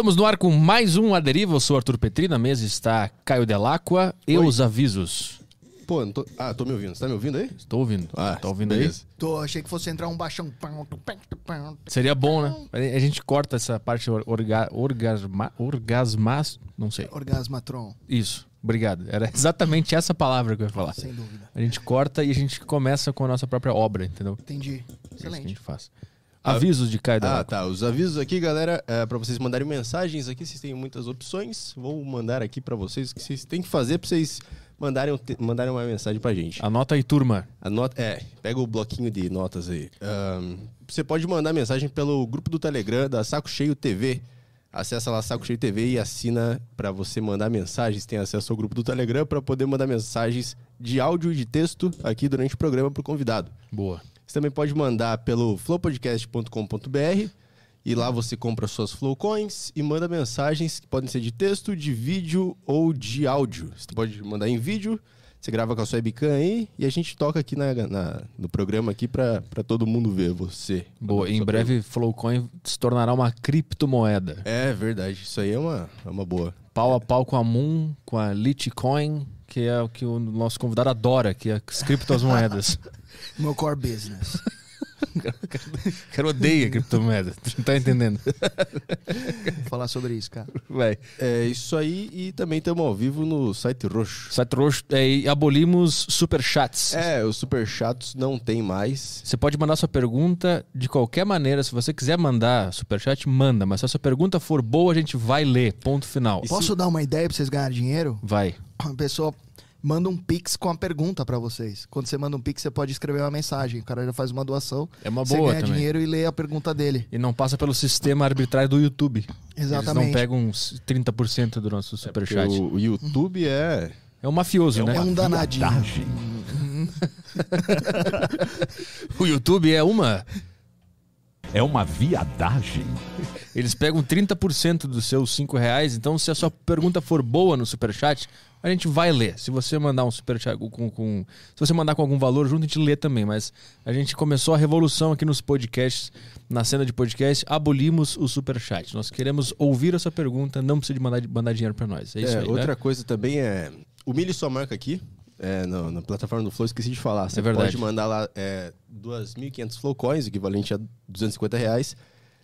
Estamos no ar com mais um A Deriva. Eu sou Arthur Petri, na mesa está Caio Delacqua e Oi. os avisos. Pô, não tô... Ah, tô me ouvindo. Você tá me ouvindo aí? Estou ouvindo. Ah, tá ouvindo beleza. Tô, achei que fosse entrar um baixão. aí? Seria bom, né? A gente corta essa parte or- orga... orgasma... orgasmas... Não sei. Orgasmatron, Isso. Obrigado. Era exatamente essa palavra que eu ia falar. sem dúvida. A gente corta e a gente começa com a nossa própria obra, entendeu? Entendi. É isso que a Excelente. gente faz. Avisos de Caio Ah, tá. Os avisos aqui, galera, é pra vocês mandarem mensagens aqui. Vocês têm muitas opções. Vou mandar aqui pra vocês o que vocês têm que fazer pra vocês mandarem, um mandarem uma mensagem pra gente. Anota aí, turma. Anota, é, pega o bloquinho de notas aí. Ahn, você pode mandar mensagem pelo grupo do Telegram da Saco Cheio TV. Acessa lá Saco Cheio TV e assina pra você mandar mensagens. Tem acesso ao grupo do Telegram pra poder mandar mensagens de áudio e de texto aqui durante o programa pro convidado. Boa. Você também pode mandar pelo flowpodcast.com.br e lá você compra suas Flowcoins e manda mensagens que podem ser de texto, de vídeo ou de áudio. Você pode mandar em vídeo, você grava com a sua webcam aí e a gente toca aqui na, na- no programa aqui pra todo mundo ver você. Boa. Em breve, Flowcoin se tornará uma criptomoeda. pergunta. É verdade, isso aí é uma, é uma boa. pau a pau com a Moon, com a Litecoin, que é o que o nosso convidado adora, que é as criptomoedas. Meu core business. o cara odeia criptomoeda, tu não tá entendendo. Vou falar sobre isso, cara. Vai. É isso aí e também estamos ao vivo no site roxo. Site roxo, é, e abolimos superchats. É, os super chatos não tem mais. Você pode mandar sua pergunta de qualquer maneira. Se você quiser mandar superchat, manda. Mas se a sua pergunta for boa, a gente vai ler. Ponto final. Posso dar uma ideia pra vocês ganharem dinheiro? Vai. A pessoa manda um pix com a pergunta pra vocês. Quando você manda um pix, você pode escrever uma mensagem. O cara já faz uma doação. É uma você boa ganha também. dinheiro e lê a pergunta dele. E não passa pelo sistema arbitrário do YouTube. Eles não Exatamente. pegam uns 30% do nosso superchat. O, o YouTube é. É um mafioso, né? É um danadinho. O YouTube é uma. É uma viadagem. Eles pegam 30% dos seus 5 reais. Então, se a sua pergunta for boa no superchat, a gente vai ler. Se você mandar um superchat com, com. Se você mandar com algum valor junto, a gente lê também. Mas a gente começou a revolução aqui nos podcasts, na cena de podcast, abolimos o superchat. Nós queremos ouvir a sua pergunta, não precisa de mandar, mandar dinheiro pra nós. É isso É, aí. outra né? coisa também é. Humilhe sua marca aqui. É, na, na plataforma do Flow, esqueci de falar. Você É verdade. pode mandar lá é, 2.500 Flow Coins, equivalente a 250 reais,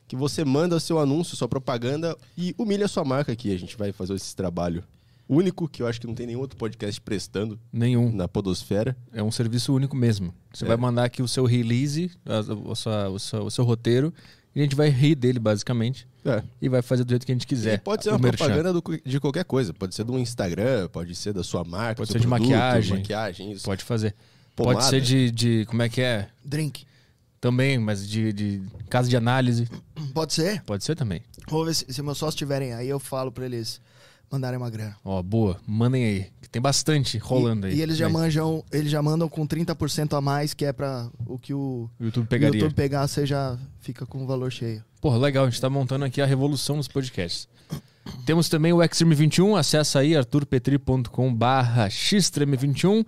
que você manda o seu anúncio, sua propaganda e humilha a sua marca aqui. A gente vai fazer esse trabalho único, que eu acho que não tem nenhum outro podcast prestando Nenhum. na podosfera. É um serviço único mesmo. Você É. vai mandar aqui o seu release, a, a sua- o, seu, o seu roteiro, e a gente vai rir dele, basicamente, É. e vai fazer do jeito que a gente quiser. E pode ser uma merchan. propaganda do- de qualquer coisa. Pode ser do Instagram, pode ser da sua marca, Pode ser de produto, maquiagem. maquiagem isso. Pode fazer. Pomada. Pode ser de, de. Como é que é? Drink. Também, mas de, de casa de análise. Pode ser? Pode ser também. Vou ver se, se meus sócios tiverem aí, eu falo pra eles mandarem uma grana. Ó, boa. Mandem aí. que Tem bastante rolando e, aí. E eles já manjam, eles já mandam com 30% a mais, que é pra o que o O YouTube o pegaria. YouTube pegar, você já fica com o valor cheio. Porra, legal. A gente tá montando aqui a revolução dos podcasts. Temos também o Xtreme 21. Acessa aí arturpetri.com barra xtreme 21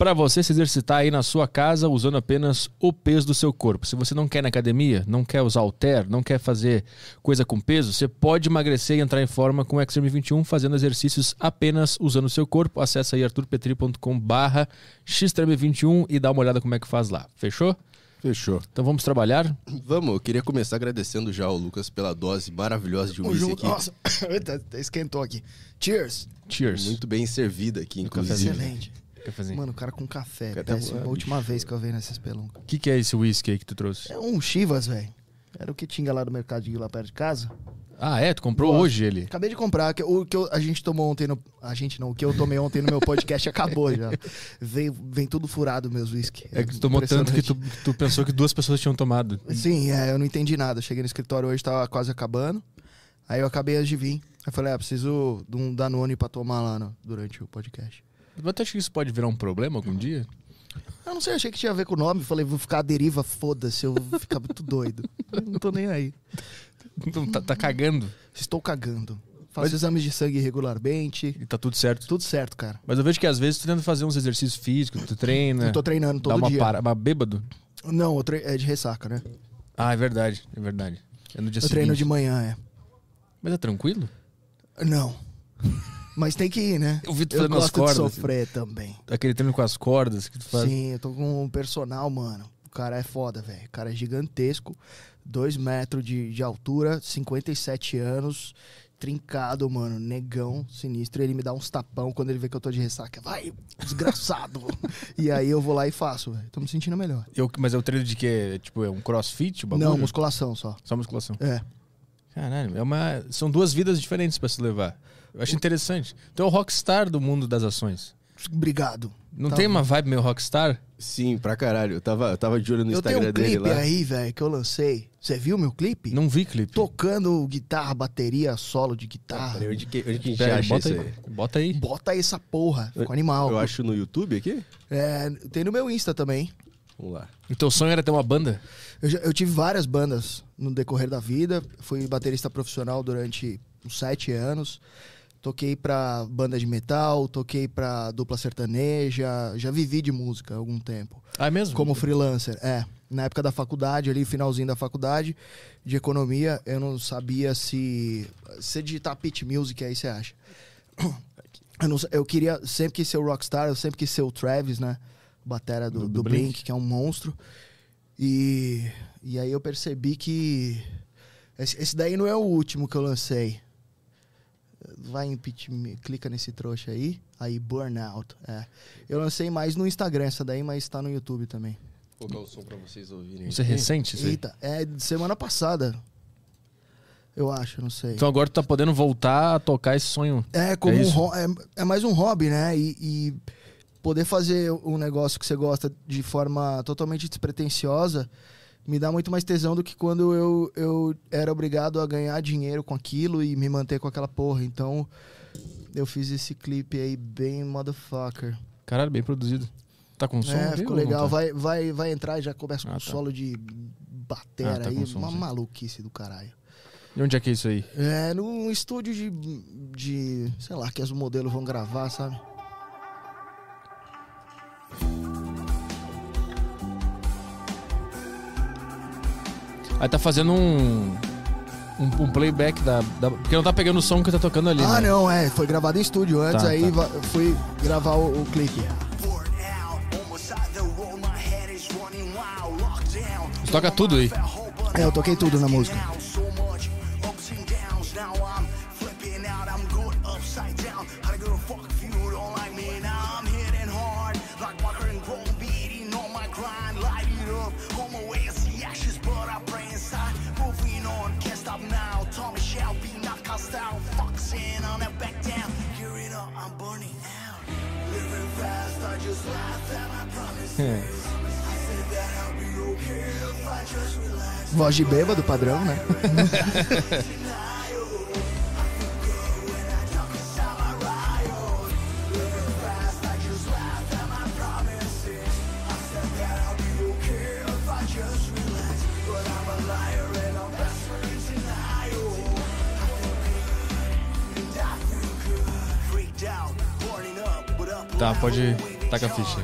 para você se exercitar aí na sua casa usando apenas o peso do seu corpo. Se você não quer ir na academia, não quer usar halter, não quer fazer coisa com peso, você pode emagrecer e entrar em forma com o Xtreme 21 fazendo exercícios apenas usando o seu corpo. Acessa aí arturpetri.com barra xtreme 21 e dá uma olhada como é que faz lá. Fechou? Fechou. Então vamos trabalhar? Vamos, eu queria começar agradecendo já o Lucas pela dose maravilhosa de O whisky Ju- aqui. Nossa, eita, esquentou aqui. Cheers! Cheers. Muito bem servida aqui, inclusive. Excelente. Cafezinho. Mano, o cara com café. Cadê Péssimo. a- última vez que eu vi nessa espelunca. O que, que é esse whisky aí que tu trouxe? É um Chivas, velho. Era o que tinha lá no mercadinho lá perto de casa. Ah, é? Tu comprou Gosto. hoje ele? Acabei de comprar. O que eu- a gente tomou ontem no. A gente não, o que eu tomei ontem no meu podcast acabou já. Vem, vem tudo furado meus whisky. É que tu tomou tanto que tu, tu pensou que duas pessoas tinham tomado. Sim, é, eu não entendi nada. Cheguei no escritório hoje, tava quase acabando. Aí eu acabei antes de vir. Eu falei, ah, preciso de um Danone pra tomar lá no- durante o podcast. Mas tu acha que isso pode virar um problema algum dia? Eu não sei, achei que tinha a ver com o nome. Falei, vou ficar à deriva, foda-se, eu vou ficar muito doido. Não tô nem aí. Então tá, tá cagando Estou cagando. Faço exames de sangue regularmente. e tá tudo certo. Tudo certo, cara. Mas eu vejo que às vezes tu tenta fazer uns exercícios físicos, tu treina, Eu tô treinando dá todo uma dia. para... Mas bêbado? Não, tre- é de ressaca, né? Ah, é verdade, é verdade. É no dia eu seguinte. treino de manhã, é. Mas é tranquilo? Não. Mas tem que ir, né? Eu vi tu Eu fazendo as gosto cordas. de sofrer também. Aquele treino com as cordas que tu faz. Sim, eu tô com um personal, mano. O cara é foda, velho. O cara é gigantesco. 2 metros de, de altura, 57 anos. Trincado, mano. Negão, sinistro. Ele me dá uns tapão quando ele vê que eu tô de ressaca. Vai, desgraçado. e aí eu vou lá e faço, velho. Tô me sentindo melhor. Eu, mas é o treino de quê? Tipo, é um crossfit? O bagulho? Não, musculação só. Só musculação. É. Caralho, é uma... são duas vidas diferentes pra se levar. Eu acho interessante. Tu é o rockstar do mundo das ações. Obrigado. Não Tá tem bom. uma vibe meio rockstar? Sim, pra caralho. Eu tava, eu tava de olho no eu tenho Instagram um dele clipe lá. aí, velho, que eu lancei. Você viu meu clipe? Não vi clipe. Tocando guitarra, bateria, solo de guitarra. Peraí, onde que, onde que a gente Pera, acha bota, aí. aí? bota aí. Bota essa porra, ficou animal. Eu acho no YouTube aqui? É, tem no meu Insta também. Vamos lá. O teu sonho era ter uma banda? Eu, já- eu tive várias bandas no decorrer da vida. Fui baterista profissional durante uns sete anos. Toquei pra banda de metal, toquei pra dupla sertaneja. Já vivi de música há algum tempo. Ah, é mesmo? Como freelancer, é. Na época da faculdade, ali, finalzinho da faculdade de economia, eu não sabia se. Se digitar pitch music, aí você acha. Eu, não eu queria sempre quis ser o Rockstar, eu sempre quis ser o Travis, né? Batera do, Do- do do Blink, Blink. que é um monstro. E, e aí eu percebi que. Esse, esse daí não é o último que eu lancei. Vai em pitch, me- clica nesse trouxa aí. Aí, Burnout. É. Eu lancei mais no Instagram essa daí, mas tá no YouTube também. Vou colocar o som pra vocês ouvirem. Isso é recente, isso? Eita, é de semana passada. Eu acho, não sei. Então agora tu tá podendo voltar a tocar esse sonho. É, como É um é, é mais um hobby, né? E, e poder fazer um negócio que você gosta de forma totalmente despretensiosa me dá muito mais tesão do que quando eu, eu era obrigado a ganhar dinheiro com aquilo e me manter com aquela porra. Então, eu fiz esse clipe aí bem motherfucker. Caralho, bem produzido. Tá com som? É, ficou legal. tá? Vai, vai, vai entrar e já começa com Ah, um tá. solo de batera Ah, tá aí. som, uma sim. maluquice do caralho. E onde é que é isso aí? É, num estúdio de, de. Sei lá, que os modelos vão gravar, sabe? Aí tá fazendo um. Um, um playback da, da- Porque não tá pegando o som que tá tocando ali. ah, né? não, é. Foi gravado em estúdio antes, Tá, aí tá. fui gravar o, o clipe. Tu toca tudo aí. É, eu toquei tudo na música. É. Voz de bêbado, padrão, né? Tá, pode. Taca a ficha.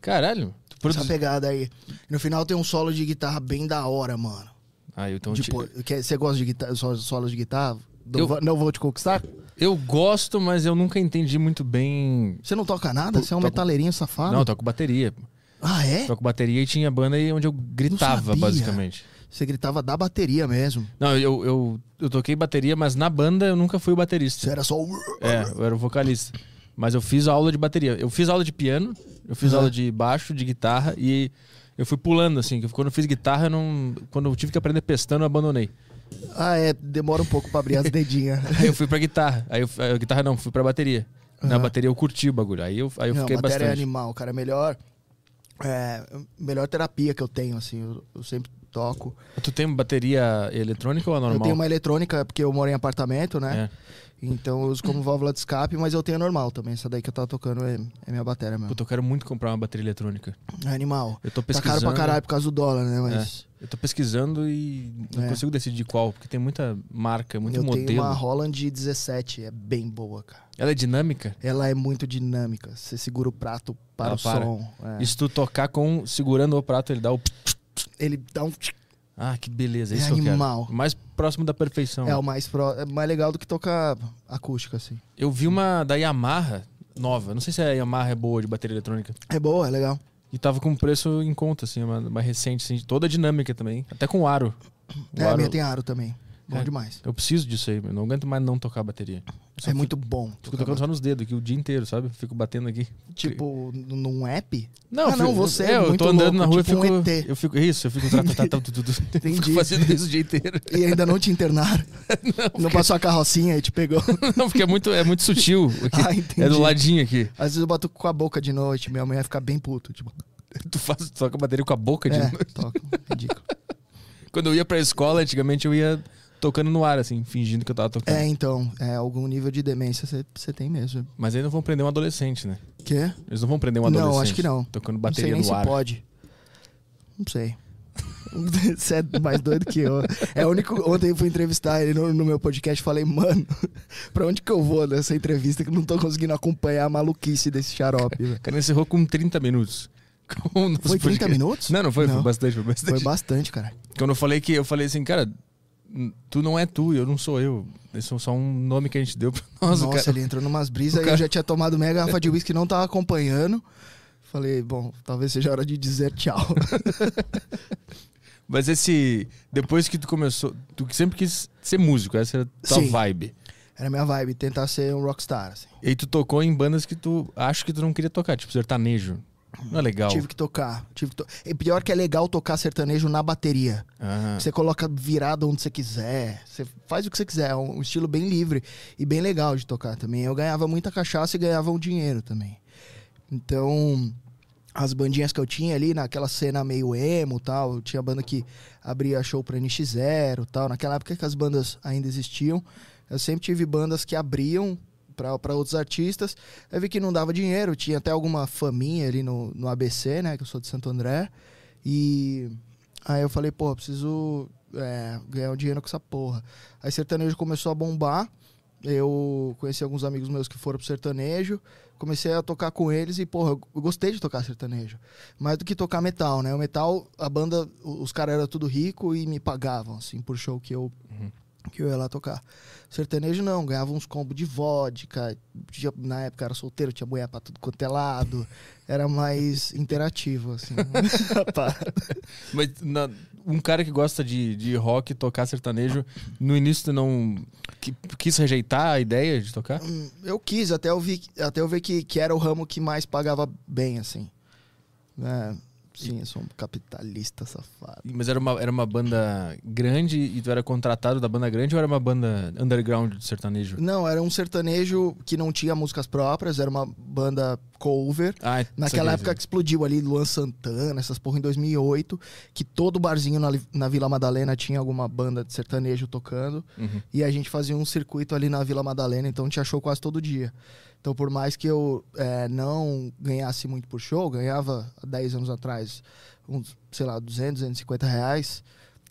Caralho. Tu Essa produz... pegada aí. No final tem um solo de guitarra bem da hora, mano. Ah, então te- Tipo, quer- você gosta de guitarra, so- solo de guitarra? Não, Eu- não vou te conquistar? Eu gosto, mas eu nunca entendi muito bem. Você não toca nada? Você é um Toco- metaleirinho safado? Não, eu toco bateria. Ah, é? Toco bateria e tinha banda aí onde eu gritava, basicamente. Você gritava da bateria mesmo. Não, eu, eu, eu toquei bateria, mas na banda eu nunca fui o baterista. Você era só o... É, eu era o vocalista. Mas eu fiz aula de bateria. Eu fiz aula de piano, eu fiz Aham. aula de baixo, de guitarra e eu fui pulando, assim. Quando eu fiz guitarra, eu não. Quando eu tive que aprender pestando, eu abandonei. Ah, é. Demora um pouco pra abrir as dedinhas. Aí eu fui pra guitarra. Aí eu, a guitarra não, fui pra bateria. Na Aham. bateria eu curti o bagulho. Aí eu, aí eu não, fiquei bateria é bastante. animal, cara. É melhor... É, melhor terapia que eu tenho, assim. Eu, eu sempre toco. Tu tem bateria eletrônica ou a normal? Eu tenho uma eletrônica, porque eu moro em apartamento, né? É. Então eu uso como válvula de escape, mas eu tenho a normal também. Essa daí que eu tava tocando é, é minha bateria mesmo. Puta, eu quero muito comprar uma bateria eletrônica. É animal. Eu tô Tá pesquisando. caro pra caralho por causa do dólar, né? Mas Eu tô pesquisando e não É. consigo decidir qual, porque tem muita marca, muito eu modelo. tenho uma Holland 17, é bem boa, cara. Ela é dinâmica? Ela é muito dinâmica. Você segura o prato para Ela o para. som. é. E se tu tocar com segurando o prato, ele dá o. Ele dá um. Ah, que beleza, é É isso que eu animal. quero. Mais próximo da perfeição. É o mais, pro, é mais legal do que tocar acústica, assim. Eu vi uma da Yamaha nova. Não sei se a Yamaha é boa de bateria eletrônica. É boa, é legal. E tava com preço em conta, assim, uma, uma recente, assim, toda dinâmica também. Até com aro. O É, a aro- minha tem aro também. Bom É. demais. Eu preciso disso aí, eu não aguento mais não tocar bateria. Só é muito bom. Fico tocando só nos dedos aqui o dia inteiro, sabe? Fico batendo aqui. Tipo, num app? Não, Ah, eu não, fico- você é é, eu tô andando louco, na rua tipo eu fico. um ET. Eu fico. Isso, eu fico. Fico fazendo isso o dia inteiro. E ainda não te internaram? não passou a carrocinha e te pegou? Não, porque é muito, é muito sutil. Ah, entendi. é do ladinho aqui. Às vezes eu bato com a boca de noite, minha mãe vai ficar bem puto. Tipo, Tu faz, tu toca a bateria com a boca de é, noite. toca. Ridículo. Quando eu ia pra escola, antigamente eu ia tocando no ar, assim, fingindo que eu tava tocando. É, então, é, algum nível de demência você tem mesmo. Mas aí não vão prender um adolescente, né? Quê? Eles não vão prender um Não, adolescente. acho que não. Tocando Não bateria sei nem no se ar. pode. Não sei. Você é mais doido que eu. É o único. Ontem eu fui entrevistar ele no, no meu podcast e falei, mano, pra onde que eu vou nessa entrevista que não tô conseguindo acompanhar a maluquice desse xarope. O cara encerrou com 30 minutos. Com Foi 30 podcast. minutos? Não, não foi, foi Não. bastante, foi bastante. Foi bastante, cara. Quando eu falei que eu falei assim, cara, tu não é tu, eu não sou eu. Esse é só um nome que a gente deu pra nós. Nossa, cara- ele entrou numas brisas cara- eu já tinha tomado meia garrafa de uísque e não tava acompanhando. Falei, bom, talvez seja hora de dizer tchau. Mas esse. Depois que tu começou. Tu sempre quis ser músico, essa era a tua Sim. vibe. Era minha vibe, tentar ser um rockstar, assim. E tu tocou em bandas que tu acho que tu não queria tocar, tipo sertanejo. Não é legal. Tive que tocar. Tive que to... E pior que é legal tocar sertanejo na bateria. Ah, Você coloca virada onde você quiser. Você faz o que você quiser. É um estilo bem livre e bem legal de tocar também. Eu ganhava muita cachaça e ganhava um dinheiro também. Então, as bandinhas que eu tinha ali naquela cena meio emo tal, eu tinha banda que abria show pra NX0 e tal. Naquela época que as bandas ainda existiam, eu sempre tive bandas que abriam pra outros artistas. Eu vi que não dava dinheiro, tinha até alguma faminha ali no, no ABC, né? Que eu sou de Santo André. E aí eu falei, pô, preciso é, ganhar um dinheiro com essa porra. Aí sertanejo começou a bombar. Eu conheci alguns amigos meus que foram pro sertanejo. Comecei a tocar com eles e, porra, eu gostei de tocar sertanejo. Mais do que tocar metal, né? O metal, a banda, os caras eram tudo rico e me pagavam, assim, por show que eu, que eu ia lá tocar. Sertanejo não, ganhava uns combos de vodka. tinha- na época era solteiro, tinha mulher pra tudo quanto é lado. Era mais interativo, assim. Mas na- um cara que gosta de, de rock tocar sertanejo, no início tu não qui- quis rejeitar a ideia de tocar? Hum, Eu quis, até eu, vi, até eu ver que, que era o ramo que mais pagava bem, assim. É, sim, eu sou um capitalista safado. Mas era uma, era uma banda grande e tu era contratado da banda grande ou era uma banda underground de sertanejo? Não, era um sertanejo que não tinha músicas próprias, era uma banda cover. Ah, Naquela época que explodiu ali, Luan Santana, essas porra em 2008, que todo barzinho na, na Vila Madalena tinha alguma banda de sertanejo tocando. Uhum. E a gente fazia um circuito ali na Vila Madalena, então tinha show quase todo dia. Então, por mais que eu é, não ganhasse muito por show, ganhava há 10 anos atrás uns, sei lá, 200, 250 reais.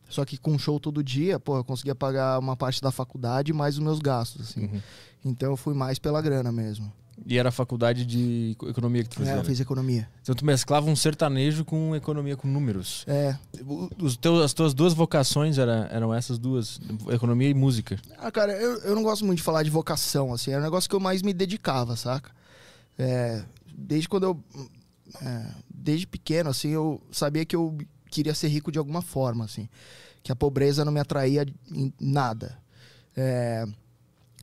Só que com show todo dia, pô, eu conseguia pagar uma parte da faculdade mais os meus gastos, assim. Uhum. Então eu fui mais pela grana mesmo. E era a faculdade de eco- economia que tu fazia. É, eu né? fiz economia. Então tu mesclava um sertanejo com economia com números. É. Os teus, as tuas duas vocações era, eram essas duas, economia e música. Ah, cara, eu, eu não gosto muito de falar de vocação, assim. Era um negócio que eu mais me dedicava, saca? É, desde quando eu... é, desde pequeno, assim, eu sabia que eu queria ser rico de alguma forma, assim. Que a pobreza não me atraía em nada. É,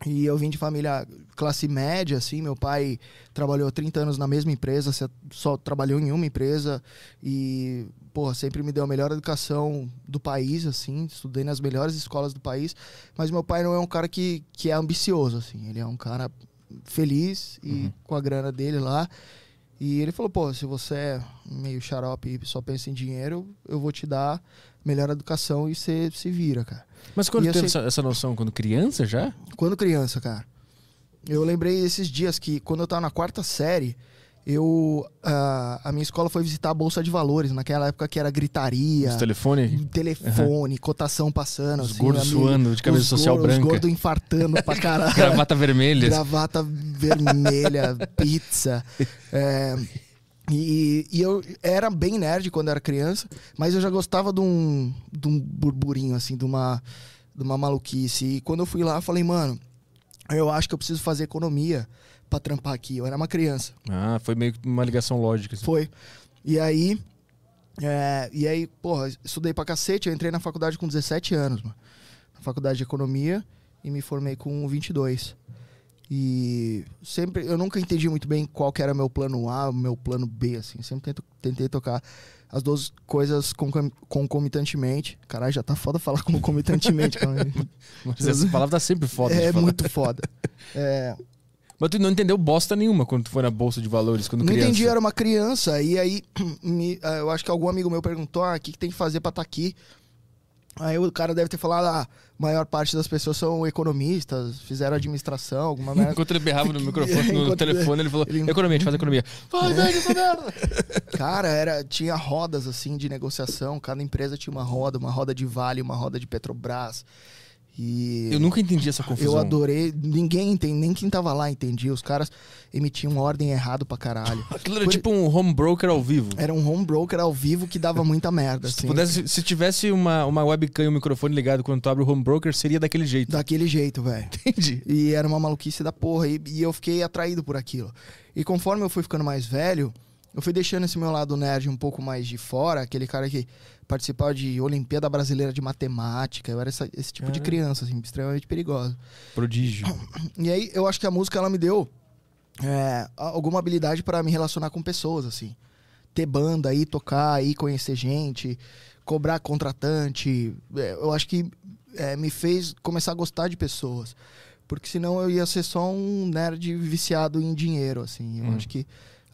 e eu vim de família classe média, assim. Meu pai trabalhou 30 anos na mesma empresa, só- trabalhou em uma empresa. E, porra, sempre me deu a melhor educação do país, assim. Estudei nas melhores escolas do país. Mas meu pai não é um cara que, que é ambicioso, assim. Ele é um cara feliz e com a grana dele lá. E ele falou, pô, se você é meio xarope e só pensa em dinheiro, eu vou te dar melhor educação e você se vira, cara. Mas quando teve sei- essa, noção? Quando criança já? Quando criança, cara. Eu lembrei esses dias que quando eu tava na quarta série, eu a, a minha escola foi visitar a bolsa de valores, naquela época que era gritaria, Os telefones? telefone, cotação passando, Os assim, gordos amigo, suando de camisa os social gordos, branca. Os gordos infartando pra caralho. Gravata vermelha. Gravata vermelha, pizza. é, e, e eu era bem nerd quando era criança, mas eu já gostava de um, de um burburinho, assim, de uma. de uma maluquice. E quando eu fui lá, eu falei, mano, eu acho que eu preciso fazer economia pra trampar aqui. Eu era uma criança. Ah, foi meio que uma ligação lógica. Assim. Foi. E aí. é, e aí, porra, estudei pra cacete. Eu entrei na faculdade com 17 anos, mano. Na faculdade de economia e me formei com 22. E sempre. Eu nunca entendi muito bem qual que era meu plano A, meu plano B, assim. Sempre tento, tentei tocar as duas coisas concom- concomitantemente. Caralho, já tá foda falar concomitantemente. Mas essa palavra tá sempre foda é muito foda. É, Mas tu não entendeu bosta nenhuma quando tu foi na Bolsa de Valores, quando Não criança. entendi, eu era uma criança. E aí, me- ah, eu acho que algum amigo meu perguntou: ah, o que, que tem que fazer pra estar aqui? Aí o cara deve ter falado: ah, a maior parte das pessoas são economistas, fizeram administração, alguma merda. Enquanto ele berrava no microfone, no telefone, ele falou: ele- economia, a gente faz economia. Vai, velho, essa merda! Cara, era, tinha rodas assim de negociação, cada empresa tinha uma roda, uma roda de Vale, uma roda de Petrobras. E Eu nunca entendi essa confusão. eu adorei, ninguém entende, nem quem tava lá entendia. Os caras emitiam ordem errado pra caralho. Aquilo era tipo um home broker ao vivo. Era um home broker ao vivo que dava muita merda. Se, assim. pudesse, se tivesse uma, uma webcam e um microfone ligado quando tu abre o home broker, seria daquele jeito. Daquele jeito, velho. Entendi. E era uma maluquice da porra. E, e eu fiquei atraído por aquilo. E conforme eu fui ficando mais velho, eu fui deixando esse meu lado nerd um pouco mais de fora. Aquele cara que participava de Olimpíada Brasileira de Matemática. Eu era essa- esse tipo de criança, assim, extremamente perigosa. Prodígio. E aí eu acho que a música ela me deu é, alguma habilidade para me relacionar com pessoas, assim. Ter banda, ir tocar, ir conhecer gente, cobrar contratante. É, eu acho que é, me fez começar a gostar de pessoas. Porque senão eu ia ser só um nerd viciado em dinheiro, assim. Eu Hum. acho que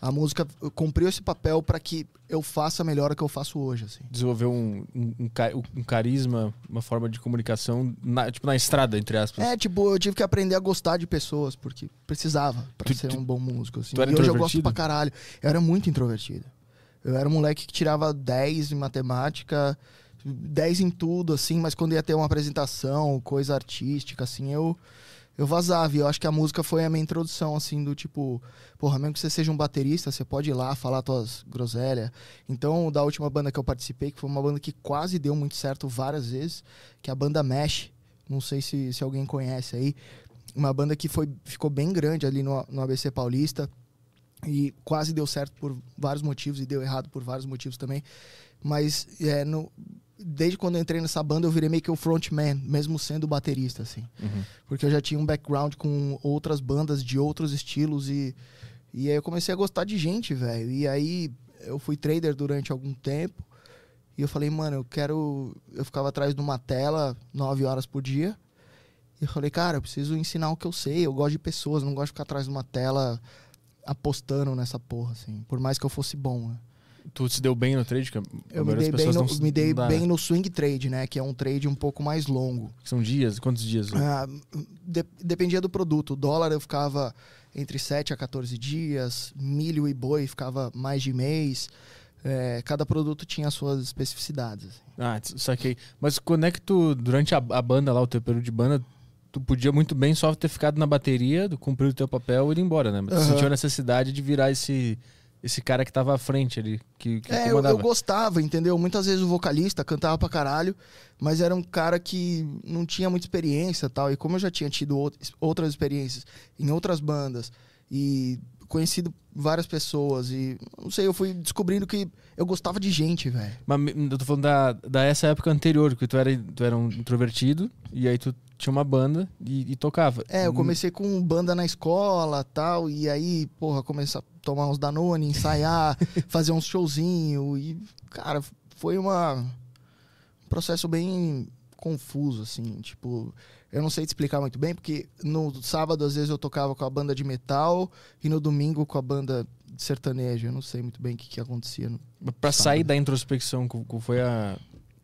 a música cumpriu esse papel para que eu faça melhor o que eu faço hoje, assim. Desenvolveu um, um, um ca- carisma, uma forma de comunicação, na- tipo na estrada, entre aspas. É, tipo, eu tive que aprender a gostar de pessoas, porque precisava pra Tu- ser tu- um bom músico, assim. tu era e hoje eu gosto pra caralho. Eu era muito introvertido. Eu era um moleque que tirava 10 em matemática, 10 em tudo, assim, mas quando ia ter uma apresentação, coisa artística, assim, eu, eu vazava. E eu acho que a música foi a minha introdução, assim, do tipo, porra, mesmo que você seja um baterista, você pode ir lá falar tuas groselhas. Então, da última banda que eu participei, que foi uma banda que quase deu muito certo várias vezes, que é a banda Mesh. Não sei se, se alguém conhece aí. Uma banda que foi, ficou bem grande ali no, no ABC Paulista. E quase deu certo por vários motivos e deu errado por vários motivos também. Mas é, no, desde quando eu entrei nessa banda, eu virei meio que o frontman, mesmo sendo baterista, assim. Uhum. Porque eu já tinha um background com outras bandas de outros estilos e, e aí eu comecei a gostar de gente, velho. E aí eu fui trader durante algum tempo e eu falei, mano, eu quero. Eu ficava atrás de uma tela nove horas por dia. E eu falei, cara, eu preciso ensinar o que eu sei. Eu gosto de pessoas, não gosto de ficar atrás de uma tela apostando nessa porra, assim. Por mais que eu fosse bom, né? Tu se deu bem no trade? Que Eu me dei, bem no, me dei dá, bem no swing trade, né? Que é um trade um pouco mais longo. São dias? Quantos dias? Ah, de- dependia do produto. O dólar eu ficava entre 7 a 14 dias, milho e boi ficava mais de mês. É, cada produto tinha as suas especificidades. assim. Ah, saquei. Mas quando é que tu, durante a, a banda lá, o teu período de banda, tu podia muito bem só ter ficado na bateria, cumprir o teu papel e ir embora, né? Mas tu sentiu a necessidade de virar esse, esse cara que tava à frente ali, que, que É, eu, eu gostava, entendeu? Muitas vezes o vocalista cantava pra caralho, mas era um cara que não tinha muita experiência e tal. E como eu já tinha tido out- outras experiências em outras bandas e conhecido várias pessoas e não sei, eu fui descobrindo que eu gostava de gente, velho. Mas eu tô falando da, da essa época anterior, que tu era, tu era um introvertido, e aí tu tinha uma banda e, e tocava. É, eu comecei com banda na escola tal, e aí, porra, comecei a tomar uns Danone, ensaiar, fazer uns showzinho e, cara, foi uma, um processo bem confuso, assim, tipo, eu não sei te explicar muito bem, porque no sábado, às vezes, eu tocava com a banda de metal e no domingo com a banda de sertanejo, eu não sei muito bem o que, que acontecia. Sabe. sair da introspecção, qual foi a.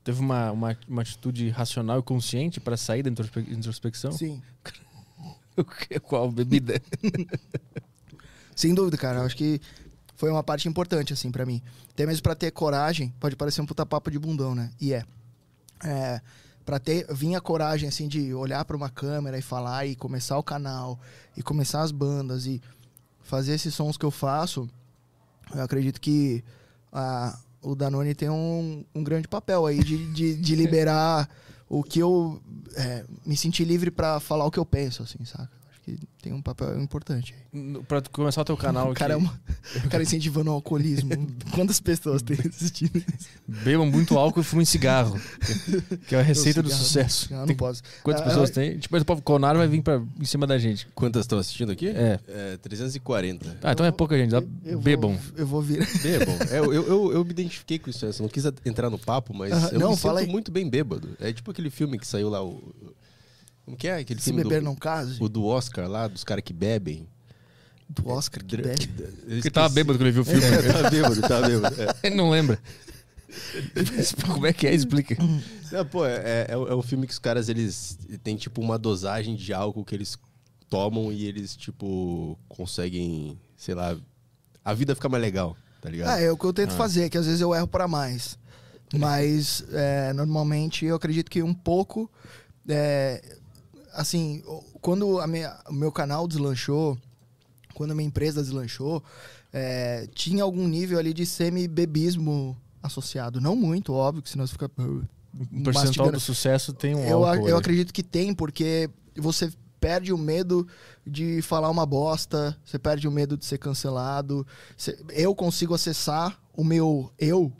Teve uma, uma, uma atitude racional e consciente pra sair da introspe- introspecção? Sim. Qual bebida? Sem dúvida, cara. Eu acho que foi uma parte importante, assim, pra mim. Até mesmo pra ter coragem, pode parecer um puta papo de bundão, né? E é. é pra ter, vir a coragem, assim, de olhar pra uma câmera e falar e começar o canal e começar as bandas e fazer esses sons que eu faço, eu acredito que a, o Danone tem um, um grande papel aí de, de, de liberar o que eu é, me sentir livre pra falar o que eu penso, assim, saca? Que tem um papel importante aí. Pra tu começar o teu canal O cara, é aqui, uma, o cara incentivando o alcoolismo. Quantas pessoas tem assistindo isso? bebam muito álcool e fumem cigarro. Que, que é a receita do sucesso. cigarro, Tem- não posso. quantas Ah, pessoas ah, tem? Tipo, o povo Conar vai vir pra, em cima da gente. Quantas estão assistindo aqui? É. É, 340. Ah, então é pouca gente. Eu vou- Bebam. Eu vou vir. Bebam. É, eu, eu, eu me identifiquei com isso. Eu não quis entrar no papo, mas eu não, me fala sinto aí. muito bem bêbado. É tipo aquele filme que saiu lá, o... Como que é? Aquele Se filme beber do, não case, o do Oscar lá, dos caras que bebem. do Oscar que bebe. Porque tava bêbado quando ele viu o filme. É, tava bêbado, tava bêbado. É. Ele não lembra. Como é que é? Explica. Não, pô, é, é, é um filme que os caras, eles têm, tipo, uma dosagem de álcool que eles tomam e eles, tipo, conseguem, sei lá, a vida fica mais legal, tá ligado? Ah, é o que eu Ah. tento fazer, que às vezes eu erro pra mais. Mas é, normalmente eu acredito que um pouco. é, assim, quando a minha- o meu canal deslanchou, quando a minha empresa deslanchou, é, tinha algum nível ali de semi-bebismo associado. Não muito, óbvio, que senão você fica. O percentual mastigando. do sucesso tem um Eu, álcool. eu aí. acredito que tem, porque você perde o medo de falar uma bosta, você perde o medo de ser cancelado. Você- eu consigo acessar o meu eu.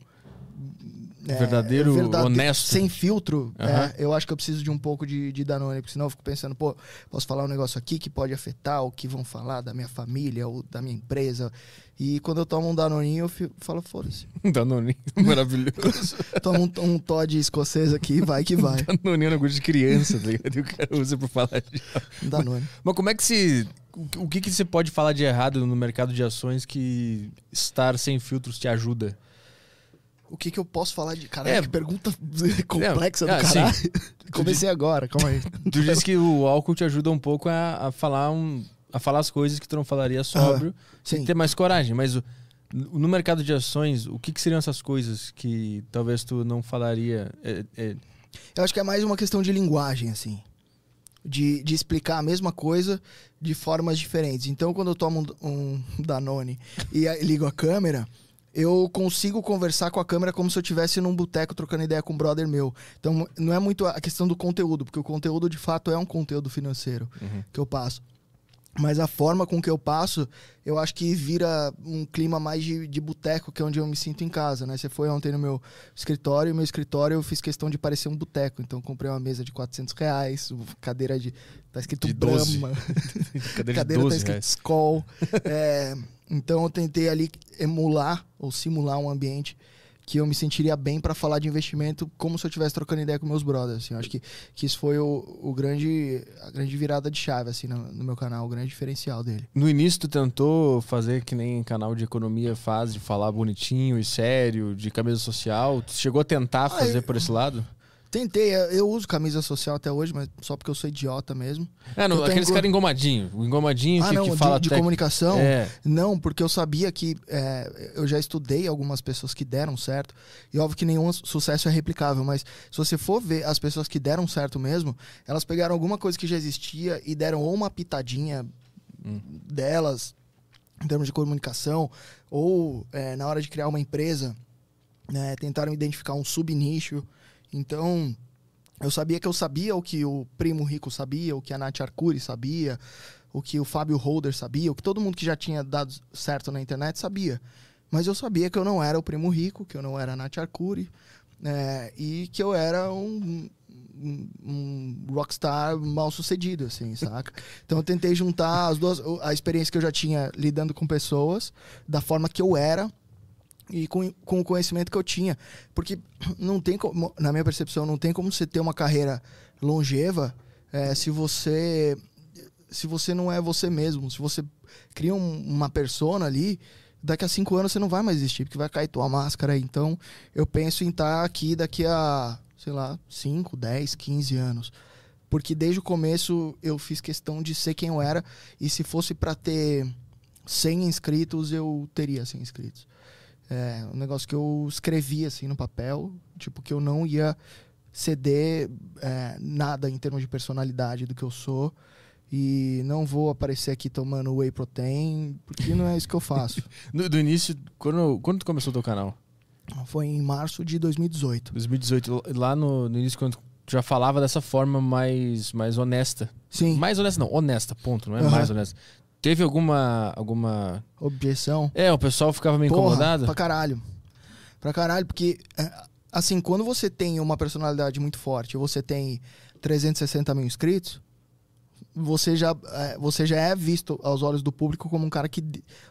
É, Verdadeiro, honesto. Sem filtro. Aham. é, eu acho que eu preciso de um pouco de, de Danone, porque senão eu fico pensando, pô, posso falar um negócio aqui que pode afetar o que vão falar da minha família ou da minha empresa. E quando eu tomo um Danoninho, eu fico- falo, foda-se. Danoninho. Maravilhoso. Tomo um, um Todd escocês aqui, vai que vai. Danoninho é um negócio de criança, tá ligado? E o cara usa pra falar de... Um Danone. Mas como é que se... O que que você pode falar de errado no mercado de ações que estar sem filtros te ajuda? O que, que eu posso falar de. Caralho, É. que pergunta complexa É, do sim. caralho. Comecei agora, calma aí. Tu disse que o álcool te ajuda um pouco a, a falar um, a falar as coisas que tu não falaria sóbrio Sim. e ter mais coragem. Mas o- no mercado de ações, o que, que seriam essas coisas que talvez tu não falaria? É- é- Eu acho que é mais uma questão de linguagem, assim. De, de explicar a mesma coisa de formas diferentes. Então, quando eu tomo um, um Danone e ligo a câmera, eu consigo conversar com a câmera como se eu estivesse num boteco trocando ideia com um brother meu. Então, não é muito a questão do conteúdo, porque o conteúdo de fato é um conteúdo financeiro que eu passo. Mas a forma com que eu passo, eu acho que vira um clima mais de, de boteco, que é onde eu me sinto em casa, né? Você foi ontem no meu escritório, e meu escritório eu fiz questão de parecer um boteco. Então, comprei uma mesa de 400 reais, cadeira de... Tá escrito De 12. Brahma. cadeira de cadeira tá 12 escrito reais. Skoll. É, então, eu tentei ali emular ou simular um ambiente que eu me sentiria bem para falar de investimento como se eu estivesse trocando ideia com meus brothers. Assim. Eu acho que, que isso foi o, o grande, a grande virada de chave assim, no, no meu canal, o grande diferencial dele. No início tu tentou fazer que nem canal de economia faz, de falar bonitinho e sério, de camisa social. Tu chegou a tentar Ah, fazer eu- por esse lado? Tentei, eu- uso camisa social até hoje, mas só porque eu sou idiota mesmo. É, não, aqueles go- caras engomadinho. O engomadinho ah, que, não, que de, fala de tec- comunicação? É. Não, porque eu sabia que é, eu já estudei algumas pessoas que deram certo. E óbvio que nenhum sucesso é replicável, mas se você for ver as pessoas que deram certo mesmo, elas pegaram alguma coisa que já existia e deram ou uma pitadinha delas em termos de comunicação, ou é, na hora de criar uma empresa, né, tentaram identificar um subnicho. Então, eu sabia que eu sabia o que o Primo Rico sabia, o que a Nath Arcuri sabia, o que o Fábio Holder sabia, o que todo mundo que já tinha dado certo na internet sabia. Mas eu sabia que eu não era o Primo Rico, que eu não era a Nath Arcuri, é, e que eu era um, um, um rockstar mal sucedido, assim, saca? Então eu tentei juntar as duas, a experiência que eu já tinha lidando com pessoas, da forma que eu era, e com, com o conhecimento que eu tinha. Porque não tem como, na minha percepção, não tem como você ter uma carreira longeva é, se você se você não é você mesmo. Se você cria um- uma persona ali, daqui a cinco anos você não vai mais existir, porque vai cair tua máscara. Então, eu penso em estar aqui daqui a, sei lá, 5, 10, 15 anos. Porque desde o começo eu fiz questão de ser quem eu era. E se fosse para ter 100 inscritos, eu teria 100 inscritos. É um negócio que eu escrevi assim no papel, tipo, que eu não ia ceder é, nada em termos de personalidade do que eu sou. E não vou aparecer aqui tomando whey protein, porque não é isso que eu faço. No, do início, quando, quando tu começou o teu canal? Foi em março de 2018. 2018, lá no, no início, quando tu já falava dessa forma mais, mais honesta. Sim. Mais honesta não, honesta, ponto, não é Aham. mais honesta. Teve alguma alguma Objeção. É, o pessoal ficava meio Porra, incomodado. Pra caralho. Pra caralho, porque, é, assim, quando você tem uma personalidade muito forte, você tem 360 mil inscritos, você já, é, você já é visto aos olhos do público como um cara que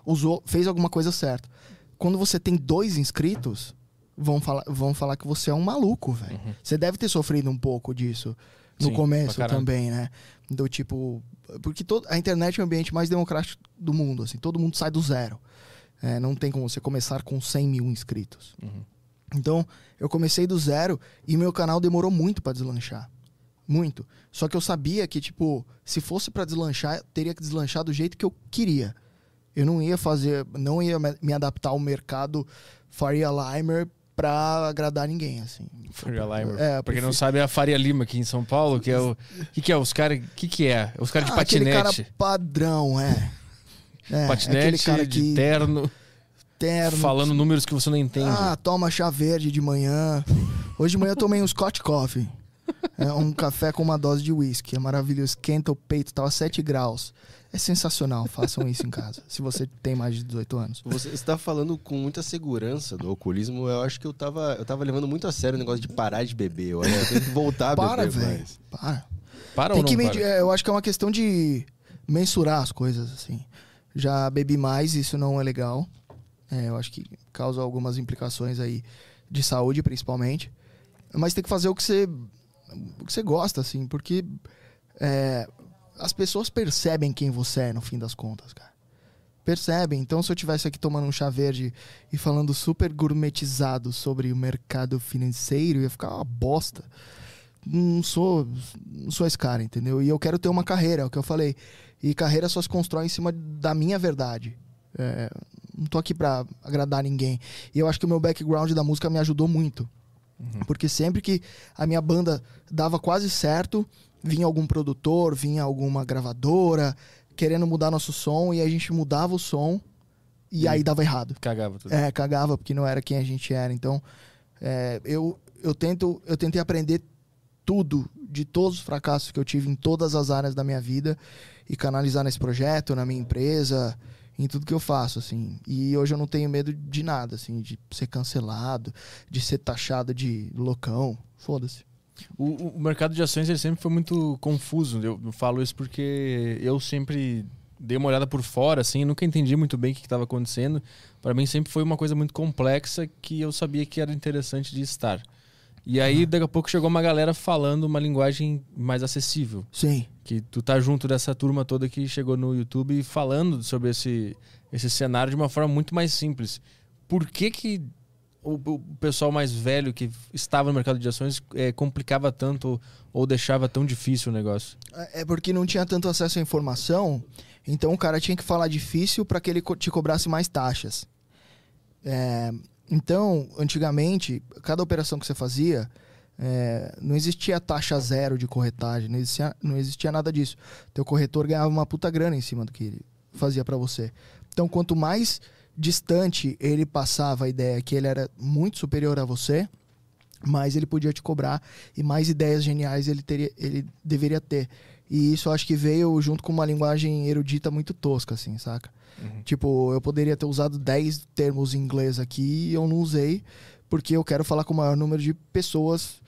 usou, fez alguma coisa certa. Quando você tem dois inscritos, vão falar, vão falar que você é um maluco, velho. Você deve ter sofrido um pouco disso no. Sim, começo também, né? Do tipo. Porque todo, a internet é o ambiente mais democrático do mundo, assim. Todo mundo sai do zero. É, não tem como você começar com 100 mil inscritos. Uhum. Então, eu comecei do zero e meu canal demorou muito pra deslanchar. Muito. Só que eu sabia que, tipo, se fosse pra deslanchar, eu teria que deslanchar do jeito que eu queria. Eu não ia fazer, não ia me me adaptar ao mercado Faria Limer pra agradar ninguém, assim. Faria Limer. É, pra quem não sabe, é a Faria Lima aqui em São Paulo, que é o. que, que é? Os caras. que, que é? Os caras de Ah, aquele patinete. cara padrão, é. É, patinete, aquele cara de terno, terno, falando números que você não entende. Ah, toma chá verde de manhã. Hoje de manhã eu tomei um Scotch Coffee. É um café com uma dose de whisky. É maravilhoso. Esquenta o peito, tava 7 graus. É sensacional. Façam isso em casa. Se você tem mais de 18 anos. Você está falando com muita segurança do alcoolismo. Eu acho que eu tava, eu tava levando muito a sério o negócio de parar de beber. Eu acho que eu tenho que voltar a Para, beber velho. mais. Para. para Tem ou que não medir. para? é, Eu acho que é uma questão de mensurar as coisas, assim. Já bebi mais, isso não é legal. É, eu acho que causa algumas implicações aí de saúde, principalmente. Mas tem que fazer o que você, o que você gosta, assim, porque é, as pessoas percebem quem você é no fim das contas, cara. Percebem. Então, se eu tivesse aqui tomando um chá verde e falando super gourmetizado sobre o mercado financeiro, ia ficar uma bosta não sou, não sou esse cara, entendeu? E eu quero ter uma carreira, é o que eu falei. E carreira só se constrói em cima da minha verdade. É, não tô aqui pra agradar ninguém. E eu acho que o meu background da música me ajudou muito. Porque sempre que a minha banda dava quase certo, vinha algum produtor, vinha alguma gravadora querendo mudar nosso som e a gente mudava o som e aí dava errado. Cagava tudo. É, cagava porque não era quem a gente era. Então, é, eu, eu, tento, eu tentei aprender tudo de todos os fracassos que eu tive em todas as áreas da minha vida e canalizar nesse projeto, na minha empresa, em tudo que eu faço, assim. E hoje eu não tenho medo de nada, assim, de ser cancelado, de ser taxado de loucão. Foda-se. O, o- mercado de ações ele sempre foi muito confuso. Eu, eu falo isso porque eu sempre dei uma olhada por fora, assim, nunca entendi muito bem o que estava acontecendo. Para mim sempre foi uma coisa muito complexa que eu sabia que era interessante de estar. E aí, daqui a pouco, chegou uma galera falando uma linguagem mais acessível. Sim. Que tu tá junto dessa turma toda que chegou no YouTube falando sobre esse, esse cenário de uma forma muito mais simples. Por que que o, o pessoal mais velho que estava no mercado de ações eh, complicava tanto ou deixava tão difícil o negócio? É porque não tinha tanto acesso à informação, então o cara tinha que falar difícil para que ele te cobrasse mais taxas. É, então, antigamente, cada operação que você fazia, é, não existia taxa zero de corretagem, não existia, não existia nada disso. Teu corretor ganhava uma puta grana em cima do que ele fazia para você. Então, quanto mais distante ele passava a ideia que ele era muito superior a você, mais ele podia te cobrar e mais ideias geniais ele, teria, ele deveria ter. E isso acho que veio junto com uma linguagem erudita muito tosca, assim, saca? Tipo, eu poderia ter usado 10 termos em inglês aqui e eu não usei porque eu quero falar com o maior número de pessoas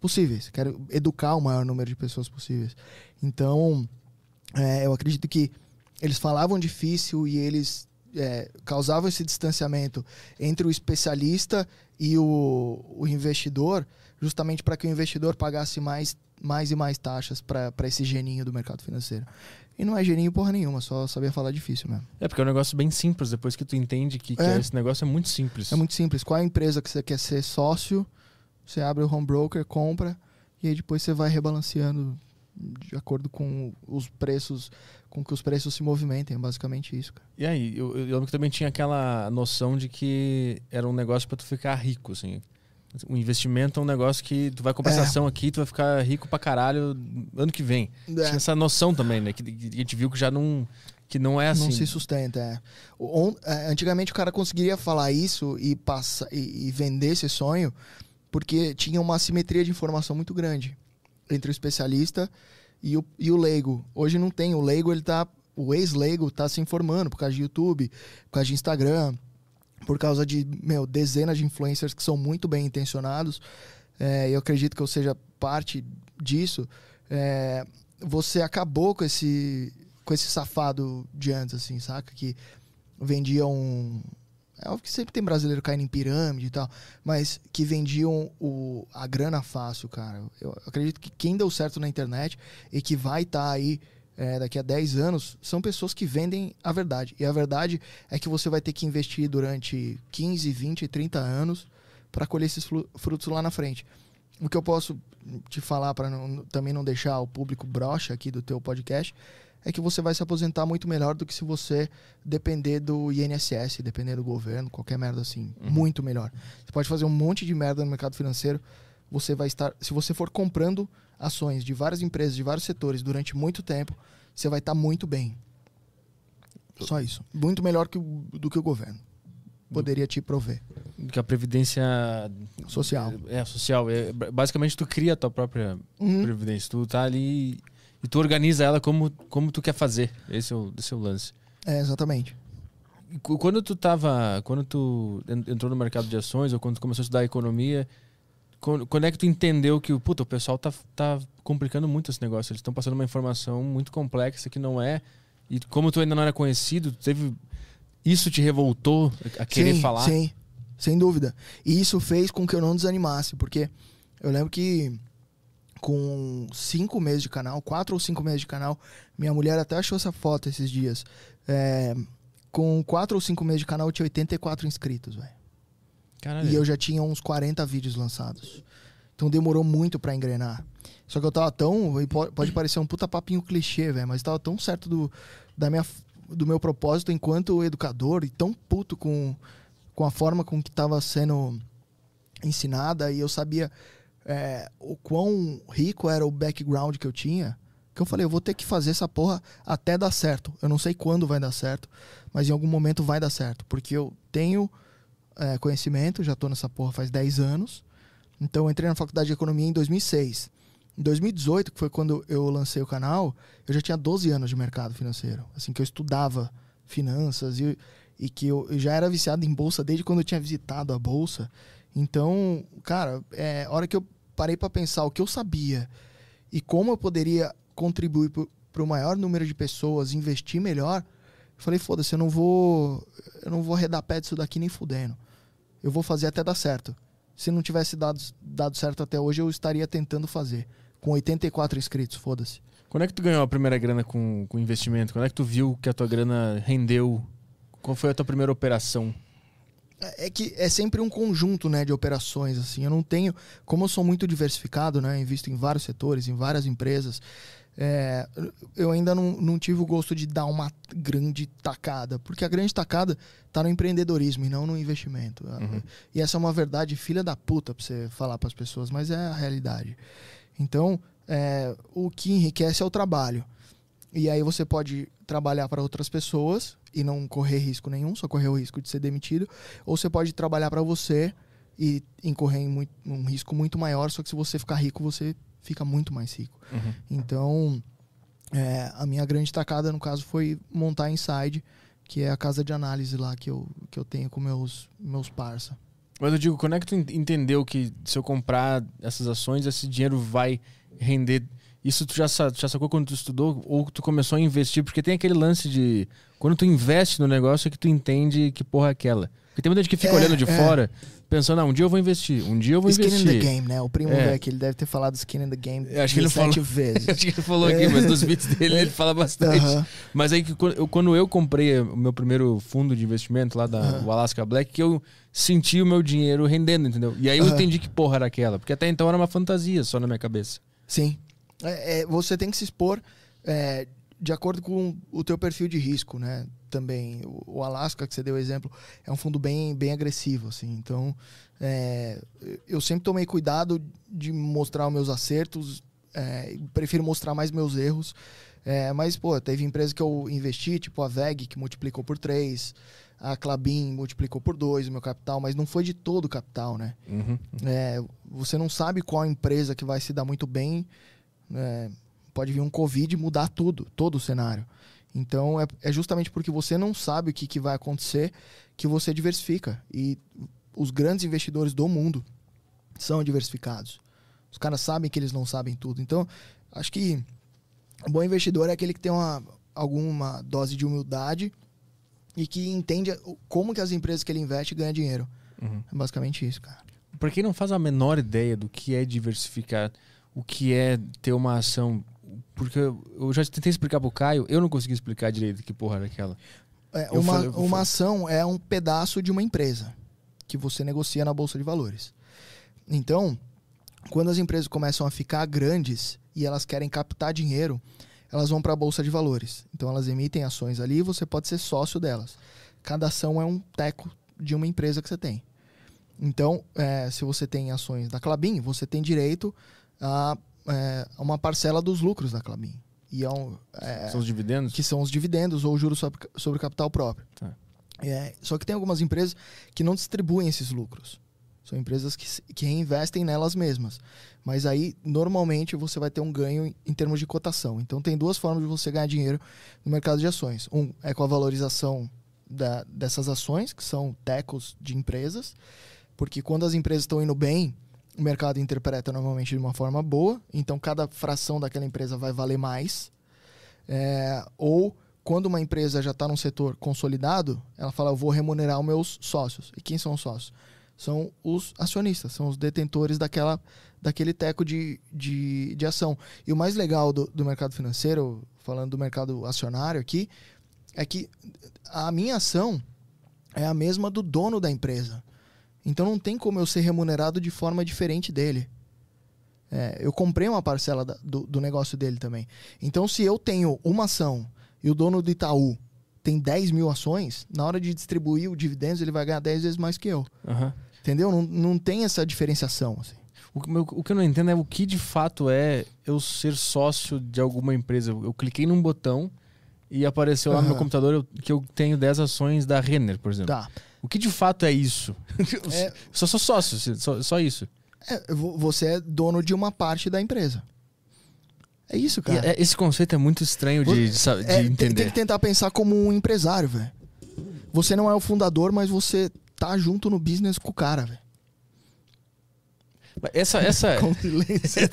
possíveis. Quero educar o maior número de pessoas possíveis. Então, é, eu acredito que eles falavam difícil e eles é, causavam esse distanciamento entre o especialista e o, o investidor, justamente para que o investidor pagasse mais, mais e mais taxas para esse geninho do mercado financeiro. E não é geninho porra nenhuma, só saber falar difícil mesmo. É porque é um negócio bem simples. Depois que tu entende que, que É. esse negócio é muito simples. É muito simples. Qual é a empresa que você quer ser sócio? Você abre o home broker, compra, e aí depois você vai rebalanceando de acordo com os preços, com que os preços se movimentem. É basicamente isso, cara. E aí, eu, eu lembro que também tinha aquela noção de que era um negócio pra tu ficar rico, assim. O investimento é um negócio que tu vai comprar essa É. ação aqui, tu vai ficar rico pra caralho ano que vem. Tinha essa noção também, né? Que, que a gente viu que já não, que não é assim. Não se sustenta, é. O- on- é, Antigamente o cara conseguiria falar isso e, passar, e, e vender esse sonho porque tinha uma assimetria de informação muito grande. entre o especialista e o, e o leigo. Hoje não tem. O leigo, ele tá. O ex-leigo tá se informando por causa de YouTube, por causa de Instagram, por causa de, meu, dezenas de influencers que são muito bem intencionados. É, eu acredito que eu seja parte disso. É, você acabou com esse, com esse safado de antes, assim, saca? Que vendiam. É óbvio que sempre tem brasileiro caindo em pirâmide e tal, mas que vendiam o, a grana fácil, cara. Eu acredito que quem deu certo na internet e que vai estar tá aí é, daqui a 10 anos são pessoas que vendem a verdade. E a verdade é que você vai ter que investir durante 15, 20, 30 anos para colher esses frutos lá na frente. O que eu posso te falar para também não deixar o público broxa aqui do teu podcast é que você vai se aposentar muito melhor do que se você depender do INSS, depender do governo, qualquer merda assim. Uhum. Muito melhor. Você pode fazer um monte de merda no mercado financeiro. Você vai estar. Se você for comprando ações de várias empresas, de vários setores durante muito tempo, você vai estar muito bem. Só isso. Muito melhor que do que o governo poderia te prover. Que a previdência social. É, social. É, basicamente, tu cria a tua própria uhum. previdência. Tu tá ali e tu organiza ela como, como tu quer fazer. Esse é o, esse é o lance. É, exatamente. Quando tu tava. Quando tu entrou no mercado de ações ou quando tu começou a estudar economia, quando é que tu entendeu que puta, o pessoal tá, tá complicando muito esse negócio? Eles estão passando uma informação muito complexa que não é. E como tu ainda não era conhecido, teve. Isso te revoltou a querer sim, falar? Sim, sem dúvida. E isso fez com que eu não desanimasse, porque eu lembro que com cinco meses de canal, quatro ou cinco meses de canal. Minha mulher até achou essa foto esses dias. É, com quatro ou cinco meses de canal, eu tinha 84 inscritos, velho. E eu já tinha uns 40 vídeos lançados. Então demorou muito para engrenar. Só que eu tava tão. Pode parecer um puta papinho clichê, velho, mas tava tão certo do, da minha, do meu propósito enquanto educador e tão puto com, com a forma com que tava sendo ensinada. E eu sabia é, o quão rico era o background que eu tinha, que eu falei, eu vou ter que fazer essa porra até dar certo. Eu não sei quando vai dar certo, mas em algum momento vai dar certo, porque eu tenho é, conhecimento, já tô nessa porra faz 10 anos. Então eu entrei na faculdade de economia em 2006. Em 2018, que foi quando eu lancei o canal, eu já tinha 12 anos de mercado financeiro. Assim que eu estudava finanças e, e que eu, eu já era viciado em bolsa desde quando eu tinha visitado a bolsa. Então, cara, é hora que eu parei para pensar o que eu sabia e como eu poderia contribuir para o maior número de pessoas, investir melhor, eu falei, foda-se, eu não vou eu não vou arredar pé disso daqui nem fudendo. Eu vou fazer até dar certo. Se não tivesse dado, dado certo até hoje, eu estaria tentando fazer. Com 84 inscritos, foda-se. Quando é que tu ganhou a primeira grana com, com investimento? Quando é que tu viu que a tua grana rendeu? Qual foi a tua primeira operação? É, é que é sempre um conjunto né, de operações. assim Eu não tenho. Como eu sou muito diversificado, né, invisto em vários setores, em várias empresas, é, eu ainda não, não tive o gosto de dar uma grande tacada. Porque a grande tacada está no empreendedorismo e não no investimento. Uhum. E essa é uma verdade filha da puta para você falar para as pessoas, mas é a realidade. Então, é, o que enriquece é o trabalho. E aí você pode trabalhar para outras pessoas e não correr risco nenhum, só correr o risco de ser demitido, ou você pode trabalhar para você e incorrer em muito, um risco muito maior, só que se você ficar rico, você fica muito mais rico. Uhum. Então, é, a minha grande tacada, no caso, foi montar a Inside, que é a casa de análise lá que eu, que eu tenho com meus, meus parça. Mas eu digo, quando é que tu entendeu que se eu comprar essas ações, esse dinheiro vai render isso tu já, já sacou quando tu estudou ou tu começou a investir? Porque tem aquele lance de. Quando tu investe no negócio é que tu entende que porra é aquela. Porque tem muita gente que fica é, olhando de é. fora, pensando, ah, um dia eu vou investir, um dia eu vou skin investir. Skin in the game, né? O primo é. aqui, ele deve ter falado skin in the game acho que ele falou, vezes. acho que ele falou aqui, mas nos vídeos dele ele fala bastante. Uh -huh. Mas aí, quando eu comprei o meu primeiro fundo de investimento lá da uh -huh. Alaska Black, que eu senti o meu dinheiro rendendo, entendeu? E aí eu uh -huh. entendi que porra era aquela. Porque até então era uma fantasia só na minha cabeça. Sim. É, é, você tem que se expor é, de acordo com o teu perfil de risco, né? Também o, o Alaska que você deu exemplo é um fundo bem bem agressivo, assim. Então é, eu sempre tomei cuidado de mostrar os meus acertos, é, prefiro mostrar mais meus erros. É, mas, pô, teve empresa que eu investi, tipo a VEG, que multiplicou por 3, a Clabin multiplicou por 2 o meu capital, mas não foi de todo o capital, né? Uhum. É, você não sabe qual empresa que vai se dar muito bem É, pode vir um Covid e mudar tudo, todo o cenário. Então é, é justamente porque você não sabe o que, que vai acontecer que você diversifica. E os grandes investidores do mundo são diversificados. Os caras sabem que eles não sabem tudo. Então, acho que o bom investidor é aquele que tem uma, alguma dose de humildade e que entende como que as empresas que ele investe ganham dinheiro. Uhum. É basicamente isso, cara. Pra quem não faz a menor ideia do que é diversificar, o que é ter uma ação. Porque eu já tentei explicar pro Caio, eu não consegui explicar direito que porra era aquela. É, uma, falei- uma ação é um pedaço de uma empresa que você negocia na bolsa de valores. Então, quando as empresas começam a ficar grandes e elas querem captar dinheiro, elas vão para a bolsa de valores. Então, elas emitem ações ali e você pode ser sócio delas. Cada ação é um teco de uma empresa que você tem. Então, é, se você tem ações da Clabin, você tem direito a, é, uma parcela dos lucros da Clabin. E é um, é, São os dividendos? que são os dividendos ou juros sobre, sobre capital próprio. Tá. É, só que tem algumas empresas que não distribuem esses lucros. São empresas que, que reinvestem nelas mesmas. Mas aí, normalmente, você vai ter um ganho em- em termos de cotação. Então, tem duas formas de você ganhar dinheiro no mercado de ações. Um é com a valorização da- dessas ações, que são tecos de empresas. Porque quando as empresas estão indo bem, o mercado interpreta normalmente de uma forma boa. Então, cada fração daquela empresa vai valer mais. É, ou quando uma empresa já está num setor consolidado, ela fala, eu vou remunerar os meus sócios. E quem são os sócios? São os acionistas, são os detentores daquela, daquele teco de, de, de ação. E o mais legal do, do mercado financeiro, falando do mercado acionário aqui, é que a minha ação é a mesma do dono da empresa. Então não tem como eu ser remunerado de forma diferente dele. É, eu comprei uma parcela da- do, do negócio dele também. Então, se eu tenho uma ação e o dono do Itaú tem 10 mil ações, na hora de distribuir o dividendos, ele vai ganhar 10 vezes mais que eu. Aham. Entendeu? Não, não tem essa diferenciação. Assim. O, meu- o que eu não entendo é o que de fato é eu ser sócio de alguma empresa. Eu, eu cliquei num botão e apareceu lá no meu computador eu- que eu tenho 10 ações da Renner, por exemplo. Tá. O que de fato é isso? Eu É- Só sou sócio, só, só isso. É, vo- você é dono de uma parte da empresa. É isso, E cara. é- esse conceito é muito estranho de, de de É, tem- entender. Tem que tentar pensar como um empresário, velho. Você não é o fundador, mas você tá junto no business com o cara, velho. Essa, essa, Com silêncio.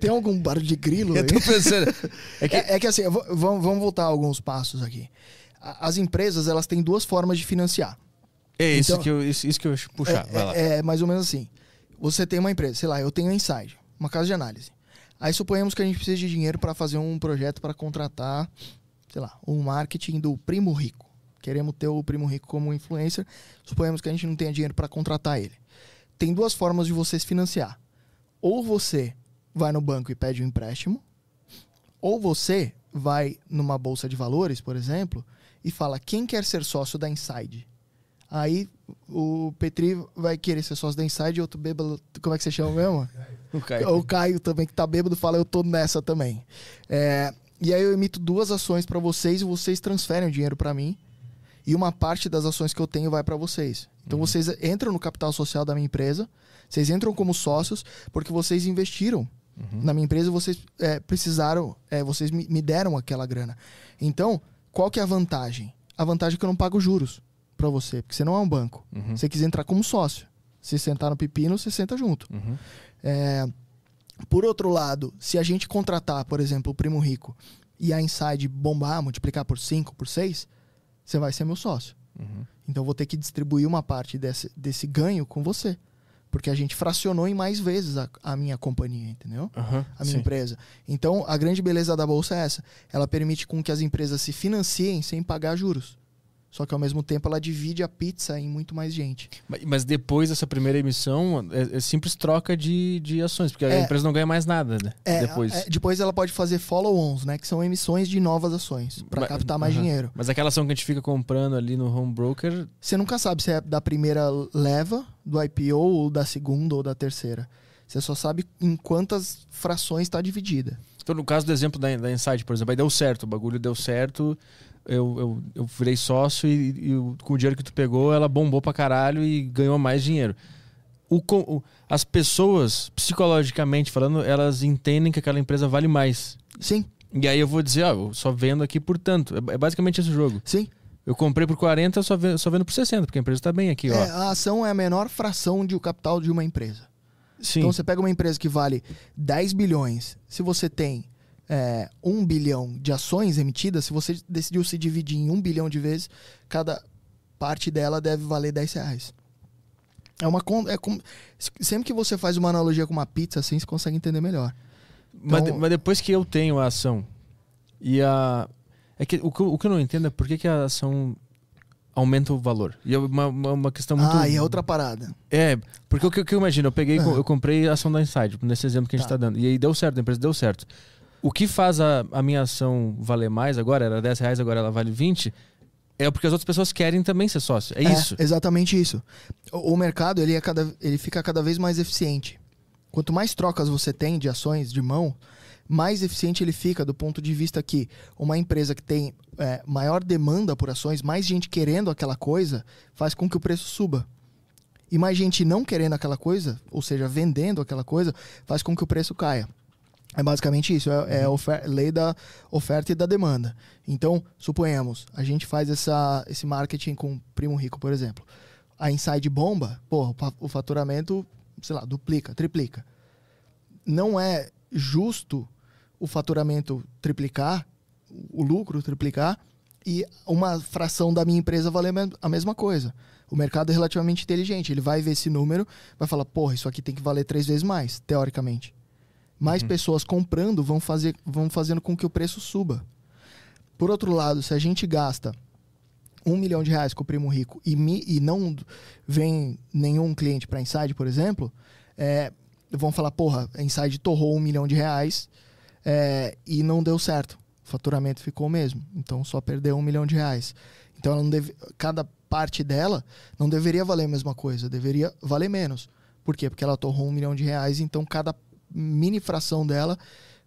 Tem algum barulho de grilo aí? eu tô pensando. É que, É, que assim, vamos, vamos voltar alguns passos aqui. As empresas, elas têm duas formas de financiar. É isso, então- que eu, isso, isso que eu ia puxar. é, vai lá. é- é mais ou menos assim. Você tem uma empresa, sei lá, eu tenho a Inside, uma casa de análise. Aí suponhamos que a gente precisa de dinheiro para fazer um projeto para contratar, sei lá, um marketing do Primo Rico. Queremos ter o Primo Rico como influencer. Suponhamos que a gente não tenha dinheiro para contratar ele. Tem duas formas de você se financiar. Ou você vai no banco e pede um empréstimo, ou você vai numa bolsa de valores, por exemplo, e fala quem quer ser sócio da Inside. Aí o Petri vai querer ser sócio da Inside e outro bêbado, como é que você chama mesmo? O Caio. O Caio também, que tá bêbado, fala eu tô nessa também. É, e aí eu emito duas ações para vocês e vocês transferem o dinheiro para mim. E uma parte das ações que eu tenho vai para vocês. Então vocês entram no capital social da minha empresa, vocês entram como sócios, porque vocês investiram na minha empresa vocês é, precisaram, é, vocês me, me deram aquela grana. Então, qual que é a vantagem? A vantagem é que eu não pago juros para você, porque você não é um banco. Uhum. Você quis entrar como sócio. Se sentar no pepino, você senta junto. Uhum. É, por outro lado, se a gente contratar, por exemplo, o Primo Rico e a Inside bombar, multiplicar por 5, por 6, você vai ser meu sócio. Uhum. Então vou ter que distribuir uma parte desse, desse ganho com você. Porque a gente fracionou em mais vezes a, a minha companhia, entendeu? Aham, A minha sim. empresa. Então, a grande beleza da bolsa é essa. Ela permite com que as empresas se financiem sem pagar juros. Só que ao mesmo tempo ela divide a pizza em muito mais gente. Mas- depois dessa primeira emissão, é, é simples troca de, de ações, porque a É. empresa não ganha mais nada, né? É, depois. é, depois ela pode fazer follow-ons, né? Que são emissões de novas ações para captar mais aham. dinheiro. Mas aquela ação que a gente fica comprando ali no home broker, Você nunca sabe se é da primeira leva do IPO ou da segunda ou da terceira. Você só sabe em quantas frações está dividida. Então, no caso do exemplo da, da Insight, por exemplo, aí deu certo, o bagulho deu certo, eu, eu, eu virei sócio e, e com o dinheiro que tu pegou, ela bombou pra caralho e ganhou mais dinheiro. o, o- as pessoas, psicologicamente falando, elas entendem que aquela empresa vale mais. Sim, E aí eu vou dizer, ó, eu só vendo aqui por tanto. É, é basicamente esse jogo. sim. Eu comprei por 40, só vendo, só vendo por 60, porque a empresa tá bem aqui, ó. É, a ação é a menor fração de o capital de uma empresa. Sim. Então você pega uma empresa que vale 10 bilhões, se você tem é, 1 bilhão de ações emitidas, se você decidiu se dividir em 1 bilhão de vezes, cada parte dela deve valer 10 reais. É uma é como, sempre que você faz uma analogia com uma pizza, assim, você consegue entender melhor. Mas, Então- mas depois que eu tenho a ação e a. É que o, que eu- o que eu não entendo é por que, que a ação aumenta o valor. E é uma, uma, uma questão muito. Ah, e é outra parada. É, porque o que, eu imagino, eu peguei, Aham. eu comprei a ação da Inside, nesse exemplo que a gente Tá. tá dando. E aí deu certo, a empresa deu certo. O que faz a, a minha ação valer mais agora, era 10 reais, agora ela vale 20, é porque as outras pessoas querem também ser sócio. É, isso. Exatamente isso. O, o mercado ele, é cada, ele fica cada vez mais eficiente. Quanto mais trocas você tem de ações de mão, mais eficiente ele fica do ponto de vista que uma empresa que tem é, maior demanda por ações, mais gente querendo aquela coisa, faz com que o preço suba. E mais gente não querendo aquela coisa, ou seja, vendendo aquela coisa, faz com que o preço caia. É basicamente isso, é, é a ofer- lei da oferta e da demanda. Então, suponhamos, a gente faz essa, esse marketing com o Primo Rico, por exemplo. A Inside bomba, pô, o faturamento, sei lá, duplica, triplica. Não é justo o faturamento triplicar, o lucro triplicar, e uma fração da minha empresa valer a mesma coisa. O mercado é relativamente inteligente. Ele vai ver esse número, vai falar, porra, isso aqui tem que valer três vezes mais, teoricamente. Mais pessoas comprando vão, fazer, vão fazendo com que o preço suba. Por outro lado, se a gente gasta um milhão de reais com o Primo Rico e, mi- e não vem nenhum cliente para Inside, por exemplo, é, vão falar, porra, a Inside torrou um milhão de reais é, e não deu certo. O faturamento ficou o mesmo. Então só perdeu um milhão de reais. Então ela não deve, cada parte dela não deveria valer a mesma coisa, deveria valer menos. Por quê? Porque ela torrou um milhão de reais, então cada mini fração dela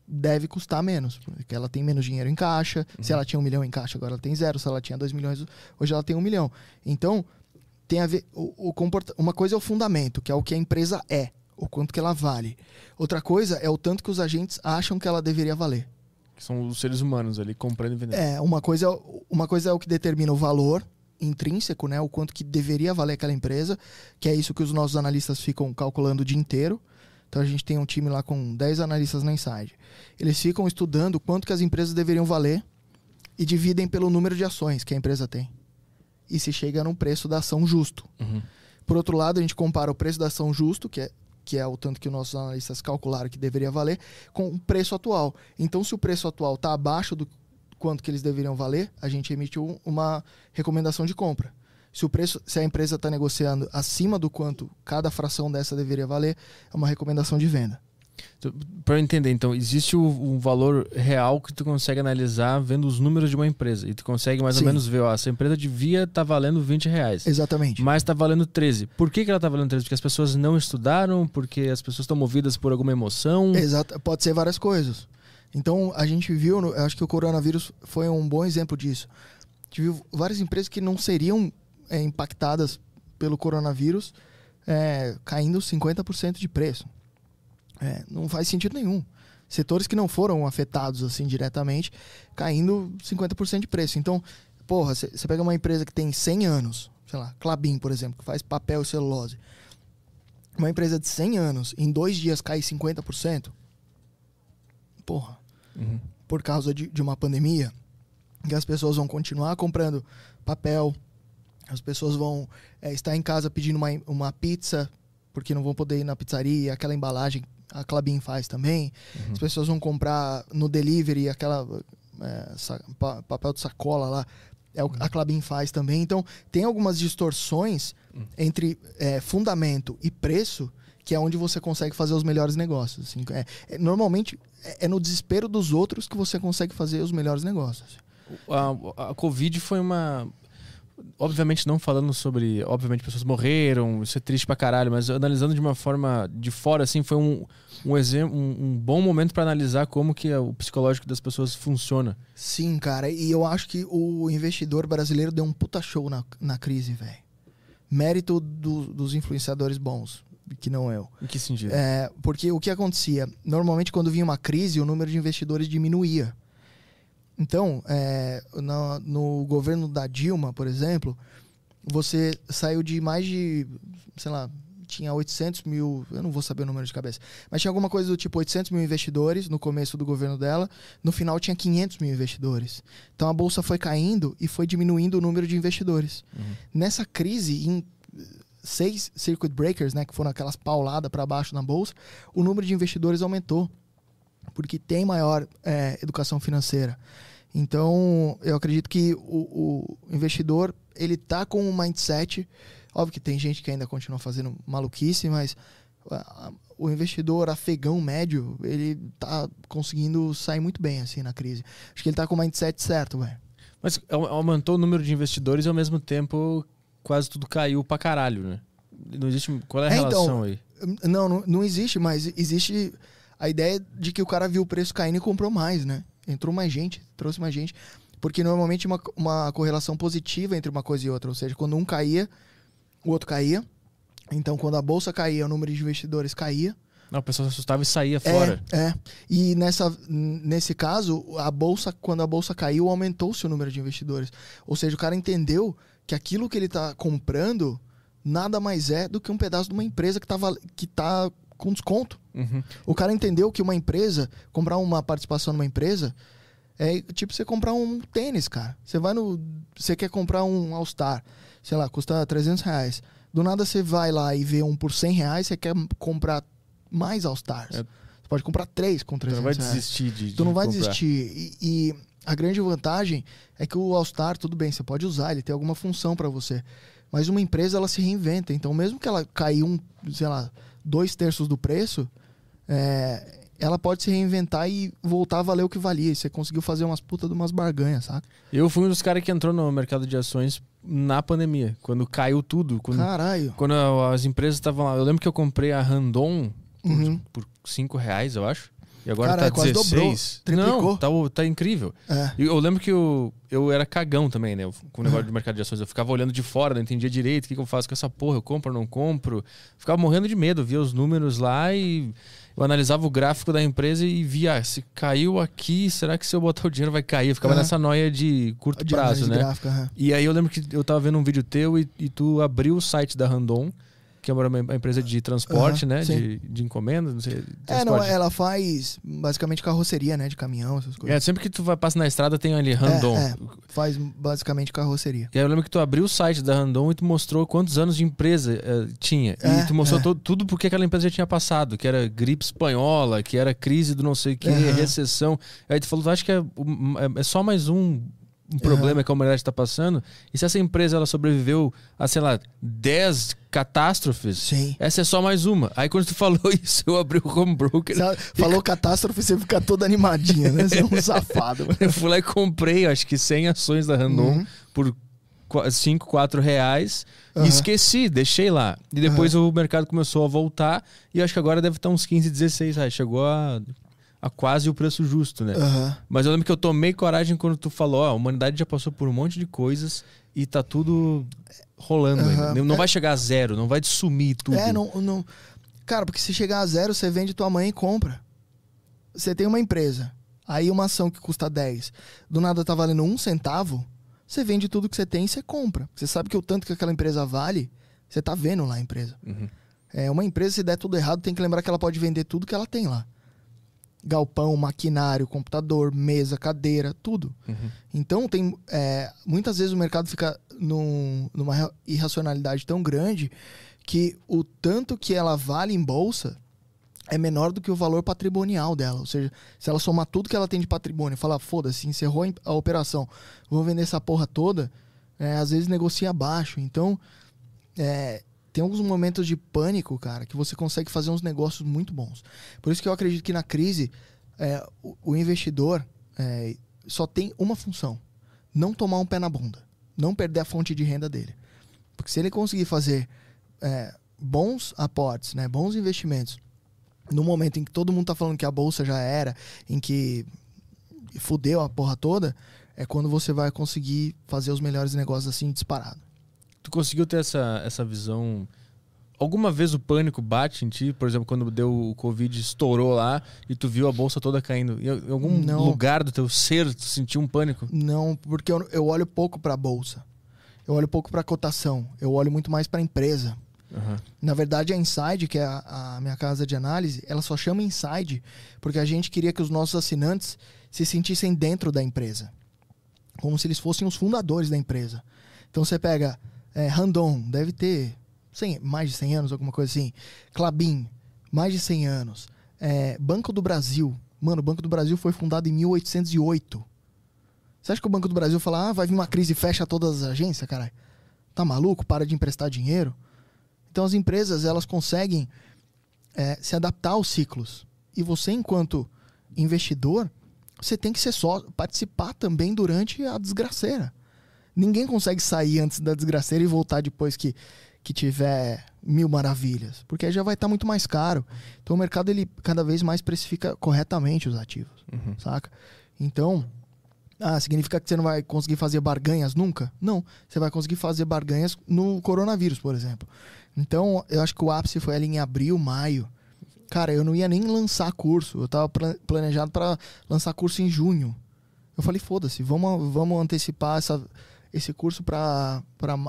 deve custar menos. Porque ela tem menos dinheiro em caixa. Se ela tinha um milhão em caixa, agora ela tem zero. Se ela tinha dois milhões, hoje ela tem um milhão. Então, tem a ver. O, o comporta, uma coisa é o fundamento, que é o que a empresa é, o quanto que ela vale. Outra coisa é o tanto que os agentes acham que ela deveria valer. Que são os seres humanos ali comprando e vendendo. É, uma coisa, é o- uma coisa é o que determina o valor intrínseco, né? O quanto que deveria valer aquela empresa, que é isso que os nossos analistas ficam calculando o dia inteiro. Então a gente tem um time lá com 10 analistas na Inside. Eles ficam estudando quanto que as empresas deveriam valer e dividem pelo número de ações que a empresa tem. E se chega num preço da ação justo. Uhum. Por outro lado, a gente compara o preço da ação justo, que é, que é o tanto que os nossos analistas calcularam que deveria valer, com o preço atual. Então, se o preço atual está abaixo do quanto que eles deveriam valer, a gente emite um- uma recomendação de compra. Se o preço, se a empresa está negociando acima do quanto cada fração dessa deveria valer, é uma recomendação de venda. Para eu entender, então, existe o, um valor real que tu consegue analisar vendo os números de uma empresa. E tu consegue mais Sim. ou menos ver, ó, essa empresa devia estar valendo 20 reais. Exatamente. Mas está valendo 13. Por que, que ela está valendo 13? Porque as pessoas não estudaram? Porque as pessoas estão movidas por alguma emoção? Exato, pode ser várias coisas. Então, a gente viu, eu acho que o coronavírus foi um bom exemplo disso. A gente viu várias empresas que não seriam é, impactadas pelo coronavírus é, caindo 50% de preço. É, não faz sentido nenhum. Setores que não foram afetados assim diretamente, caindo 50% de preço. Então, porra, você pega uma empresa que tem 100 anos, sei lá, Clabin, por exemplo, que faz papel e celulose. Uma empresa de 100 anos, em dois dias cai 50%. Porra, Uhum. por causa de, de uma pandemia, que as pessoas vão continuar comprando papel, as pessoas vão é, estar em casa pedindo uma, uma pizza, porque não vão poder ir na pizzaria, aquela embalagem a Clabin faz também. As pessoas vão comprar no delivery aquela é, sa- pa- papel de sacola lá, é o, a Clabin faz também. Então, tem algumas distorções entre é, fundamento e preço que é onde você consegue fazer os melhores negócios. assim. É- é- normalmente, é, é no desespero dos outros que você consegue fazer os melhores negócios. A, a Covid foi uma. Obviamente, não falando sobre. Obviamente, pessoas morreram, isso é triste pra caralho, mas analisando de uma forma de fora, assim, foi um, um, exemplo, um, um bom momento pra analisar como que o psicológico das pessoas funciona. Sim, cara, e eu acho que o investidor brasileiro deu um puta show na, na crise, velho. Mérito do- dos influenciadores bons. que não eu. Em que sentido? É, porque o que acontecia? Normalmente, quando vinha uma crise, o número de investidores diminuía. Então, é, no, no governo da Dilma, por exemplo, você saiu de mais de, sei lá, tinha 800 mil, eu não vou saber o número de cabeça, mas tinha alguma coisa do tipo 800 mil investidores no começo do governo dela, no final tinha 500 mil investidores. Então a bolsa foi caindo e foi diminuindo o número de investidores. Nessa crise, em seis circuit breakers, né, que foram aquelas pauladas para baixo na bolsa, o número de investidores aumentou, porque tem maior é, educação financeira. Então, eu acredito que o, o investidor ele tá com um mindset. Óbvio que tem gente que ainda continua fazendo maluquice, mas o investidor afegão médio ele tá conseguindo sair muito bem assim na crise. Acho que ele tá com o mindset certo, velho. Mas au- aumentou o número de investidores e ao mesmo tempo quase tudo caiu pra caralho, né? Não existe. Qual é a É, então, relação aí? Não, não, não existe, mas existe a ideia de que o cara viu o preço caindo e comprou mais, né? Entrou mais gente, trouxe mais gente. Porque normalmente uma, uma correlação positiva entre uma coisa e outra. Ou seja, quando um caía, o outro caía. Então, quando a bolsa caía, o número de investidores caía. Não, o pessoal se assustava e saía fora. É, é. E nessa, nesse caso, a bolsa, quando a bolsa caiu, aumentou-se o número de investidores. Ou seja, o cara entendeu que aquilo que ele está comprando nada mais é do que um pedaço de uma empresa que está que tá com desconto. Uhum. O cara entendeu que uma empresa, comprar uma participação numa empresa, é tipo você comprar um tênis, cara. Você vai no. Você quer comprar um All-Star, sei lá, custa 300 reais. Do nada você vai lá e vê um por 100 reais, você quer comprar mais All-Stars. É. Você pode comprar três com Tu 300 não vai reais. desistir de. Tu de não vai comprar. desistir. E, e a grande vantagem é que o All-Star, tudo bem, você pode usar, ele tem alguma função para você. Mas uma empresa, ela se reinventa. Então, mesmo que ela caia um, sei lá, dois terços do preço, é, ela pode se reinventar e voltar a valer o que valia. E você conseguiu fazer umas putas de umas barganhas, saca? Eu fui um dos caras que entrou no mercado de ações na pandemia, quando caiu tudo. Quando, Caralho. quando as empresas estavam lá. Eu lembro que eu comprei a Randon por, Uhum. por 5 reais, eu acho. E agora tá quase 16. dobrou, Não, triplicou. tá, o- tá incrível. É. Eu lembro que eu, eu era cagão também, né? Com o negócio de mercado de ações. Eu ficava olhando de fora, não entendia direito o que, que eu faço com essa porra. Eu compro ou não compro? Ficava morrendo de medo, via os números lá e eu analisava o gráfico da empresa e via ah, se caiu aqui, será que se eu botar o dinheiro vai cair? Eu ficava Aham. nessa noia de curto prazo, né? aham. E aí eu lembro que eu tava vendo um vídeo teu e, e tu abriu o site da Randon, que é uma, empresa de transporte, Aham, né? sim. De, de encomenda, não sei. É, não, ela faz basicamente carroceria, né? De caminhão, essas coisas. É, sempre que tu vai passar na estrada tem ali Randon. É, é. Faz basicamente carroceria. E aí eu lembro que tu abriu o site da Randon e tu mostrou quantos anos de empresa eh, tinha. É, e tu mostrou é. tudo porque aquela empresa já tinha passado, que era gripe espanhola, que era crise do não sei o que, recessão. Aí tu falou, tu acha que é, é- é só mais um, um problema que a humanidade está passando? E se essa empresa ela sobreviveu a, sei lá, 10 catástrofes, Sim. essa é só mais uma. Aí quando tu falou isso, eu abri o home broker. Sabe, Falou catástrofe, você fica toda animadinha, né? Você é um safado. mano. Eu fui lá e comprei, acho que 100 ações da Randon Uhum. por 5, 4 reais. Aham. E esqueci, deixei lá. E depois o mercado começou a voltar. E acho que agora deve estar uns 15, 16 reais. Chegou a, a quase o preço justo, né? Aham. Mas eu lembro que eu tomei coragem quando tu falou: ó, a humanidade já passou por um monte de coisas e tá tudo rolando Aham. ainda. Não É. vai chegar a zero, não vai sumir tudo. É, não, não. Cara, porque se chegar a zero, você vende tua mãe e compra. Você tem uma empresa, aí uma ação que custa 10, do nada tá valendo um centavo, você vende tudo que você tem e você compra. Você sabe que o tanto que aquela empresa vale, você tá vendo lá a empresa. Uhum. É, uma empresa, se der tudo errado, tem que lembrar que ela pode vender tudo que ela tem lá. Galpão, maquinário, computador, mesa, cadeira, tudo. Uhum. Então tem é, muitas vezes o mercado fica num- numa ra- irracionalidade tão grande que o tanto que ela vale em bolsa é menor do que o valor patrimonial dela. Ou seja, se ela somar tudo que ela tem de patrimônio e falar, foda-se, encerrou a operação, vou vender essa porra toda, é, às vezes negocia abaixo. Então, é, tem alguns momentos de pânico, cara, que você consegue fazer uns negócios muito bons. Por isso que eu acredito que na crise, é, o, o investidor é, só tem uma função: não tomar um pé na bunda, não perder a fonte de renda dele. Porque se ele conseguir fazer é, bons aportes, né, bons investimentos, no momento em que todo mundo tá falando que a bolsa já era, em que fudeu a porra toda, é quando você vai conseguir fazer os melhores negócios assim disparado. Tu conseguiu ter essa, essa visão Alguma vez o pânico bate em ti? Por exemplo, quando deu o Covid, estourou lá e tu viu a bolsa toda caindo. Em algum Não. lugar do teu ser tu sentiu um pânico? Não, porque eu, eu olho pouco para a bolsa. Eu olho pouco para a cotação. Eu olho muito mais para a empresa. Aham. Na verdade, a Inside, que é a, a minha casa de análise, ela só chama Inside porque a gente queria que os nossos assinantes se sentissem dentro da empresa. Como se eles fossem os fundadores da empresa. Então você pega é, Randon, deve ter 100 mais de 100 anos, alguma coisa assim. Clabin, mais de 100 anos. É, Banco do Brasil. Mano, o Banco do Brasil foi fundado em 1808. Você acha que o Banco do Brasil fala, ah, vai vir uma crise e fecha todas as agências, caralho? Tá maluco? Para de emprestar dinheiro? Então as empresas, elas conseguem é, se adaptar aos ciclos. E você, enquanto investidor, você tem que ser só participar também durante a desgraceira. Ninguém consegue sair antes da desgraceira e voltar depois que, que tiver mil maravilhas, porque aí já vai estar muito mais caro. Então o mercado ele cada vez mais precifica corretamente os ativos, saca? Então, ah, significa que você não vai conseguir fazer barganhas nunca? Não, você vai conseguir fazer barganhas no coronavírus, por exemplo. Então, eu acho que o ápice foi ali em abril, maio. Cara, eu não ia nem lançar curso. Eu tava pla- planejado para lançar curso em junho. Eu falei, foda-se, vamos, vamos antecipar essa, esse curso para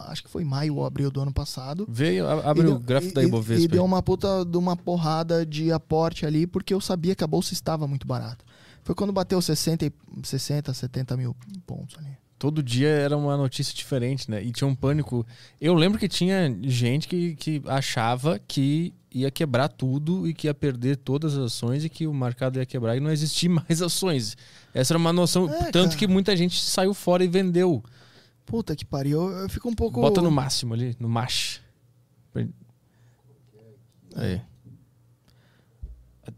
acho que foi maio ou abril do ano passado. Veio, abre E o deu- gráfico da e- Ibovespa. E deu aí. uma puta de uma porrada de aporte ali, porque eu sabia que a bolsa estava muito barata. Foi quando bateu 60, e- 60 70 mil pontos ali. Todo dia era uma notícia diferente, né? E tinha um pânico. Eu lembro que tinha gente que, que achava que ia quebrar tudo e que ia perder todas as ações e que o mercado ia quebrar e não existir mais ações. Essa era uma noção. É, tanto cara. que muita gente saiu fora e vendeu. Puta que pariu. Eu, eu fico um pouco. Bota no máximo ali, no max. Aí.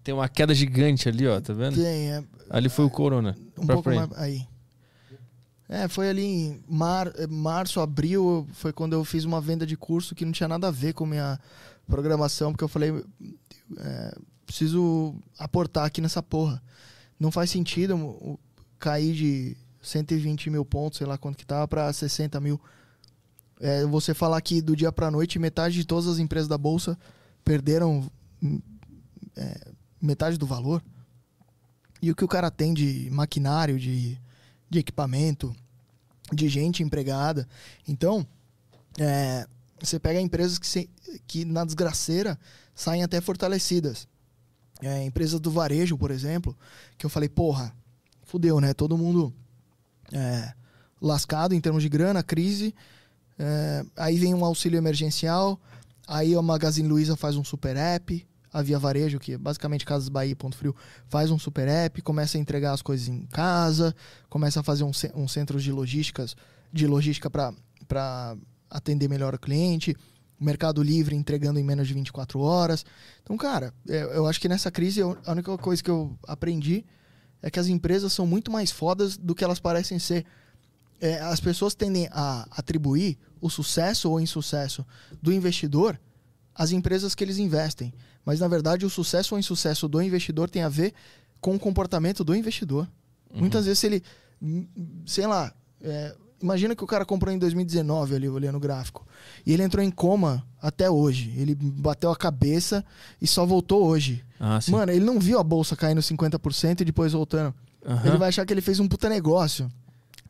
Tem uma queda gigante ali, ó, tá vendo? Tem, é, Ali foi o Corona. um pouco frente. mais. Aí. É, foi ali em mar, eh, março, abril, foi quando eu fiz uma venda de curso que não tinha nada a ver com minha programação, porque eu falei, é, preciso aportar aqui nessa porra. Não faz sentido cair de 120 mil pontos, sei lá quanto que tava, pra 60 mil. É, você falar que do dia pra noite, metade de todas as empresas da Bolsa perderam hum, é, metade do valor. E o que o cara tem de maquinário, de, de equipamento, de gente empregada. Então, é, você pega empresas que, se- que na desgraceira saem até fortalecidas. É, empresas do varejo, por exemplo, que eu falei, porra, fudeu, né? Todo mundo é, lascado em termos de grana, crise. É, aí vem um auxílio emergencial. Aí a Magazine Luiza faz um super app. A Via Varejo, que é basicamente Casas Bahia e Ponto Frio, faz um super app, começa a entregar as coisas em casa, começa a fazer um, um centro de logísticas, de logística para atender melhor o cliente. Mercado Livre entregando em menos de 24 horas. Então, cara, eu, eu acho que nessa crise eu- a única coisa que eu aprendi é que as empresas são muito mais fodas do que elas parecem ser. É, as pessoas tendem a atribuir o sucesso ou insucesso do investidor às empresas que eles investem. Mas, na verdade, o sucesso ou insucesso do investidor tem a ver com o comportamento do investidor. Muitas vezes, se ele, hum, sei lá, é, imagina que o cara comprou em 2019, ali, olhando o gráfico, e ele entrou em coma até hoje. Ele bateu a cabeça e só voltou hoje. Ah, sim. Mano, ele não viu a bolsa caindo 50% e depois voltando. Aham. Ele vai achar que ele fez um puta negócio.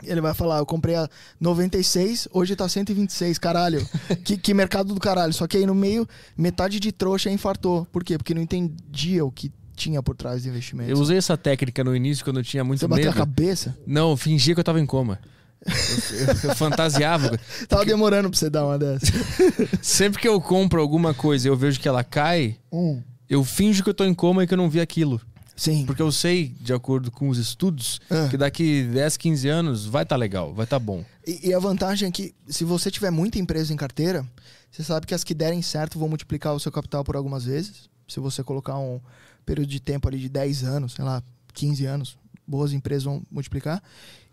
Ele vai falar, eu comprei a 96, hoje tá 126, caralho. que, que mercado do caralho. Só que aí no meio, metade de trouxa infartou. Por quê? Porque não entendia o que tinha por trás do investimento. Eu usei essa técnica no início quando eu tinha muito Você bateu a medo. cabeça? Não, fingia que eu tava em coma. Eu, eu- eu fantasiava. Tava demorando pra você dar uma dessa. Sempre que eu compro alguma coisa e eu vejo que ela cai, Hum. eu finjo que eu tô em coma e que eu não vi aquilo. Sim. Porque eu sei, de acordo com os estudos, Ah. que daqui 10, 15 anos vai estar legal, vai estar bom. E, e a vantagem é que, se você tiver muita empresa em carteira, você sabe que as que derem certo vão multiplicar o seu capital por algumas vezes. Se você colocar um período de tempo ali de 10 anos, sei lá, 15 anos, boas empresas vão multiplicar.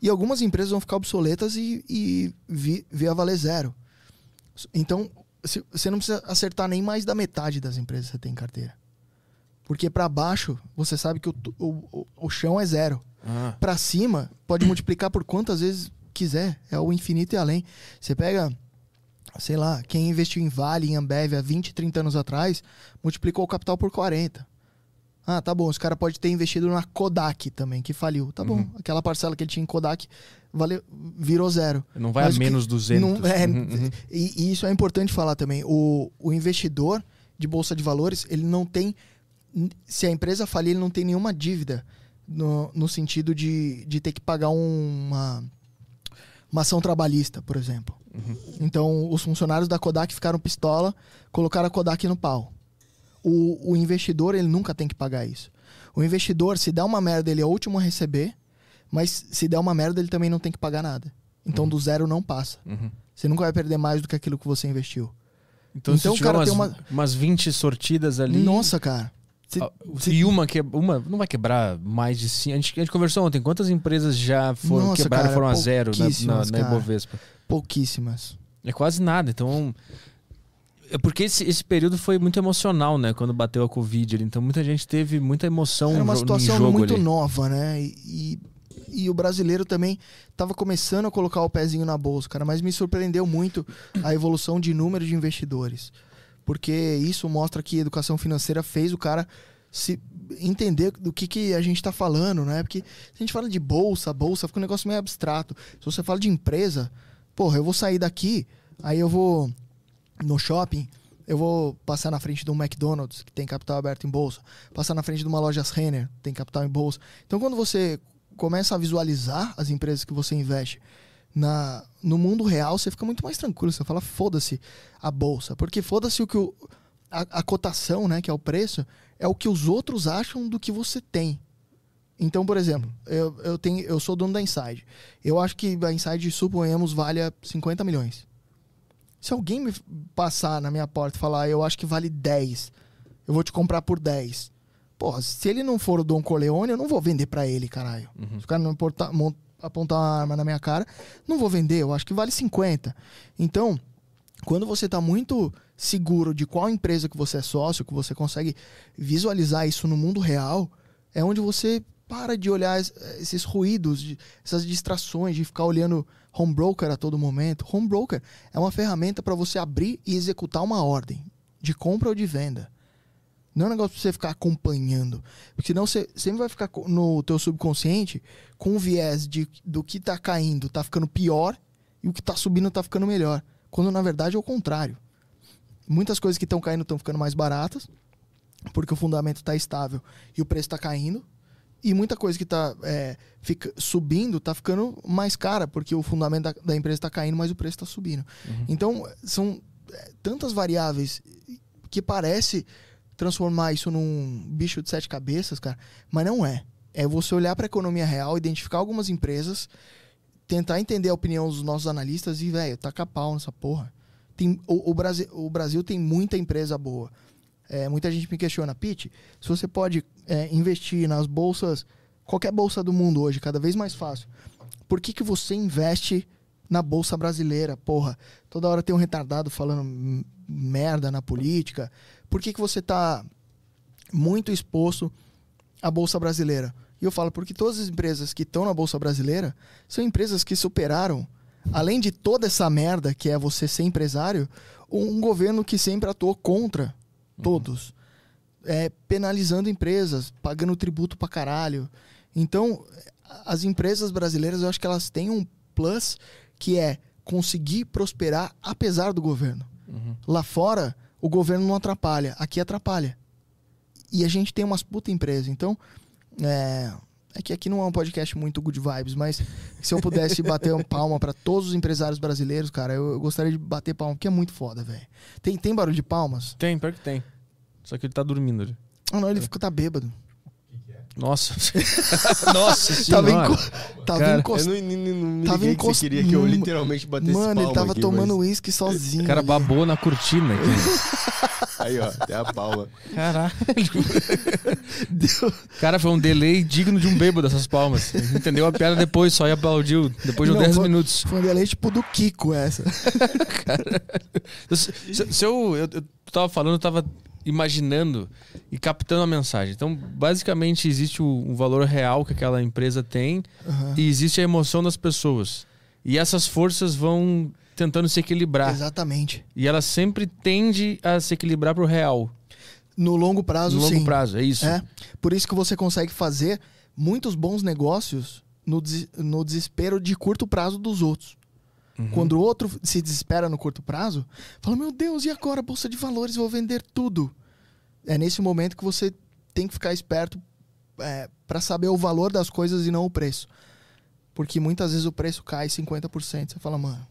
E algumas empresas vão ficar obsoletas e, e vi- a valer zero. Então, você não precisa acertar nem mais da metade das empresas que você tem em carteira. Porque para baixo, você sabe que o, o, o- chão é zero Ah, Pra cima, pode multiplicar por quantas vezes quiser. É o infinito e além. Você pega sei lá, quem investiu em Vale, em Ambev há 20, 30 anos atrás, multiplicou o capital por 40. Ah, tá bom, esse cara pode ter investido na Kodak também, que faliu. Tá bom, aquela parcela que ele tinha em Kodak valeu, virou zero. Não vai Mas a o que- menos 200. Não, é, Uhum, uhum. E, e isso é importante falar também. O, o investidor de bolsa de valores, ele não tem. Se a empresa falir, ele não tem nenhuma dívida no, no sentido de, de ter que pagar uma, uma ação trabalhista, por exemplo. Então, os funcionários da Kodak ficaram pistola, colocaram a Kodak no pau. O, o investidor, ele nunca tem que pagar isso. O investidor, se der uma merda, ele é o último a receber, mas se der uma merda, ele também não tem que pagar nada. Então, do zero não passa. Uhum. Você nunca vai perder mais do que aquilo que você investiu. Então, Então, se tiver cara, umas, tem uma- umas 20 sortidas ali. Nossa, cara. Cê- Ah, E uma, que, uma não vai quebrar mais de 5. A gente, a gente conversou ontem. Quantas empresas já foram Nossa, quebraram cara, foram a zero na, na, na. Ibovespa? pouquíssimas. É quase nada. Então. É porque esse, esse período foi muito emocional, né? Quando bateu a Covid. Então muita gente teve muita emoção Era uma situação muito ali. nova, né? E, e, e o brasileiro também estava começando a colocar o pezinho na bolsa, cara. Mas me surpreendeu muito a evolução de número de investidores. Porque isso mostra que a educação financeira fez o cara se entender do que, que a gente está falando, né? Porque se a gente fala de bolsa, bolsa fica um negócio meio abstrato. Se você fala de empresa, porra, eu vou sair daqui, aí eu vou no shopping, eu vou passar na frente de um McDonald's, que tem capital aberto em bolsa, passar na frente de uma loja Renner, que tem capital em bolsa. Então, quando você começa a visualizar as empresas que você investe na, no mundo real, você fica muito mais tranquilo. Você fala, foda-se a bolsa. Porque foda-se o que o, a, a cotação, né, que é o preço, é o que os outros acham do que você tem. Então, por exemplo, eu, eu, tenho, eu sou dono da Inside. Eu acho que a Inside, suponhamos, valha 50 milhões. Se alguém me passar na minha porta e falar, eu acho que vale 10, eu vou te comprar por 10. Porra, se ele não for o Don Corleone, eu não vou vender pra ele, caralho. Se o cara não apontar uma arma na minha cara, não vou vender, eu acho que vale 50. Então, quando você está muito seguro de qual empresa que você é sócio, que você consegue visualizar isso no mundo real, é onde você para de olhar es- esses ruídos, essas distrações, de ficar olhando home broker a todo momento. Home broker é uma ferramenta para você abrir e executar uma ordem de compra ou de venda. Não é um negócio pra você ficar acompanhando. Porque senão você sempre vai ficar no teu subconsciente com o viés de, do que tá caindo tá ficando pior e o que tá subindo tá ficando melhor. Quando na verdade é o contrário. Muitas coisas que estão caindo estão ficando mais baratas, porque o fundamento está estável e o preço está caindo. E muita coisa que está subindo está ficando mais cara, porque o fundamento da, da empresa está caindo, mas o preço está subindo. Então, são é, tantas variáveis que parece transformar isso num bicho de sete cabeças, cara, mas não é. É você olhar para a economia real, identificar algumas empresas, tentar entender a opinião dos nossos analistas e, velho, tacar pau nessa porra. Tem, o, o Brasil, o Brasil tem muita empresa boa. É, muita gente me questiona, Pete, se você pode é, investir nas bolsas, qualquer bolsa do mundo hoje, cada vez mais fácil, por que, que você investe na bolsa brasileira? Porra, toda hora tem um retardado falando merda na política. Por que, que você tá muito exposto à bolsa brasileira? E eu falo, porque todas as empresas que estão na bolsa brasileira são empresas que superaram, além de toda essa merda que é você ser empresário, um governo que sempre atuou contra todos. É, penalizando empresas, pagando tributo pra caralho. Então, as empresas brasileiras, eu acho que elas têm um plus que é conseguir prosperar apesar do governo. Lá fora, o governo não atrapalha, aqui atrapalha. E a gente tem umas puta empresas. Então, é, é que aqui não é um podcast muito good vibes, mas se eu pudesse bater uma palma pra todos os empresários brasileiros, cara, eu, eu gostaria de bater palma, porque é muito foda, velho. Tem, tem barulho de palmas? Tem, pior que tem. Só que ele tá dormindo ali. Ah, não, ele fica, tá bêbado. Nossa. Nossa Tava, senhora. enco... tava Cara, Eu encostado. não, não, não me Tava que você queria que eu literalmente batesse Mano, ele tava aqui, tomando mas- uísque sozinho. O cara ali. babou na cortina aqui. Aí, ó, até a palma. Caralho. Deu- Cara, foi um delay digno de um bêbado essas palmas. Entendeu a piada depois, só e aplaudiu. Depois de Não, 10 foi- minutos. Foi um delay tipo do Kiko essa. Se, se- se eu, eu, eu tava falando, eu tava imaginando e captando a mensagem. Então, basicamente, existe o, o valor real que aquela empresa tem Aham. e existe a emoção das pessoas. E essas forças vão tentando se equilibrar. Exatamente. E ela sempre tende a se equilibrar pro real. No longo prazo, No longo sim. prazo, é isso. É. Por isso que você consegue fazer muitos bons negócios no, des- no desespero de curto prazo dos outros. Uhum. Quando o outro se desespera no curto prazo, fala: Meu Deus, e agora? Bolsa de valores, vou vender tudo. É nesse momento que você tem que ficar esperto para saber o valor das coisas e não o preço. Porque muitas vezes o preço cai 50%. Você fala, mano,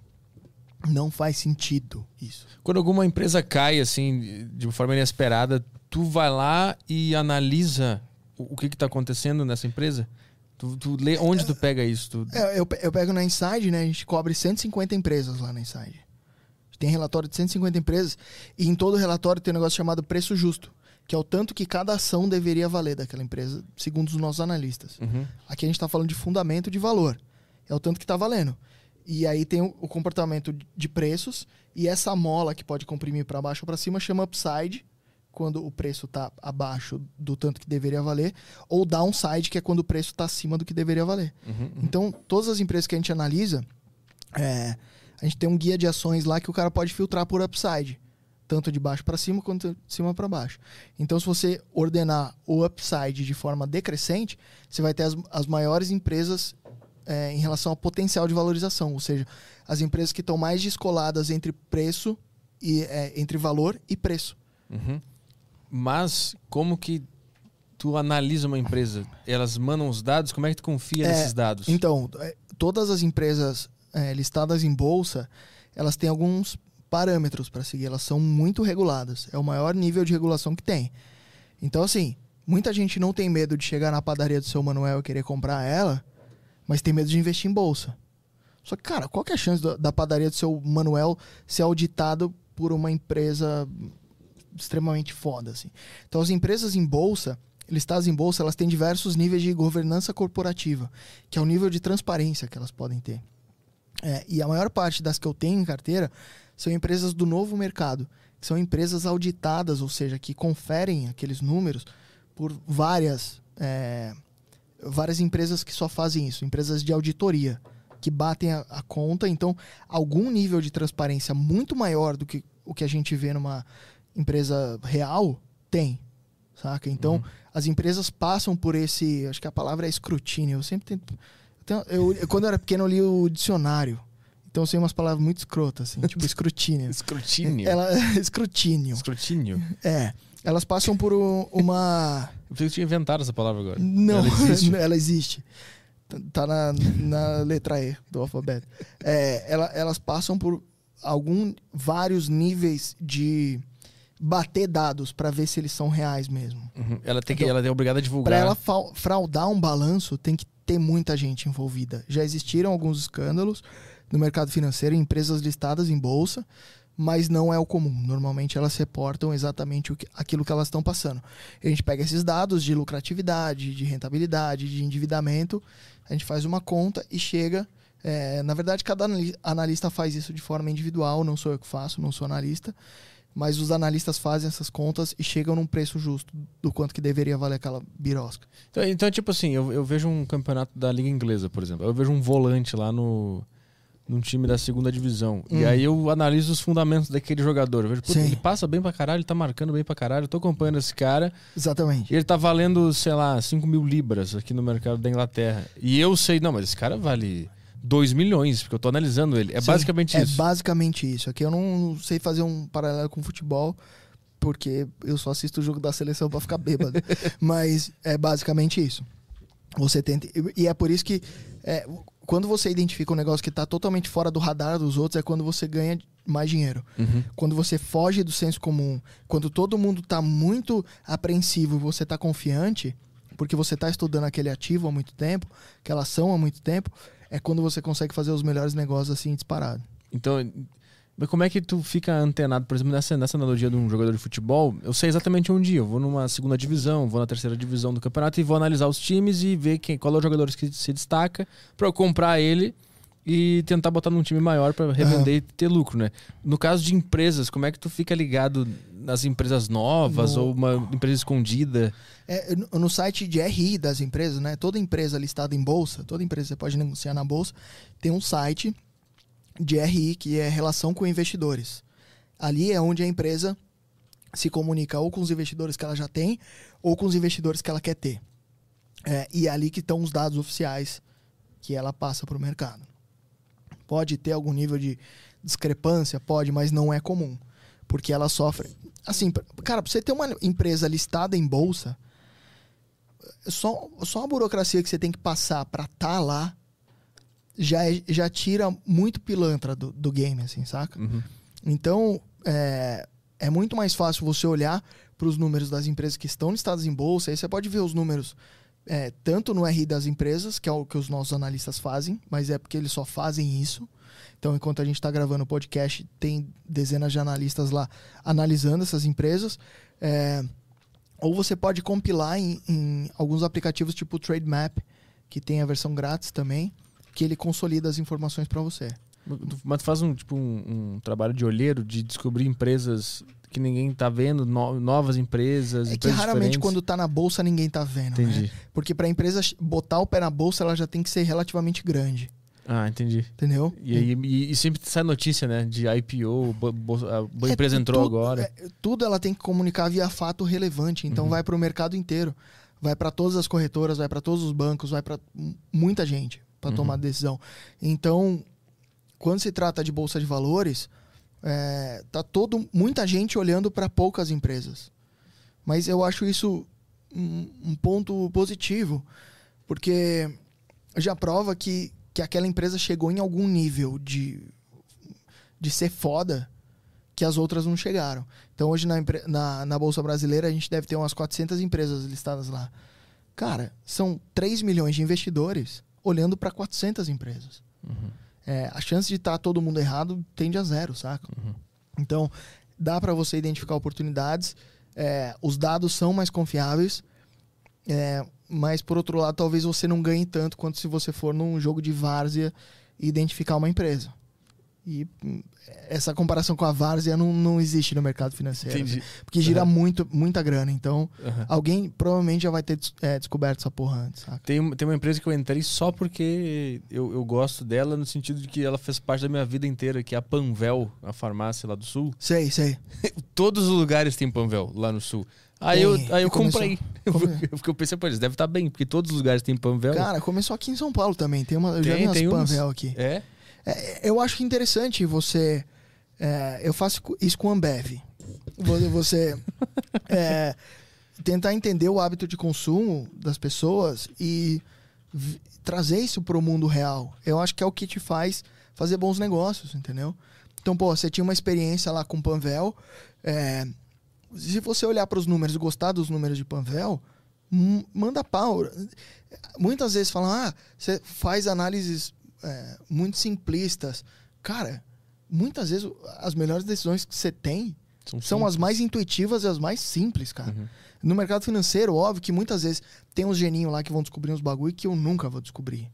não faz sentido isso. Quando alguma empresa cai, assim, de uma forma inesperada, tu vai lá e analisa o, que que tá acontecendo nessa empresa? Tu, tu lê onde tu pega isso? Tu... É, eu, eu pego na Inside, né? A gente cobre 150 empresas lá na Inside. A gente tem relatório de 150 empresas e em todo relatório tem um negócio chamado preço justo, que é o tanto que cada ação deveria valer daquela empresa, segundo os nossos analistas. Uhum. Aqui a gente está falando de fundamento de valor. É o tanto que está valendo. E aí tem o, comportamento de preços e essa mola que pode comprimir para baixo ou para cima chama upside, quando o preço está abaixo do tanto que deveria valer, ou downside, que é quando o preço está acima do que deveria valer. Uhum. Então, todas as empresas que a gente analisa, é, a gente tem um guia de ações lá que o cara pode filtrar por upside, tanto de baixo para cima quanto de cima para baixo. Então, se você ordenar o upside de forma decrescente, você vai ter as, as maiores empresas é, em relação ao potencial de valorização, ou seja, as empresas que estão mais descoladas entre preço e é, entre valor e preço. Uhum. Mas como que tu analisa uma empresa? Elas mandam os dados? Como é que tu confia É, nesses dados? Então, é, todas as empresas é, listadas em bolsa, elas têm alguns parâmetros para seguir. Elas são muito reguladas. É o maior nível de regulação que tem. Então, assim, muita gente não tem medo de chegar na padaria do seu Manuel e querer comprar ela, mas tem medo de investir em bolsa. Só que, cara, qual que é a chance da, da padaria do seu Manuel ser auditado por uma empresa extremamente foda, assim? Então, as empresas em bolsa, listadas em bolsa, elas têm diversos níveis de governança corporativa, que é o nível de transparência que elas podem ter. É, e a maior parte das que eu tenho em carteira são empresas do novo mercado, que são empresas auditadas, ou seja, que conferem aqueles números por várias, é, várias empresas que só fazem isso, empresas de auditoria, que batem a, a conta. Então, algum nível de transparência muito maior do que o que a gente vê numa empresa real tem, saca? Então, as empresas passam por esse, acho que a palavra é escrutínio. Eu sempre tento eu, eu- quando eu era pequeno, eu li o dicionário. Então eu sei umas palavras muito escrotas, assim, tipo escrutínio. Escrutínio. Ela, escrutínio. Escrutínio. É. Elas passam por um- uma. Eu pensei que tinha inventado essa palavra agora. Não, Ela existe. ela existe. Tá- na, na letra E do alfabeto. É, ela- elas passam por algum vários níveis de bater dados para ver se eles são reais mesmo. Uhum. Ela, tem que, Então, ela é obrigada a divulgar. Para ela fraudar um balanço, tem que ter muita gente envolvida. Já existiram alguns escândalos no mercado financeiro, em empresas listadas em bolsa, mas não é o comum. Normalmente elas reportam exatamente que- aquilo que elas estão passando. A gente pega esses dados de lucratividade, de rentabilidade, de endividamento, a gente faz uma conta e chega. é, na verdade, cada anali- analista faz isso de forma individual, não sou eu que faço, não sou analista. Mas os analistas fazem essas contas e chegam num preço justo do quanto que deveria valer aquela birosca. Então, então, tipo assim, eu, eu vejo um campeonato da Liga Inglesa, por exemplo. Eu vejo um volante lá no num time da segunda divisão. E Hum. aí eu analiso os fundamentos daquele jogador. Eu vejo, puta, ele passa bem pra caralho, ele tá marcando bem pra caralho. Eu tô acompanhando esse cara. Exatamente. E ele tá valendo, sei lá, 5 mil libras aqui no mercado da Inglaterra. E eu sei, não, mas esse cara vale 2 milhões, porque eu tô analisando ele. É Sim, basicamente é isso. basicamente isso. Aqui eu não sei fazer um paralelo com futebol, porque eu só assisto o jogo da seleção pra ficar bêbado. Mas é basicamente isso. Você tenta. E é por isso que é, quando você identifica um negócio que tá totalmente fora do radar dos outros, é quando você ganha mais dinheiro. Uhum. Quando você foge do senso comum, quando todo mundo tá muito apreensivo e você tá confiante, porque você tá estudando aquele ativo há muito tempo, aquela ação há muito tempo, é quando você consegue fazer os melhores negócios assim disparado. Então, mas como é que tu fica antenado? Por exemplo, nessa, nessa analogia de um jogador de futebol, eu sei exatamente onde ir. Eu vou numa segunda divisão, vou na terceira divisão do campeonato e vou analisar os times e ver quem, qual é o jogador que se destaca pra eu comprar ele e tentar botar num time maior pra revender e ter lucro, né? No caso de empresas, como é que tu fica ligado nas empresas novas No- ou uma empresa escondida? É, no- no site de RI das empresas, né? Toda empresa listada em bolsa, toda empresa que você pode negociar na bolsa, tem um site de RI que é relação com investidores. Ali é onde a empresa se comunica ou com os investidores que ela já tem ou com os investidores que ela quer ter. É, e é ali que estão os dados oficiais que ela passa para o mercado. Pode ter algum nível de discrepância, pode, mas não é comum. Porque ela sofre. Assim, cara, pra você ter uma empresa listada em bolsa, só, só a burocracia que você tem que passar pra estar lá já, é- já tira muito pilantra do, do game, assim, saca? Uhum. Então, é, é muito mais fácil você olhar para os números das empresas que estão listadas em bolsa. Aí você pode ver os números é, tanto no RI das empresas, que é o que os nossos analistas fazem, mas é porque eles só fazem isso. Então, enquanto a gente está gravando o podcast, tem dezenas de analistas lá analisando essas empresas. É, ou você pode compilar em, em alguns aplicativos tipo o Trademap, que tem a versão grátis também, que ele consolida as informações para você. Mas tu faz um, tipo, um, um trabalho de olheiro, de descobrir empresas que ninguém tá vendo, no- novas empresas, É que empresas raramente diferentes. quando tá na bolsa ninguém tá vendo, Entendi. né? Porque pra empresa botar o pé na bolsa, ela já tem que ser relativamente grande, Ah, entendi. entendeu? E, aí, e, e sempre sai notícia, né? De IPO, bo- bo- a É, empresa entrou tudo- agora. é, tudo ela tem que comunicar via fato relevante, então Uhum. vai para o mercado inteiro, vai para todas as corretoras, vai para todos os bancos, vai para muita gente para Uhum. tomar decisão. Então, quando se trata de bolsa de valores, é, tá todo muita gente olhando para poucas empresas. Mas eu acho isso um, um ponto positivo, porque já prova que, que aquela empresa chegou em algum nível de, de ser foda que as outras não chegaram. Então hoje na, na, na Bolsa Brasileira a gente deve ter umas 400 empresas listadas lá. Cara, são 3 milhões de investidores olhando para 400 empresas. É, a chance de estar todo mundo errado tende a zero, saca? Então, dá para você identificar oportunidades. é, os dados são mais confiáveis. é, mas, por outro lado, talvez você não ganhe tanto quanto se você for num jogo de várzea e identificar uma empresa. E hum, essa comparação com a várzea não, não existe no mercado financeiro. Entendi. né? Porque gira Aham. muito, muita grana. Então, Aham. alguém provavelmente já vai ter é, descoberto essa porra antes, saca? Tem, tem uma empresa que eu entrei só porque eu, eu gosto dela, no sentido de que ela fez parte da minha vida inteira, que é a Panvel, a farmácia lá do sul. Sei, sei. Todos os lugares tem Panvel lá no sul. Aí Tem. eu, aí eu Começou- comprei. Eu, porque eu pensei, pô, eles devem estar bem, porque todos os lugares tem Panvel. Cara, começou aqui em São Paulo também. Tem uma, eu já Tem, vi umas tem uns. Panvel aqui. É? É, eu acho interessante você. é, eu faço isso com a Ambev. Você, é, tentar entender o hábito de consumo das pessoas e trazer isso para o mundo real. Eu acho que é o que te faz fazer bons negócios, entendeu? Então, pô, você tinha uma experiência lá com Panvel. é, se você olhar para os números e gostar dos números de Panvel, manda pau. Muitas vezes falam, ah, você faz análises é, muito simplistas. Cara, muitas vezes as melhores decisões que você tem são as mais intuitivas e as mais simples, cara. Uhum. No mercado financeiro, óbvio que muitas vezes tem uns geninhos lá que vão descobrir uns bagulho que eu nunca vou descobrir.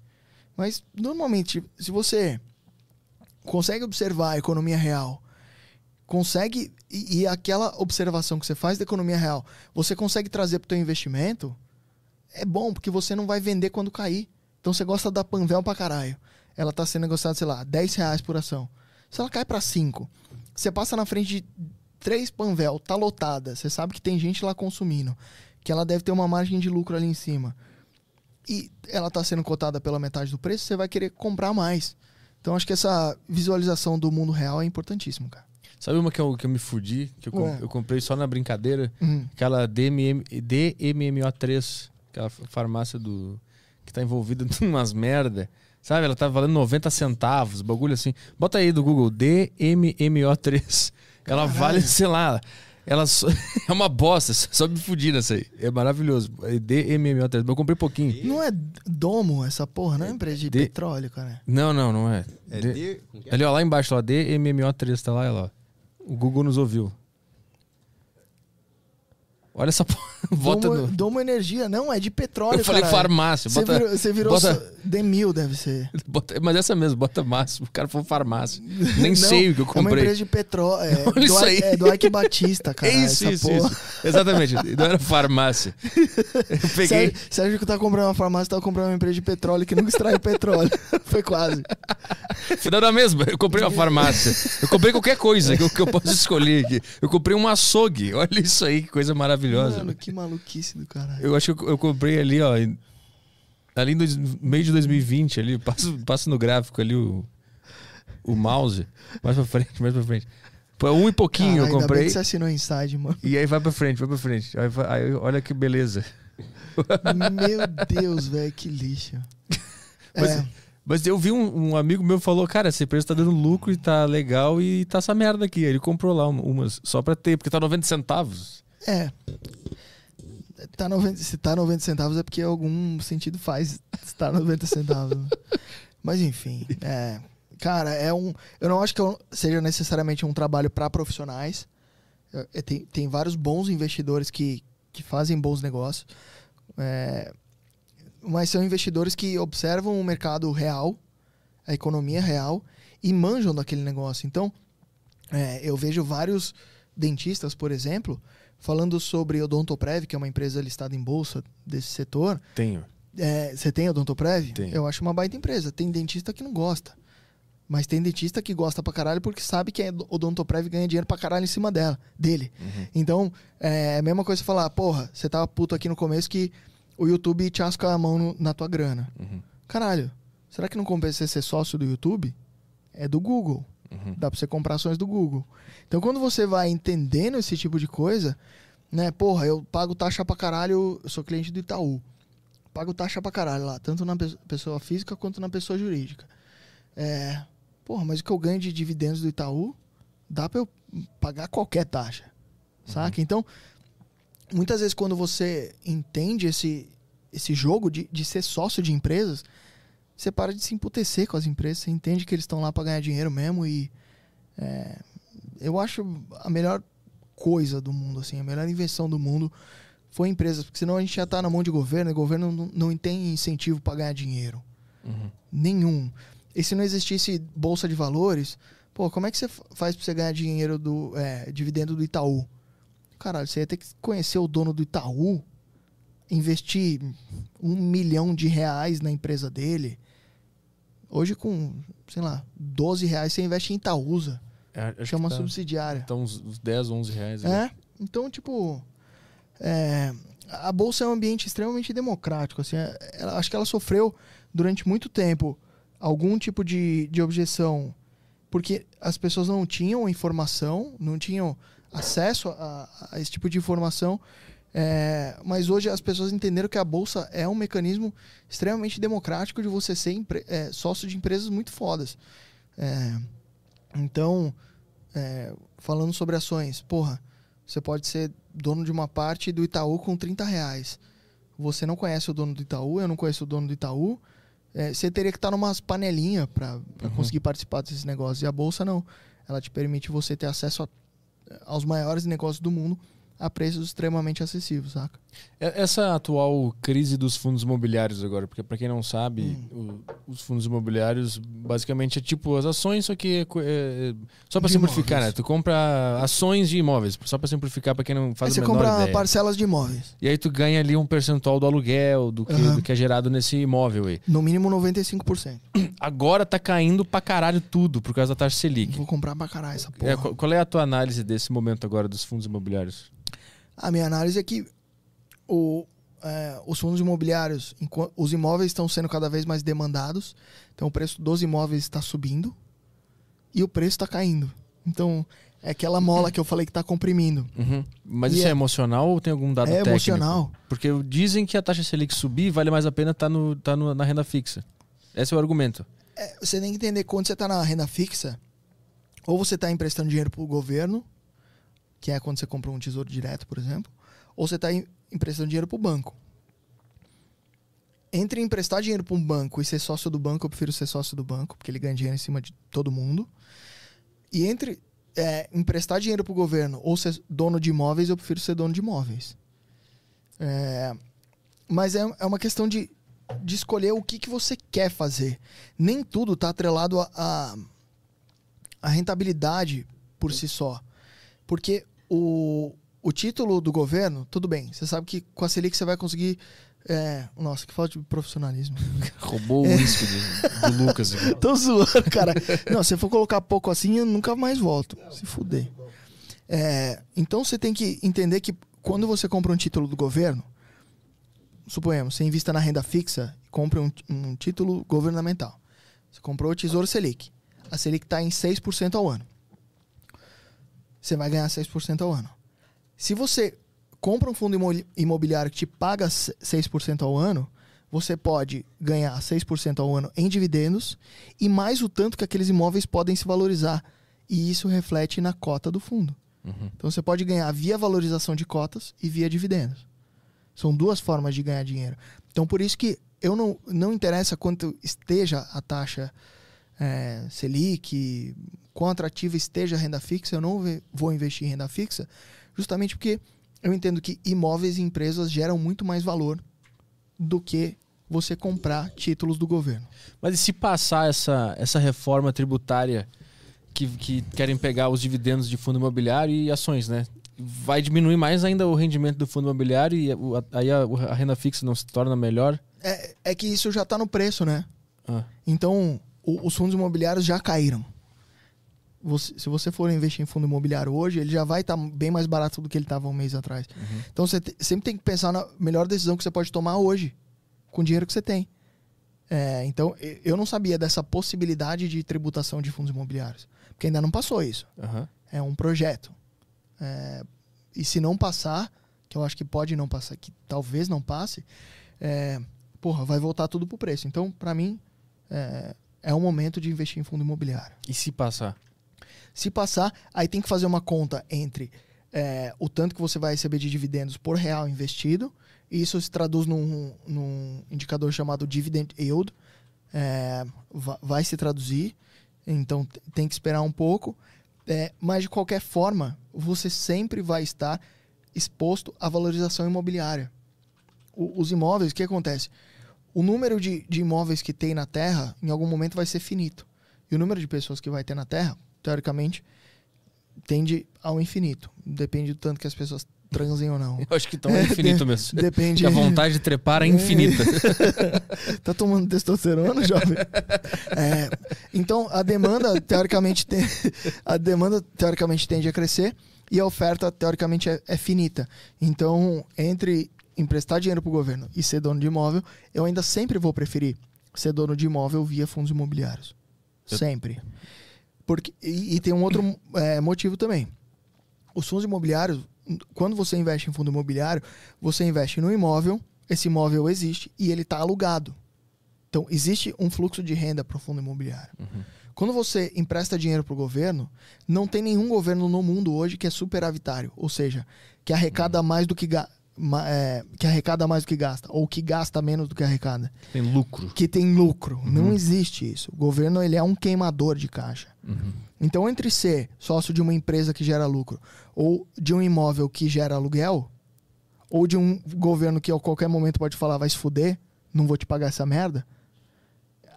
Mas, normalmente, se você consegue observar a economia real, consegue. E, e aquela observação que você faz da economia real, você consegue trazer para o teu investimento, é bom, porque você não vai vender quando cair. Então você gosta da Panvel pra caralho. Ela tá sendo negociada, sei lá, 10 reais por ação. Se ela cai para 5, você passa na frente de três Panvel, tá lotada. Você sabe que tem gente lá consumindo. Que ela deve ter uma margem de lucro ali em cima. E ela tá sendo cotada pela metade do preço, você vai querer comprar mais. Então acho que essa visualização do mundo real é importantíssimo, cara. Sabe uma que eu, que eu me fudi? Que eu, com- eu comprei só na brincadeira? Uhum. Aquela DMM, DMMO3, aquela farmácia do. que tá envolvida em umas merda. Sabe? Ela tá valendo 90 centavos, bagulho assim. Bota aí do Google, DMMO3. Ela Caralho. vale, sei lá. Ela só- é uma bosta, só me fudir nessa aí. É maravilhoso. É DMMO3. Mas eu comprei pouquinho. Não é domo essa porra, não é empresa de De- petróleo, cara. Não, não, não é. É D- que é? Ali, ó, lá embaixo, ó, DMMO3, tá lá, olha lá. O Google nos ouviu. Olha essa porra. Bota no... Doma Energia. Não, é de petróleo, Eu falei caralho. farmácia. Você Bota, virou, você virou bota- só- Demil, deve ser. bota- mas essa mesmo, bota máximo. O cara falou farmácia. Nem Não, sei o que eu É uma comprei. empresa de petróleo. É, Olha do, aí. É do Ike Batista, cara. é isso, isso, isso. Exatamente. Não era farmácia. Eu peguei. Sérgio, Sérgio que tá comprando uma farmácia, tá comprando uma empresa de petróleo que nunca extrai petróleo. Foi quase. Não era mesmo. Eu comprei uma farmácia. Eu comprei qualquer coisa que eu, que eu posso escolher aqui. Eu comprei um açougue. Olha isso aí, que coisa maravilhosa. Mano, que maluquice do caralho. Eu acho que eu, eu comprei ali, ó. Ali no meio de 2020, ali. Passa, passa no gráfico ali o, o mouse. Mais pra frente, mais pra frente. Pô, um e pouquinho Caralho, eu ainda bem comprei. que você assinou Inside, mano. E aí vai pra frente, vai pra frente. Aí, vai- aí olha que beleza. Meu Deus, velho, que lixo. Mas- É, Mas eu vi um, um amigo meu falou, cara, essa empresa tá dando lucro e tá legal e tá essa merda aqui. Aí ele comprou lá um- umas só pra ter, porque tá 90 centavos. é. Tá 90, se tá 90 centavos é porque algum sentido faz estar 90 centavos. Mas enfim, é. Cara, é um. Eu não acho que seja necessariamente um trabalho para profissionais. É, é, tem, tem vários bons investidores que, que fazem bons negócios. É, mas são investidores que observam o mercado real, a economia real, e manjam daquele negócio. Então, é, eu vejo vários dentistas, por exemplo, falando sobre Odontoprev, que é uma empresa listada em bolsa desse setor. Tenho. É, você tem Odontoprev? Tenho. Eu acho uma baita empresa. Tem dentista que não gosta. Mas tem dentista que gosta pra caralho porque sabe que a Odontoprev ganha dinheiro pra caralho em cima dela, dele. Então, é a mesma coisa falar, porra, você tava puto aqui no começo que o YouTube te asca a mão no- na tua grana. Uhum. Caralho, será que não compensa ser sócio do YouTube? É do Google. Uhum. Dá pra você comprar ações do Google. Então, quando você vai entendendo esse tipo de coisa, né? Porra, eu pago taxa pra caralho, eu sou cliente do Itaú. Pago taxa pra caralho lá, tanto na pe- pessoa física quanto na pessoa jurídica. É, porra, mas o que eu ganho de dividendos do Itaú, dá pra eu pagar qualquer taxa. Saca? Então, muitas vezes quando você entende esse, esse jogo de, de ser sócio de empresas, você para de se emputecer com as empresas, você entende que eles estão lá para ganhar dinheiro mesmo e é, eu acho a melhor coisa do mundo, assim, a melhor invenção do mundo foi empresas, porque senão a gente já tá na mão de governo e o governo não, não tem incentivo para ganhar dinheiro. Uhum. Nenhum. E se não existisse bolsa de valores, pô, como é que você fa- faz pra você ganhar dinheiro do é, dividendo do Itaú? Caralho, você ia ter que conhecer o dono do Itaú, investir um milhão de reais na empresa dele. Hoje, com, sei lá, 12 reais você investe em Itaúsa, É, que é uma tá, subsidiária. tá uns uns 10, 11 reais. É, então, tipo, é, a bolsa é um ambiente extremamente democrático. Assim, é- ela- acho que ela sofreu durante muito tempo algum tipo de, de objeção, porque as pessoas não tinham informação, não tinham acesso a, a esse tipo de informação. É, mas hoje as pessoas entenderam que a bolsa é um mecanismo extremamente democrático de você ser é, sócio de empresas muito fodas. É, então, é, falando sobre ações, porra, você pode ser dono de uma parte do Itaú com 30 reais. Você não conhece o dono do Itaú, eu não conheço o dono do Itaú. É, você teria que estar numas panelinhas para Uhum. conseguir participar desses negócios. E a bolsa não. Ela te permite você ter acesso a- aos maiores negócios do mundo a preços extremamente acessíveis, saca? É- Essa atual crise dos fundos imobiliários agora, porque para quem não sabe, Hum. o- os fundos imobiliários basicamente é tipo as ações, só que é, co- é- só para simplificar, imóveis. né? Tu compra ações de imóveis, só para simplificar para quem não Aí faz você a menor compra ideia. parcelas de imóveis. E aí tu ganha ali um percentual do aluguel, do que, Aham. do que é gerado nesse imóvel aí. No mínimo 95%. Agora tá caindo pra caralho tudo por causa da taxa Selic. Vou comprar pra caralho essa porra. É, qual é a tua análise desse momento agora dos fundos imobiliários? A minha análise é que o, é, os fundos imobiliários, os imóveis estão sendo cada vez mais demandados, então o preço dos imóveis está subindo e o preço está caindo. Então é aquela mola que eu falei que está comprimindo. Uhum. Mas E isso é... é- emocional ou tem algum dado é técnico? emocional. Porque dizem que a taxa Selic subir vale mais a pena estar no, tá no- na renda fixa. Esse é o argumento. É, você tem que entender quando você está na renda fixa, ou você está emprestando dinheiro para o governo, que é quando você compra um tesouro direto, por exemplo, ou você está emprestando dinheiro para o banco. Entre emprestar dinheiro para um banco e ser sócio do banco, eu prefiro ser sócio do banco, porque ele ganha dinheiro em cima de todo mundo. E entre é, emprestar dinheiro para o governo ou ser dono de imóveis, eu prefiro ser dono de imóveis. É, mas é, é uma questão de, de escolher o que, que você quer fazer. Nem tudo está atrelado a, a, a rentabilidade por si só. Porque o, o título do governo, tudo bem, você sabe que com a Selic você vai conseguir. É, nossa, que falta de profissionalismo. Roubou o uísque do, do Lucas. Tô zoando, cara. Não, se eu for colocar pouco assim, eu nunca mais volto. Se fuder. É, então você tem que entender que quando você compra um título do governo, suponhamos, você invista na renda fixa e compra um, um título governamental. Você comprou o Tesouro Selic. A Selic está em 6% ao ano. Você vai ganhar 6% ao ano. Se você compra um fundo imo- imobiliário que te paga 6% ao ano, você pode ganhar 6% ao ano em dividendos e mais o tanto que aqueles imóveis podem se valorizar. E isso reflete na cota do fundo. Então você pode ganhar via valorização de cotas e via dividendos. São duas formas de ganhar dinheiro. Então por isso que eu não, não interessa quanto esteja a taxa é, Selic, quão atrativa esteja a renda fixa, eu não vou investir em renda fixa, justamente porque eu entendo que imóveis e empresas geram muito mais valor do que você comprar títulos do governo. Mas e se passar essa, essa reforma tributária que, que querem pegar os dividendos de fundo imobiliário e ações, né? Vai diminuir mais ainda o rendimento do fundo imobiliário e o- a- aí a, a renda fixa não se torna melhor? É, é que isso já está no preço, né? Ah, Então, o- os fundos imobiliários já caíram. Você- se você for investir em fundo imobiliário hoje, ele já vai estar bem mais barato do que ele estava um mês atrás. Então, você te- sempre tem que pensar na melhor decisão que você pode tomar hoje, com o dinheiro que você tem. É, então, eu não sabia dessa possibilidade de tributação de fundos imobiliários, porque ainda não passou isso. aham. É um projeto. É, e se não passar, que eu acho que pode não passar, que talvez não passe, é, porra, vai voltar tudo pro preço. Então, para mim, é, é o momento de investir em fundo imobiliário. E se passar? Se passar, aí tem que fazer uma conta entre é, o tanto que você vai receber de dividendos por real investido, e isso se traduz num, num indicador chamado dividend yield. É, va- vai se traduzir, então tem que esperar um pouco. É, mas de qualquer forma, você sempre vai estar exposto à valorização imobiliária. O- os imóveis, o que acontece? O número de, de imóveis que tem na Terra, em algum momento, vai ser finito. E o número de pessoas que vai ter na Terra, teoricamente, tende ao infinito. Depende do tanto que as pessoas transem ou não. Eu acho que então é infinito mesmo. Depende. Que a vontade de trepar é infinita. tá tomando testosterona, jovem? É, então a demanda teoricamente tem, a demanda teoricamente tende a crescer e a oferta teoricamente é, é finita. Então entre emprestar dinheiro para o governo e ser dono de imóvel, eu ainda sempre vou preferir ser dono de imóvel via fundos imobiliários, Eu- sempre. Porque e, e tem um outro é, motivo também. Os fundos imobiliários, quando você investe em fundo imobiliário, você investe no imóvel, esse imóvel existe e ele está alugado. Então, existe um fluxo de renda para o fundo imobiliário. Quando você empresta dinheiro para o governo, não tem nenhum governo no mundo hoje que é superavitário, ou seja, que arrecada mais do que, ga- ma- é, que arrecada mais do que gasta, ou que gasta menos do que arrecada, Tem lucro. que tem lucro. Não existe isso. O governo ele é um queimador de caixa. Então, entre ser sócio de uma empresa que gera lucro ou de um imóvel que gera aluguel, ou de um governo que a qualquer momento pode falar vai se fuder, não vou te pagar essa merda,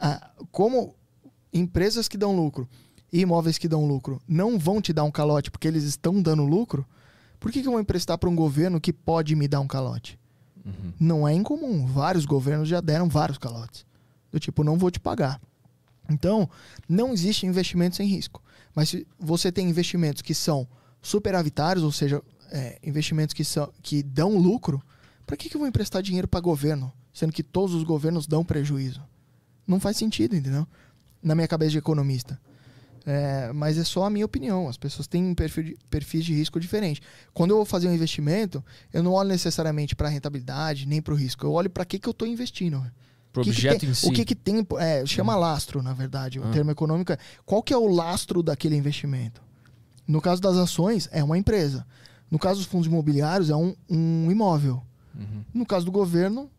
ah, como empresas que dão lucro e imóveis que dão lucro não vão te dar um calote porque eles estão dando lucro, por que, que eu vou emprestar para um governo que pode me dar um calote? Não é incomum. Vários governos já deram vários calotes. Do tipo, não vou te pagar. Então, não existe investimento sem risco. Mas se você tem investimentos que são superavitários, ou seja, é, investimentos que, são, que dão lucro, para que, que eu vou emprestar dinheiro para governo, sendo que todos os governos dão prejuízo? Não faz sentido, entendeu? Na minha cabeça de economista. É, mas é só a minha opinião. As pessoas têm um perfil de, perfis de risco diferente. Quando eu vou fazer um investimento, eu não olho necessariamente para a rentabilidade nem para o risco. Eu olho para que, que eu estou investindo. Pro O que que objeto tem- em si. Hum. O que, que tem. É, chama lastro, na verdade. O Ah. termo econômico é. Qual que é o lastro daquele investimento? No caso das ações, é uma empresa. No caso dos fundos imobiliários, é um, um imóvel. Uhum. No caso do governo,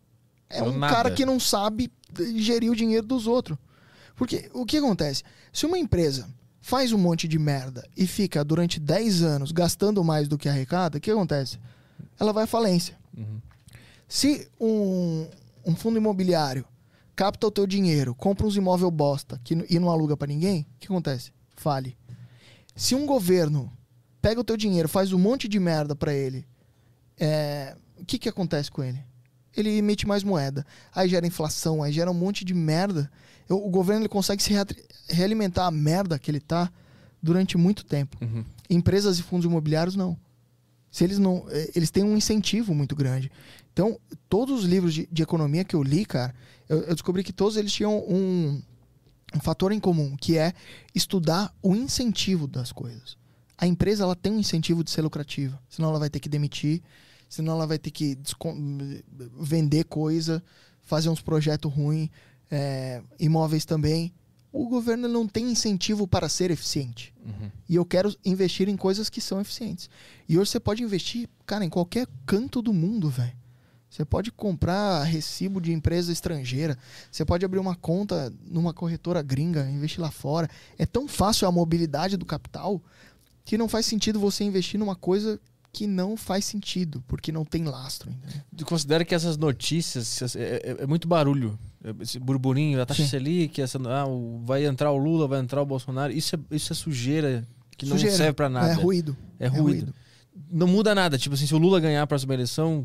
é É o um nada. cara que não sabe gerir o dinheiro dos outros. Porque o que acontece? Se uma empresa faz um monte de merda e fica durante 10 anos gastando mais do que arrecada, o que acontece? Ela vai à falência. Uhum. Se um, um fundo imobiliário capta o teu dinheiro, compra uns imóvel bosta que, e não aluga pra ninguém, o que acontece? Fale. Se um governo pega o teu dinheiro, faz um monte de merda pra ele, é, o que que acontece com ele? Ele emite mais moeda. Aí gera inflação, aí gera um monte de merda. Eu- o governo ele consegue se realimentar a merda que ele tá durante muito tempo. Uhum. Empresas e fundos imobiliários não. Se eles não, eh, eles têm um incentivo muito grande. Então, todos os livros de, de economia que eu li, cara, eu, eu descobri que todos eles tinham um, um fator em comum, que é estudar o incentivo das coisas. A empresa ela tem um incentivo de ser lucrativa, senão ela vai ter que demitir, senão ela vai ter que vender coisa, fazer uns projetos ruins, eh, imóveis também. O governo não tem incentivo para ser eficiente. Uhum. E eu quero investir em coisas que são eficientes. E hoje você pode investir, cara, em qualquer canto do mundo, velho. Você pode comprar recibo de empresa estrangeira. Você pode abrir uma conta numa corretora gringa, investir lá fora. É tão fácil a mobilidade do capital que não faz sentido você investir numa coisa que não faz sentido, porque não tem lastro. Tu considera que essas notícias é, é- é muito barulho? Esse burburinho, a taxa Sim. Selic, essa, ah, o- vai entrar o Lula, vai entrar o Bolsonaro. Isso é, isso é sujeira que não Sujeira. serve pra nada. É ruído. É ruído. Não muda nada. Tipo assim, se o Lula ganhar a próxima eleição,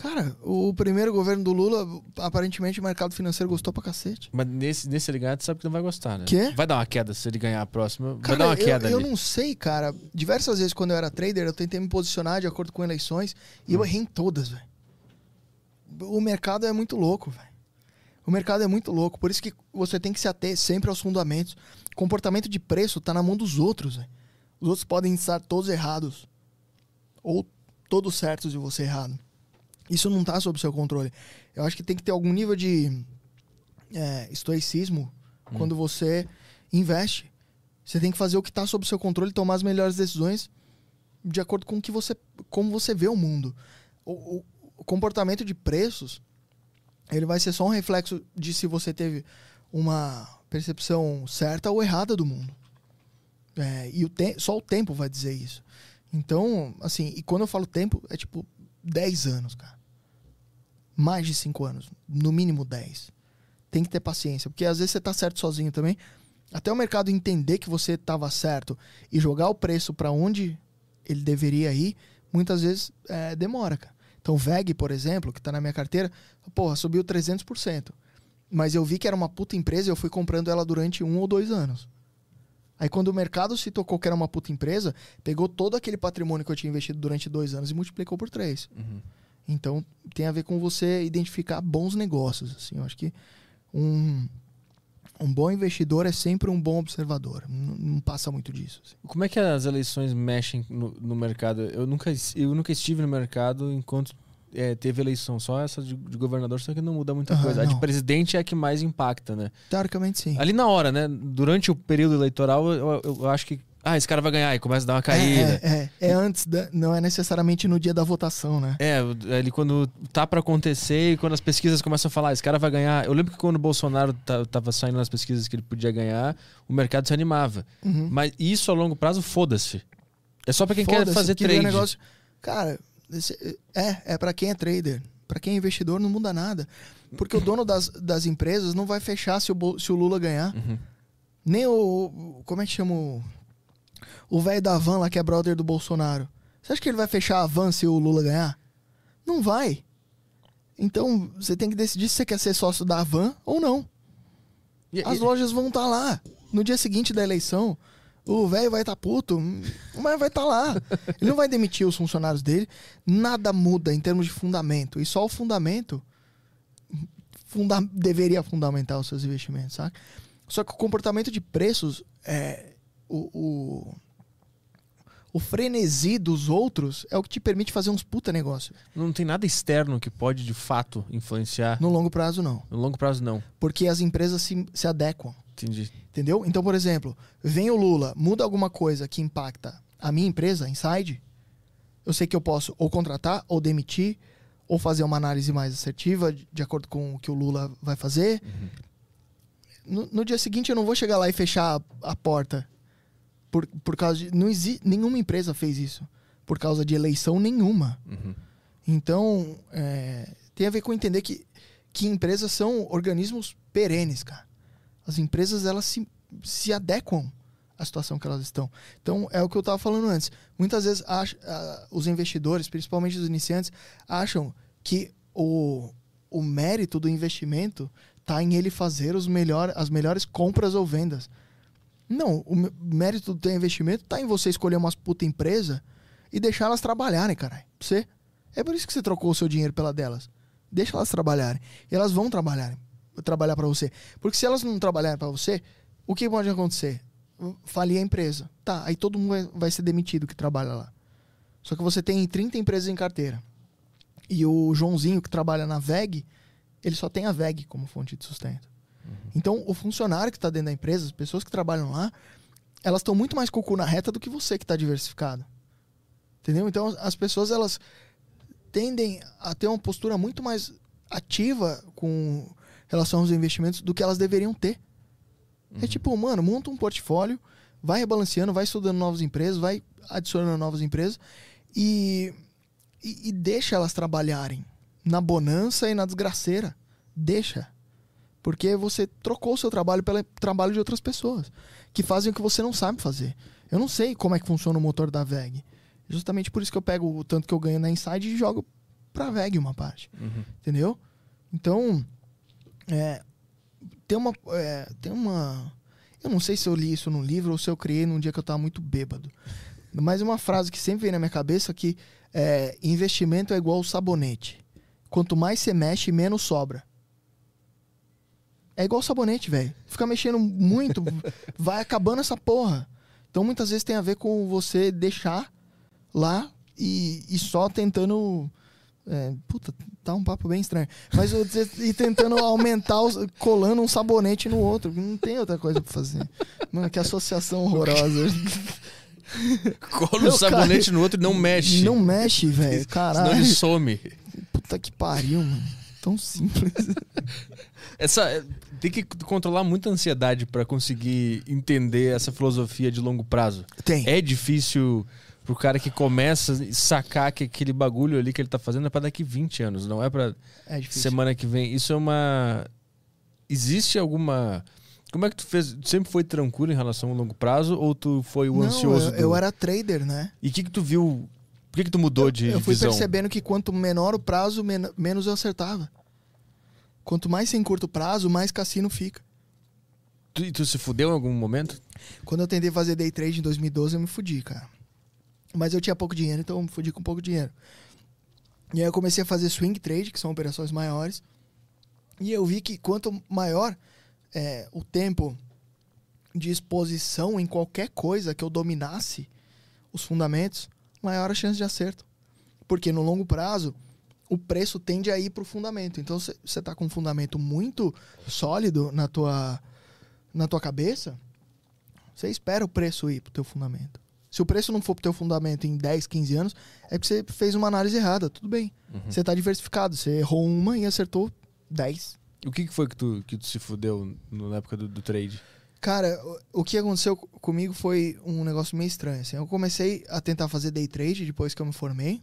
Cara, o primeiro governo do Lula, aparentemente o mercado financeiro gostou pra cacete. mas nesse, nesse ele ganhar, tu sabe que não vai gostar, né? Quê? Vai dar uma queda se ele ganhar a próxima. vai Cara, dar uma eu, queda eu ali. não sei, cara. Diversas vezes quando eu era trader, eu tentei me posicionar de acordo com eleições e Hum. eu errei em todas, velho. O mercado é muito louco, velho. O mercado é muito louco. Por isso que você tem que se ater sempre aos fundamentos. Comportamento de preço tá na mão dos outros, velho. Os outros podem estar todos errados. Ou todos certos e você errado. Isso não tá sob seu controle. Eu acho que tem que ter algum nível de é, estoicismo quando você investe. Você tem que fazer o que está sob seu controle tomar as melhores decisões de acordo com o que você, como você vê o mundo. O, o- o comportamento de preços ele vai ser só um reflexo de se você teve uma percepção certa ou errada do mundo. É, e o só o tempo vai dizer isso. Então, assim, e quando eu falo tempo, é tipo 10 anos, cara. Mais de 5 anos. No mínimo 10. Tem que ter paciência, porque às vezes você tá certo sozinho também. Até o mercado entender que você estava certo e jogar o preço para onde ele deveria ir, muitas vezes é, demora, cara. Então, VEG, por exemplo, que tá na minha carteira, porra, subiu 300%. Mas eu vi que era uma puta empresa e eu fui comprando ela durante um ou dois anos. Aí, quando o mercado se tocou que era uma puta empresa, pegou todo aquele patrimônio que eu tinha investido durante dois anos e multiplicou por três. Uhum. Então, tem a ver com você identificar bons negócios. Assim, eu acho que um, um bom investidor é sempre um bom observador. Não, não passa muito disso. assim. Como é que as eleições mexem no, no mercado? Eu nunca, eu nunca estive no mercado enquanto é, teve eleição. Só essa de, de governador, só que não muda muita Aham, coisa. A de não. presidente é a que mais impacta, né? Teoricamente, sim. Ali na hora, né? Durante o período eleitoral, eu, eu- eu acho que. Ah, esse cara vai ganhar e começa a dar uma caída. É, é, é, é antes, da, não é necessariamente no dia da votação, né? É, ali quando tá pra acontecer e quando as pesquisas começam a falar, "Ah, esse cara vai ganhar. Eu lembro que quando o Bolsonaro ta- tava saindo nas pesquisas que ele podia ganhar, o mercado se animava. Uhum. Mas isso a longo prazo, foda-se. É só pra quem quer fazer vem trade. negócio- Cara, é, é para quem é trader. Pra quem é investidor, não muda nada. Porque o dono das, das empresas não vai fechar se o, se o Lula ganhar. Uhum. Nem o- Como é que chama o. O velho da van lá, que é brother do Bolsonaro. Você acha que ele vai fechar a van se o Lula ganhar? Não vai. Então, você tem que decidir se você quer ser sócio da van ou não. E- As e- lojas vão estar lá. No dia seguinte da eleição, o velho vai estar puto, mas vai estar lá. Ele não vai demitir os funcionários dele. Nada muda em termos de fundamento. E só o fundamento funda deveria fundamentar os seus investimentos, sabe? Só que o comportamento de preços, é, o, o, o frenesi dos outros é o que te permite fazer uns puta negócio. Não tem nada externo que pode de fato influenciar. No longo prazo, não. No longo prazo, não. Porque as empresas se, se adequam. Entendi. Entendeu? Então, por exemplo, vem o Lula, muda alguma coisa que impacta a minha empresa, Inside, eu sei que eu posso ou contratar, ou demitir, ou fazer uma análise mais assertiva, de acordo com o que o Lula vai fazer. No, no dia seguinte, eu não vou chegar lá e fechar a, a porta. Por, por causa de. Não existe. Nenhuma empresa fez isso. Por causa de eleição nenhuma. Uhum. Então, é, Tem a ver com entender que, que empresas são organismos perenes, cara. As empresas, elas se, se adequam à situação que elas estão. Então, é o que eu estava falando antes. Muitas vezes ach- ah, os investidores, principalmente os iniciantes, acham que o, o mérito do investimento está em ele fazer os melhor, as melhores compras ou vendas. Não, o mérito do teu investimento está em você escolher umas puta empresa e deixar elas trabalharem, caralho. Você. É por isso que você trocou o seu dinheiro pela delas. Deixa elas trabalharem. E elas vão trabalhar, trabalhar para você. Porque se elas não trabalharem para você, o que pode acontecer? Falir a empresa. Tá, aí todo mundo vai ser demitido que trabalha lá. Só que você tem 30 empresas em carteira. E o Joãozinho que trabalha na VEG, ele só tem a VEG como fonte de sustento. Então, o funcionário que está dentro da empresa, as pessoas que trabalham lá, elas estão muito mais com o cu na reta do que você que está diversificado. Entendeu? Então, as pessoas, elas tendem a ter uma postura muito mais ativa com relação aos investimentos do que elas deveriam ter. É tipo, mano, monta um portfólio, vai rebalanceando, vai estudando novas empresas, vai adicionando novas empresas e, e, e deixa elas trabalharem na bonança e na desgraceira. Deixa. Porque você trocou o seu trabalho pelo trabalho de outras pessoas que fazem o que você não sabe fazer. Eu não sei como é que funciona o motor da VEG. Justamente por isso que eu pego o tanto que eu ganho na Inside e jogo pra VEG uma parte. Entendeu? Então, é, tem uma. é, tem uma. Eu não sei se eu li isso num livro ou se eu criei num dia que eu tava muito bêbado. Mas uma frase que sempre vem na minha cabeça que é, investimento é igual sabonete. Quanto mais você mexe, menos sobra. É igual sabonete, velho. Fica mexendo muito, vai acabando essa porra. Então muitas vezes tem a ver com você deixar lá e, e só tentando. é, puta, tá um papo bem estranho. Mas eu dizer- e tentando aumentar, os, colando um sabonete no outro. Não tem outra coisa pra fazer. Mano, que associação horrorosa. Cola Meu, um sabonete no outro e não mexe. Não mexe, velho. Senão Caralho. ele some. Puta que pariu, mano. Tão simples. Essa, tem que controlar muita ansiedade pra conseguir entender essa filosofia de longo prazo. Tem. É difícil pro cara que começa a sacar que aquele bagulho ali que ele tá fazendo é pra daqui 20 anos, não é pra É semana que vem. Isso é uma. Existe alguma. Como é que tu fez? Tu sempre foi tranquilo em relação ao longo prazo ou tu foi o Não, ansioso? eu, do- eu era trader, né? E o que, que tu viu? Por que, que tu mudou de eu fui visão? percebendo que quanto menor o prazo, men- menos eu acertava. Quanto mais sem curto prazo, mais cassino fica. Tu, e tu se fudeu em algum momento? Quando eu tentei fazer day trade em 2012, eu me fudi, cara. Mas eu tinha pouco dinheiro, então eu me fudi com pouco dinheiro. E aí eu comecei a fazer swing trade, que são operações maiores. E eu vi que quanto maior é, o tempo de exposição em qualquer coisa que eu dominasse os fundamentos, maior a chance de acerto. Porque no longo prazo, o preço tende a ir para o fundamento. Então, você está com um fundamento muito sólido na tua, na tua cabeça, você espera o preço ir pro teu fundamento. Se o preço não for pro teu fundamento em 10, 15 anos, é porque você fez uma análise errada. Tudo bem. Você tá diversificado. Você errou uma e acertou 10. O que, que foi que tu, que tu se fudeu na época do, do trade? Cara, o- o que aconteceu co- comigo foi um negócio meio estranho. Assim. Eu comecei a tentar fazer day trade depois que eu me formei.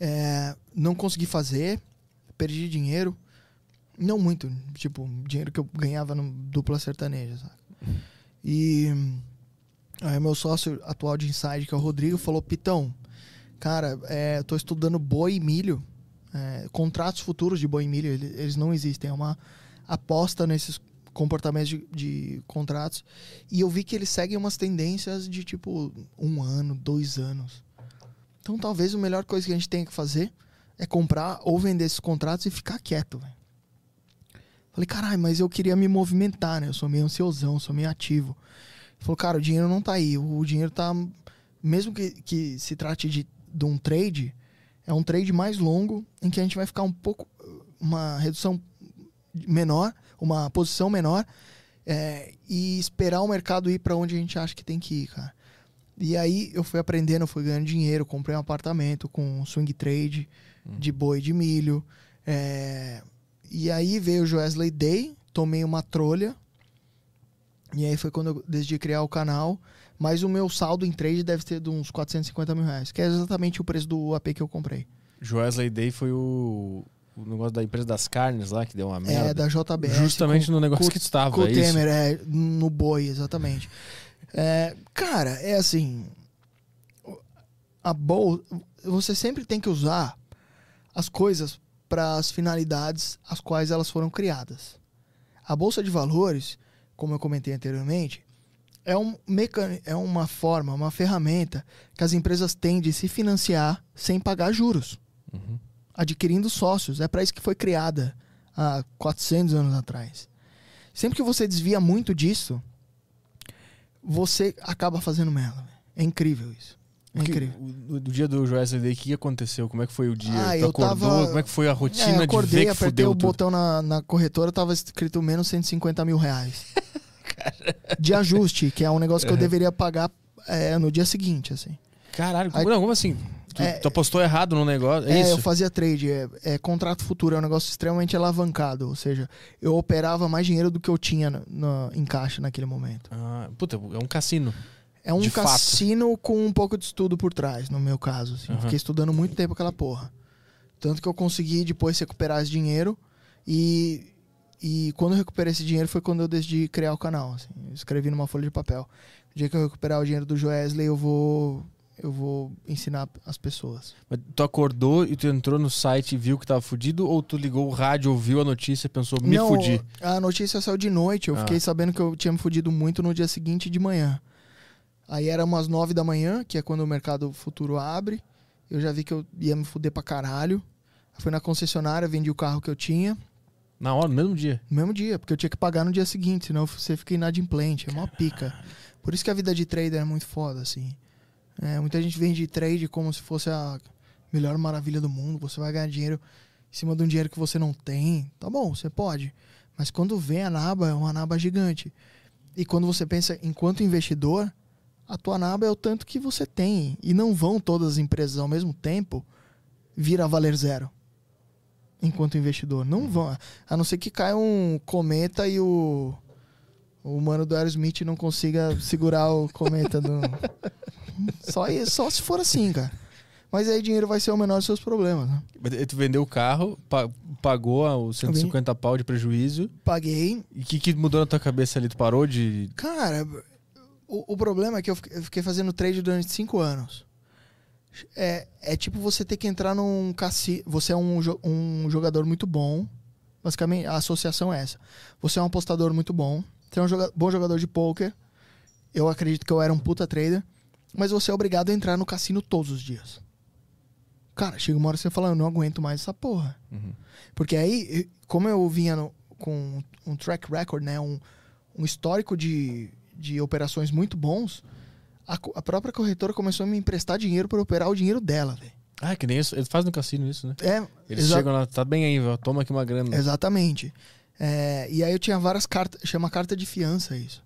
É, não consegui fazer. Perdi dinheiro. Não muito. Tipo, dinheiro que eu ganhava no dupla sertaneja, sabe? E aí meu sócio atual de Inside, que é o Rodrigo, falou, Pitão, cara, é, tô estudando boi e milho. É, contratos futuros de boi e milho, ele- eles não existem. É uma aposta nesses comportamentos de, de contratos. E eu vi que eles seguem umas tendências de tipo um ano, dois anos. Então talvez a melhor coisa que a gente tenha que fazer é comprar ou vender esses contratos e ficar quieto. Falei, caralho, mas eu queria me movimentar, né? Eu sou meio ansiosão, sou meio ativo. Ele falou, cara, o dinheiro não tá aí. O dinheiro tá. Mesmo que, que se trate de, de um trade, é um trade mais longo, em que a gente vai ficar um pouco. Uma redução menor, uma posição menor, é, e esperar o mercado ir para onde a gente acha que tem que ir, cara. E aí eu fui aprendendo, fui ganhando dinheiro, comprei um apartamento com swing trade de boi de milho. é, e aí veio o Joesley Day, tomei uma trolha. E aí foi quando eu decidi criar o canal. Mas o meu saldo em trade deve ter de uns 450 mil reais, que é exatamente o preço do AP que eu comprei. Joesley Day foi o, o negócio da empresa das carnes lá que deu uma merda. É, da JBS. Justamente com- no negócio com- que tu estava, Com o é isso? Temer, é, no boi, exatamente. É, cara, é assim. A bolsa. Você sempre tem que usar as coisas para as finalidades às quais elas foram criadas. A bolsa de valores, como eu comentei anteriormente, é, um mecan... é uma forma, uma ferramenta que as empresas têm de se financiar sem pagar juros, Uhum. adquirindo sócios. É para isso que foi criada há 400 anos atrás. Sempre que você desvia muito disso, você acaba fazendo merda. É incrível isso. É que- incrível. o, o dia do Joesley Day, o que aconteceu? Como é que foi o dia? Ah, tu eu acordou? tava- Como é que foi a É, rotina eu acordei, de ver que apertei fudeu o tudo? botão na, na corretora, tava escrito menos 150 mil reais. de ajuste, que é um negócio que eu deveria pagar é, no dia seguinte, assim. Caralho, Aí- não, como assim? Tu, É- tu apostou errado no negócio? É, É, eu fazia trade, é, é contrato futuro, é um negócio extremamente alavancado, ou seja, eu operava mais dinheiro do que eu tinha na- na- em caixa naquele momento. Ah, puta, é um cassino. É um De fato. cassino com um pouco de estudo por trás, no meu caso. assim. Eu Aham. Fiquei estudando muito tempo aquela porra. Tanto que eu consegui depois recuperar esse dinheiro. E, e quando eu recuperei esse dinheiro foi quando eu decidi criar o canal. assim. Eu escrevi numa folha de papel. O dia que eu recuperar o dinheiro do Joesley, eu vou, eu vou ensinar as pessoas. Mas tu acordou e tu entrou no site e viu que tava fudido? Ou tu ligou o rádio, ouviu a notícia e pensou, me Não, fudi? A notícia saiu de noite. Eu Ah. fiquei sabendo que eu tinha me fudido muito no dia seguinte de manhã. Aí era umas nove da manhã, que é quando o mercado futuro abre. Eu já vi que eu ia me fuder pra caralho. Fui na concessionária, vendi o carro que eu tinha. Na hora, no mesmo dia. No mesmo dia, porque eu tinha que pagar no dia seguinte, senão você fica inadimplente. É uma pica. Por isso que a vida de trader é muito foda, assim. É, muita gente vende trade como se fosse a melhor maravilha do mundo. Você vai ganhar dinheiro em cima de um dinheiro que você não tem. Tá bom, você pode. Mas quando vem a naba, é uma naba gigante. E quando você pensa enquanto investidor, a tua naba é o tanto que você tem. E não vão todas as empresas ao mesmo tempo vir a valer zero. Enquanto investidor. Não vão. A não ser que caia um cometa e o. O mano do Aerosmith não consiga segurar o cometa do. Só, só se for assim, cara. Mas aí dinheiro vai ser o menor dos seus problemas, né? Tu vendeu o carro, pa- pagou os 150 pau de prejuízo. Paguei. E o que, que mudou na tua cabeça ali? Tu parou de. Cara, o, o problema é que eu fiquei, fazendo trade durante cinco anos. É, é tipo você ter que entrar num cassino. Você é um, jo- um jogador muito bom. Basicamente, a associação é essa. Você é um apostador muito bom. Você é um joga- bom jogador de poker. Eu acredito que eu era um puta trader. Mas você é obrigado a entrar no cassino todos os dias. Cara, chega uma hora que você fala, eu não aguento mais essa porra. Uhum. Porque aí, como eu vinha no- com um track record, né? Um, um histórico de, de operações muito bons, a, a própria corretora começou a me emprestar dinheiro para operar o dinheiro dela, velho. Ah, que nem isso. Eles fazem no cassino isso, né? É, Eles chegam lá, tá bem aí, velho. Toma aqui uma grana. Exatamente. É, e aí eu tinha várias cartas, chama carta de fiança isso.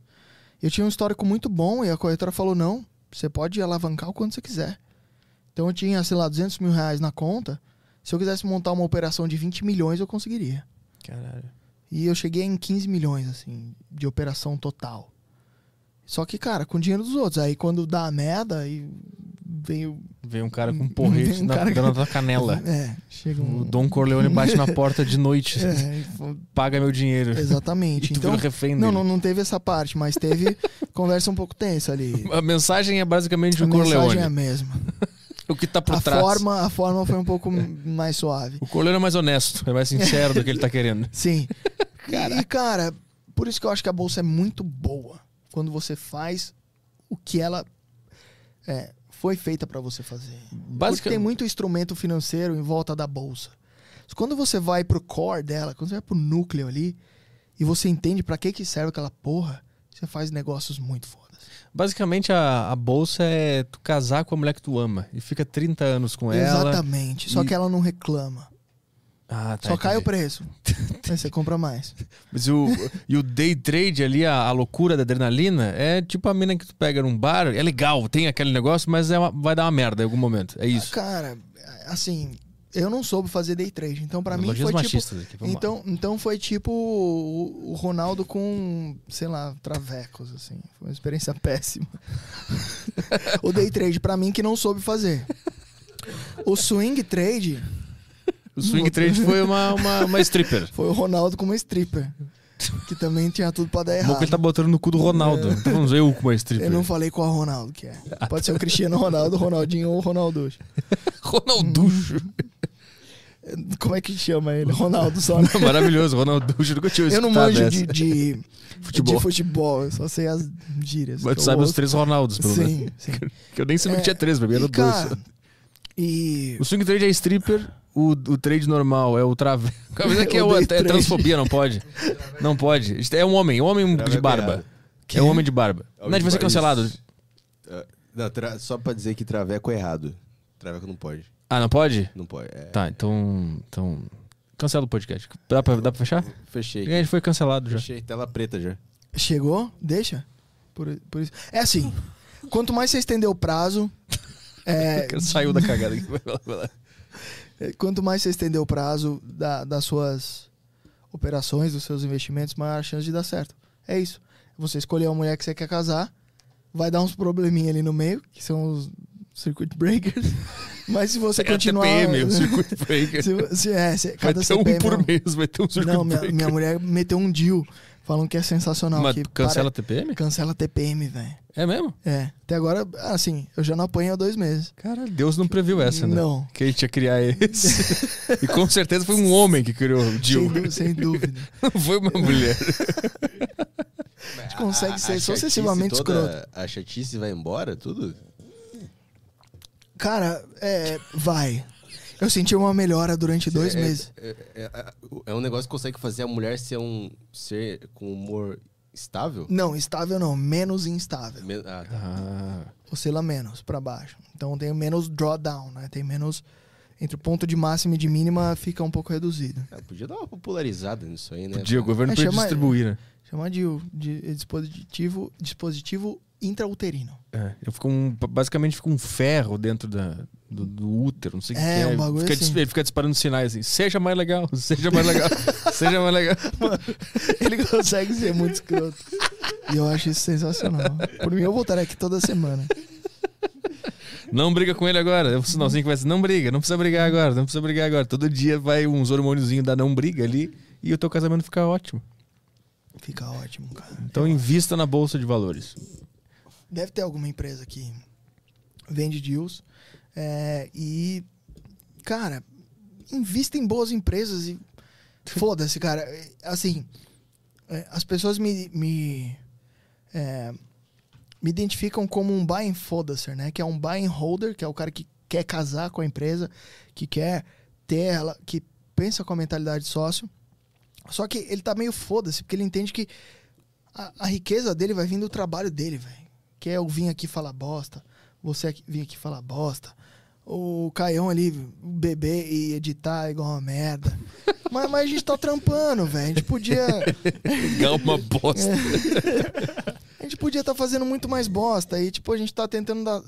Eu tinha um histórico muito bom e a corretora falou: não, você pode alavancar o quanto você quiser. Então eu tinha, sei lá, 200 mil reais na conta. Se eu quisesse montar uma operação de 20 milhões, eu conseguiria. Caralho. E eu cheguei em 15 milhões, assim, de operação total. Só que, cara, com dinheiro dos outros. Aí quando dá a merda, aí veio. Veio um cara com um porrete um na, cara dando na canela. É, chega um. O Dom Corleone bate na porta de noite. É, Paga meu dinheiro. exatamente. Então, não, não, não teve essa parte, mas teve conversa um pouco tensa ali. A mensagem é basicamente A o Corleone. mensagem é a mesma. O que tá por A trás. forma, a forma foi um pouco mais suave. O Corleone é mais honesto, é mais sincero do que ele tá querendo. Sim. E, cara, por isso que eu acho que a bolsa é muito boa. Quando você faz o que ela é, foi feita para você fazer. Porque Basica- tem muito instrumento financeiro em volta da bolsa. Quando você vai pro core dela, quando você vai pro núcleo ali, e você entende para que que serve aquela porra, você faz negócios muito fodas. Basicamente, a, a bolsa é tu casar com a mulher que tu ama. E fica 30 anos com ela. Exatamente. Só e- que ela não reclama. Ah, tá. Só cai o preço. Aí você compra mais. Mas o, e o day trade ali, a, a loucura da adrenalina, é tipo a mina que tu pega num bar. É legal, tem aquele negócio, mas é uma- vai dar uma merda em algum momento. É isso. Cara, assim, eu não soube fazer day trade. Então, pra mim, foi tipo. aqui. Então, então foi tipo o, o Ronaldo com, sei lá, travecos, assim. Foi uma experiência péssima. o day trade, pra mim, que não soube fazer. O swing trade O swing trade foi uma, uma, uma stripper. foi o Ronaldo com uma stripper. Que também tinha tudo pra dar Bom errado. que ele tá botando no cu do Ronaldo. Então vamos ver eu com uma stripper. Eu não falei qual Ronaldo que é. Pode ser o Cristiano Ronaldo, o Ronaldinho ou o Ronaldo. Ronalducho. Como é que chama ele? Ronaldo só. né? Maravilhoso, Ronalducho. Nunca tinha Eu não manjo de, de, Futebol. de futebol, eu só sei as gírias. Mas tu sabe os ouço. três Ronaldos, pelo menos. Sim, sim. Que eu nem sabia É, que tinha três, pra mim era dois. cara, e O swing trade é stripper, o, o trade normal é o trave. Aqui é, O é transfobia, não pode. Não pode. Isto É um homem, um homem de é barba. É um homem de barba. Não, de vai ser cancelado. isso. Ah, Não, tra- só pra dizer que traveco é errado. Traveco não pode. Ah, não pode? Não pode. É. Tá, então. Então. Cancela o podcast. Dá pra, dá pra fechar? Fechei. A gente foi cancelado já. Fechei. Tela preta já. chegou, deixa. Por, por isso. É assim, quanto mais você estender o prazo, é, Saiu da cagada aqui. Vai lá, vai lá. É, Quanto mais você estender o prazo da- das suas operações, dos seus investimentos, maior a chance de dar certo. É isso. Você escolher uma mulher que você quer casar, vai dar uns probleminha ali no meio, que são os circuit breakers. Mas se você É continuar. TPM, o circuit breaker. se, se, é, se, Vai cada ter um CPM por é um- mês, vai ter um circuit Não, minha, breaker. minha mulher meteu um deal. Falam que é sensacional. Mas que cancela a para- TPM? Cancela TPM, velho. É mesmo? É. Até agora, assim, eu já não apanho há dois meses. Caralho, Deus não previu essa, né? Não. Que a gente ia criar esse. e com certeza foi um homem que criou o Sem, Jill. dú- sem dúvida. Não foi uma mulher. A gente consegue ser chatice sucessivamente toda- escroto. A chatice vai embora, tudo? Cara, é, vai. Eu senti uma melhora durante dois É- meses. É, é- é- é um negócio que consegue fazer a mulher ser um ser com humor estável? Não, estável não, menos instável. Me- Ah, tá. Ah, Oscila menos pra baixo. Então tem menos drawdown, né? Tem menos entre o ponto de máxima e de mínima fica um pouco reduzido. Ah, podia dar uma popularizada nisso aí, né? podia, o governo É, podia chama- distribuir, né? Chama de, de dispositivo dispositivo intrauterino. É, eu fico um, basicamente fica um ferro dentro da, do, do útero, não sei o que É, que é. um bagulho fica, assim. Ele fica disparando sinais assim, seja mais legal, seja mais legal, seja mais legal. Ele consegue ser muito escroto. E eu acho isso sensacional. Por mim, eu voltaria aqui toda semana. Não briga com ele agora. É um sinalzinho que vai ser, não briga, não precisa brigar agora, não precisa brigar agora. Todo dia vai uns hormôniozinhos da não briga ali e o teu casamento fica ótimo. Fica ótimo, cara. Então invista na bolsa de valores. Deve ter alguma empresa que vende deals. é, e, cara, invista em boas empresas e foda-se, cara. Assim, é, as pessoas me, me, é, me identificam como um buying foda-se, né? Que é um buying holder, que é o cara que quer casar com a empresa, que quer ter ela, que pensa com a mentalidade de sócio. Só que ele tá meio foda-se, porque ele entende que a, a riqueza dele vai vir do trabalho dele, velho. Que é eu vim aqui falar bosta, você aqui, vir aqui falar bosta, o Caião ali beber e editar igual uma merda. mas, mas a gente tá trampando, velho. A gente podia. Legal uma bosta. A gente podia estar fazendo muito mais bosta. E, tipo, a gente tá tentando dar.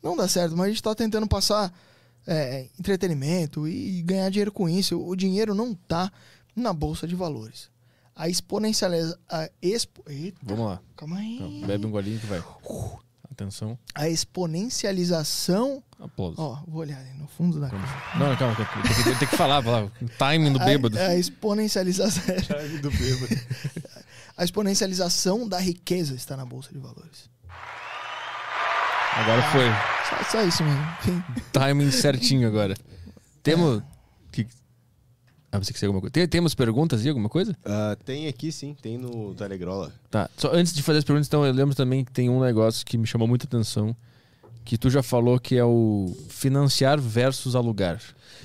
Não dá certo, mas a gente tá tentando passar é, entretenimento e ganhar dinheiro com isso. O dinheiro não tá na bolsa de valores. A exponencialização. Expo... Eita, Vamos lá. calma aí. Então, bebe um golinho que vai. Atenção. A exponencialização. Aplausos. Ó, vou olhar ali no fundo da. Não, não, calma. calma. Tem que, tem que falar, falar. O timing do bêbado. A, a exponencialização. do bêbado. a exponencialização da riqueza está na bolsa de valores. Agora foi. Só, só isso mesmo. Timing certinho agora. Temos. Que... Ah, você quer dizer alguma coisa? Tem- temos perguntas aí, alguma coisa? Ah, tem aqui sim, tem no Telegrola. Tá. Só antes de fazer as perguntas, então, eu lembro também que tem um negócio que me chamou muita atenção. Que tu já falou que é o financiar versus alugar.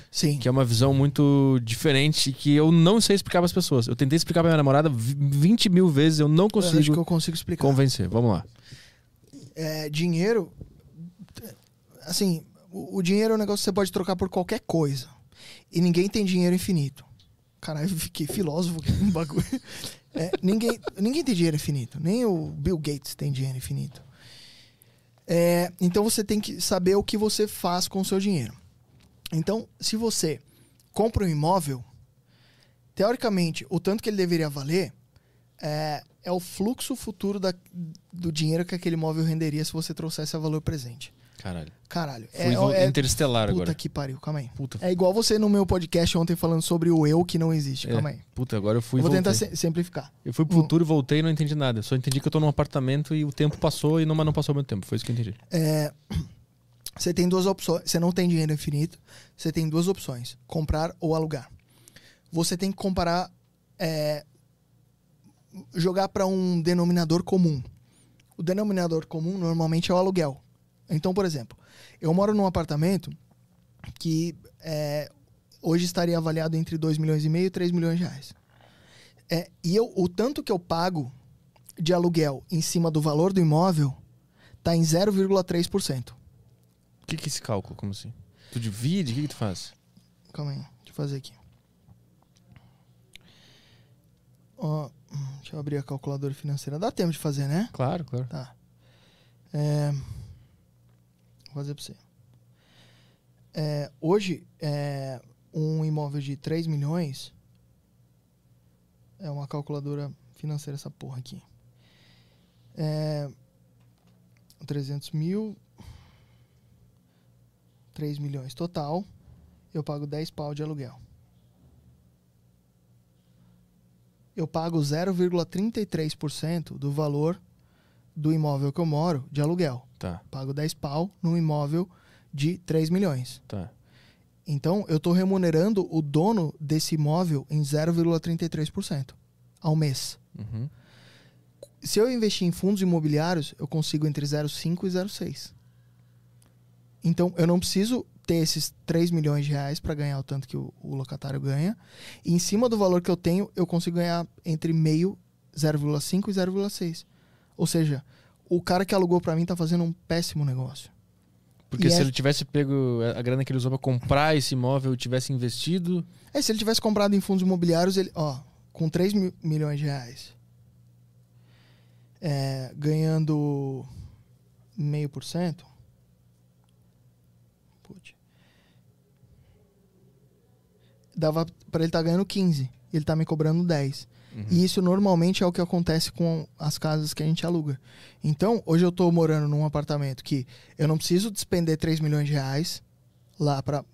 Sim. Que é uma visão muito diferente e que eu não sei explicar para as pessoas. Eu tentei explicar pra minha namorada vi- 20 mil vezes, eu não Eu acho que consigo eu consigo explicar. convencer. Vamos lá. é, dinheiro. Assim, o, o dinheiro é um negócio que você pode trocar por qualquer coisa. E ninguém tem dinheiro infinito. Caralho, fiquei filósofo no bagulho. É, ninguém, ninguém tem dinheiro infinito. Nem o Bill Gates tem dinheiro infinito. É, então você tem que saber o que você faz com o seu dinheiro. Então, se você compra um imóvel, teoricamente, o tanto que ele deveria valer é, é o fluxo futuro da- do dinheiro que aquele imóvel renderia se você trouxesse a valor presente. Caralho. Caralho. Fui É, vo- é, interestelar puta agora. que pariu, calma aí. Puta, É igual você no meu podcast ontem falando sobre o eu que não existe. É. Calma aí. puta, agora eu fui Eu vou voltei. tentar simplificar. Eu fui pro futuro, voltei e não entendi nada. Eu só entendi que eu tô num apartamento e o tempo passou e não, mas não passou muito tempo. Foi isso que eu entendi. É, você tem duas opções. Você não tem dinheiro infinito. Você tem duas opções: comprar ou alugar. Você tem que comparar, é, jogar para um denominador comum. O denominador comum normalmente é o aluguel. Então, por exemplo, eu moro num apartamento que é, hoje estaria avaliado entre 2 milhões e meio e 3 milhões de reais. É, e eu, o tanto que eu pago de aluguel em cima do valor do imóvel tá em 0,3%. O que que é esse cálculo? Como assim? Tu divide? O que que tu faz? Calma aí, deixa eu fazer aqui. Ó, hum, deixa eu abrir a calculadora financeira. Dá tempo de fazer, né? Claro, claro. Tá. É, vou fazer pra você. É, hoje, é, um imóvel de 3 milhões é uma calculadora financeira essa porra aqui. É, 300 mil 3 milhões total eu pago 10 pau de aluguel. Eu pago 0,33% do valor do imóvel que eu moro de aluguel. Tá, Pago 10 pau num imóvel de 3 milhões. tá. Então, eu estou remunerando o dono desse imóvel em 0,33% ao mês. Uhum. Se eu investir em fundos imobiliários, eu consigo entre 0,5 e 0,6. Então, eu não preciso ter esses 3 milhões de reais para ganhar o tanto que o, o locatário ganha. E em cima do valor que eu tenho, eu consigo ganhar entre meio, 0,5 e 0,6. Ou seja, o cara que alugou para mim tá fazendo um péssimo negócio. Porque E se é- ele tivesse pego a grana que ele usou pra comprar esse imóvel e tivesse investido. É, se ele tivesse comprado em fundos imobiliários, ele, ó, com 3 mil- milhões de reais, é, ganhando meio por cento, putz, dava para ele estar ganhando 15, e ele tá me cobrando 10. E isso normalmente é o que acontece com as casas que a gente aluga. Então, hoje eu tô morando num apartamento que eu não preciso despender 3 milhões de reais lá para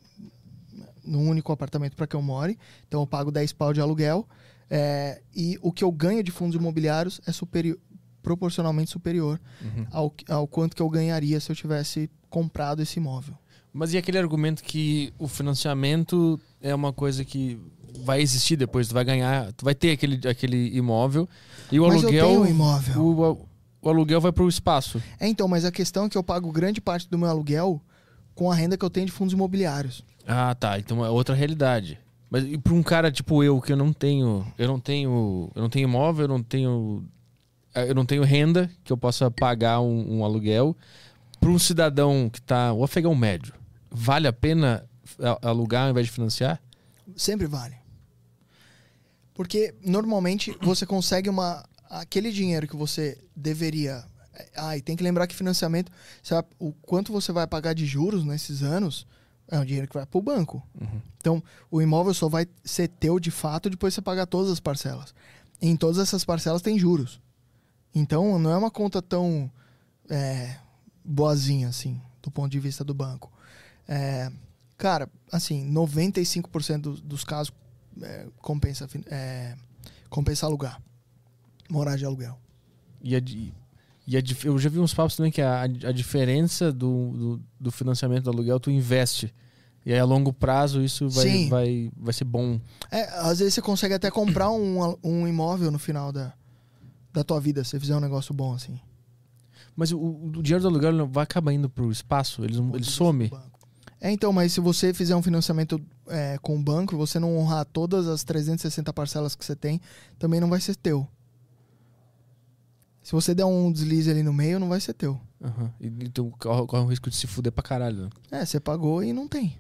num único apartamento para que eu more. Então eu pago 10 pau de aluguel. é, e o que eu ganho de fundos imobiliários é superior, proporcionalmente superior Uhum. ao, ao quanto que eu ganharia se eu tivesse comprado esse imóvel. Mas e aquele argumento que o financiamento é uma coisa que vai existir depois, tu vai ganhar, tu vai ter aquele, aquele imóvel e o Mas eu aluguel. tenho um imóvel. O, o aluguel vai pro espaço. É, então, mas a questão é que eu pago grande parte do meu aluguel com a renda que eu tenho de fundos imobiliários. Ah, tá. Então é outra realidade. Mas e pra um cara tipo eu, que eu não tenho. Eu não tenho. Eu não tenho imóvel, eu não tenho. Eu não tenho renda que eu possa pagar um, um aluguel. Para um cidadão que tá. O afegão médio, vale a pena alugar ao invés de financiar? Sempre vale. Porque normalmente você consegue uma. Aquele dinheiro que você deveria. Ah, e tem que lembrar que financiamento. Sabe, o quanto você vai pagar de juros nesses anos é um dinheiro que vai pro banco. Então, o imóvel só vai ser teu de fato depois você pagar todas as parcelas. em todas essas parcelas tem juros. Então, não é uma conta tão é, boazinha, assim, do ponto de vista do banco. É, cara, assim, 95% dos, dos casos é, compensa, é, compensa alugar. Morar de aluguel. E, a, e a eu já vi uns papos também que a, a diferença do, do, do financiamento do aluguel tu investe. E aí a longo prazo isso vai, Sim. vai, vai ser bom. É, às vezes você consegue até comprar um, um imóvel no final da, da tua vida, se você fizer um negócio bom, assim. Mas o, o dinheiro do aluguel vai acabar indo pro espaço, ele, ele some. É, então, mas se você fizer um financiamento é, com o banco e você não honrar todas as 360 parcelas que você tem, também não vai ser teu. Se você der um deslize ali no meio, não vai ser teu. E, então corre, corre o risco de se fuder pra caralho. né? É, você pagou e não tem.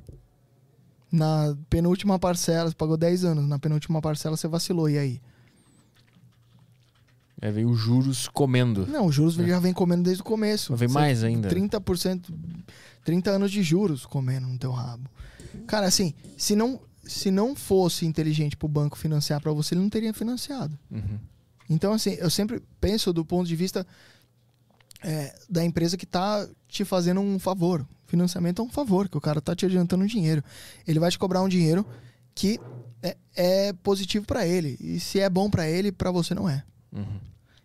Na penúltima parcela, você pagou 10 anos. Na penúltima parcela, você vacilou. E aí? Aí vem os juros comendo. Não, os juros já vem comendo desde o começo. Vem mais ainda. 30%, 30 anos de juros comendo no teu rabo. Cara, assim, se não, se não fosse inteligente pro banco financiar pra você, ele não teria financiado. Uhum. Então, assim, eu sempre penso do ponto de vista é, da empresa que tá te fazendo um favor. Financiamento é um favor, que o cara tá te adiantando dinheiro. Ele vai te cobrar um dinheiro que é, é positivo para ele. E se é bom para ele, para você não é. Uhum.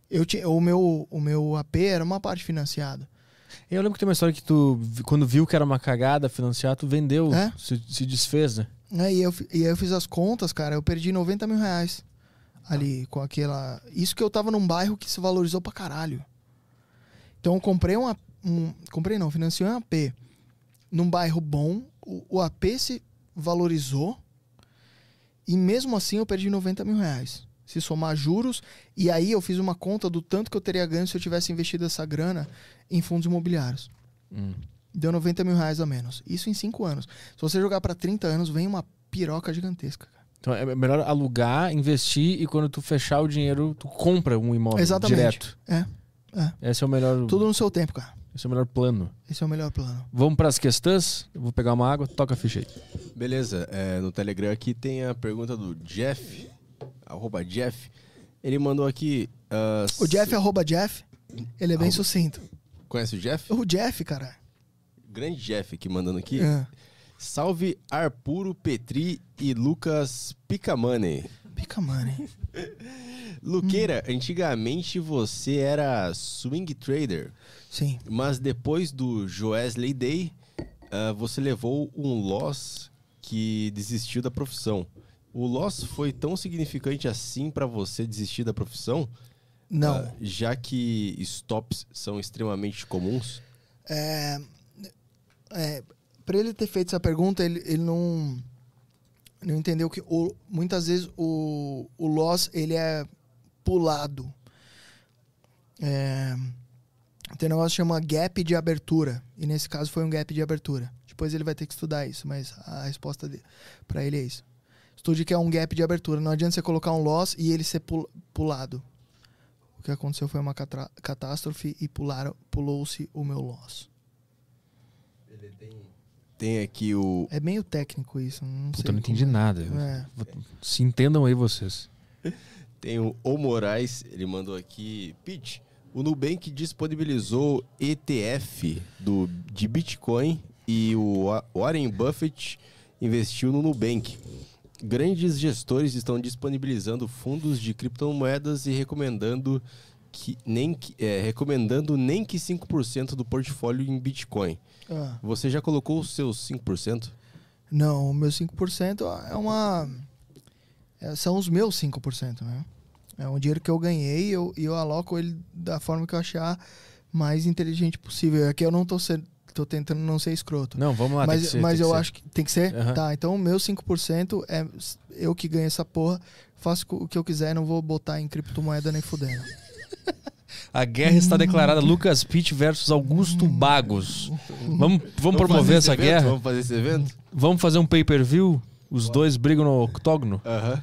Eu tinha, o, meu, o meu AP era uma parte financiada. Eu lembro que tem uma história que tu, quando viu que era uma cagada financiar, tu vendeu, É? se, se desfez, né? Né, E, eu, e aí eu fiz as contas, cara, eu perdi 90 mil reais ali com aquela. Isso que eu tava num bairro que se valorizou pra caralho. Então eu comprei um, um comprei não, financiei um AP num bairro bom, o, o AP se valorizou e mesmo assim eu perdi 90 mil reais. Se somar juros, e aí eu fiz uma conta do tanto que eu teria ganho se eu tivesse investido essa grana em fundos imobiliários. Hum. Deu 90 mil reais a menos. Isso em 5 anos. Se você jogar pra 30 anos, vem uma piroca gigantesca. cara. Então é melhor alugar, investir e quando tu fechar o dinheiro, tu compra um imóvel Exatamente. direto. É, Esse é o melhor, tudo no seu tempo, cara. esse é o melhor plano. Esse é o melhor plano. Vamos para as questões? Eu vou pegar uma água, toca a ficha aí. Beleza, é, no Telegram aqui tem a pergunta do Jeff, arroba Jeff. Ele mandou aqui. ah, O Jeff, arroba Jeff, ele é bem Arroba. sucinto. Conhece o Jeff? O Jeff, cara. Grande Jeff aqui mandando aqui. É. Salve Arpuro Petri e Lucas Picamane. Pica money. Luqueira, antigamente você era swing trader, Sim. mas depois do Joesley Day, ah, você levou um loss que desistiu da profissão. O loss foi tão significante assim pra você desistir da profissão? Não. Ah, já que stops são extremamente comuns? É, é, para ele ter feito essa pergunta, ele, ele não, não entendeu que o, muitas vezes o, o loss ele é pulado. É, tem um negócio que chama gap de abertura. E nesse caso foi um gap de abertura. Depois ele vai ter que estudar isso, mas a resposta para ele é isso. Estude que é um gap de abertura. Não adianta você colocar um loss e ele ser pul- pulado. O que aconteceu foi uma catástrofe e pularam, pulou-se o meu loss. Tem aqui o. É meio técnico isso. Não Puta, sei eu não entendi como- nada. É. Se entendam aí vocês. Tem o O Moraes, ele mandou aqui. Pete, o Nubank disponibilizou ETF do, de Bitcoin e o Wa- Warren Buffett investiu no Nubank. Grandes gestores estão disponibilizando fundos de criptomoedas e recomendando que nem que, é, recomendando nem que 5% do portfólio em Bitcoin. Ah, Você já colocou os seus 5%? não, o meu 5% é uma. é- são os meus 5%, né? É um dinheiro que eu ganhei e eu, eu aloco ele da forma que eu achar mais inteligente possível. Aqui eu não tô, ser, tô tentando não ser escroto. Não, vamos lá. tem mas que ser, mas tem eu que ser. acho que tem que ser? Aham. Tá, então o meu 5% é eu que ganho essa porra, faço o que eu quiser, não vou botar em criptomoeda nem fudendo. A guerra está declarada Lucas Pitt versus Augusto Bagos. Vamos, vamos promover fazer essa evento? guerra? Vamos fazer esse evento? Vamos fazer um pay-per-view? Os dois brigam no octógono? Aham.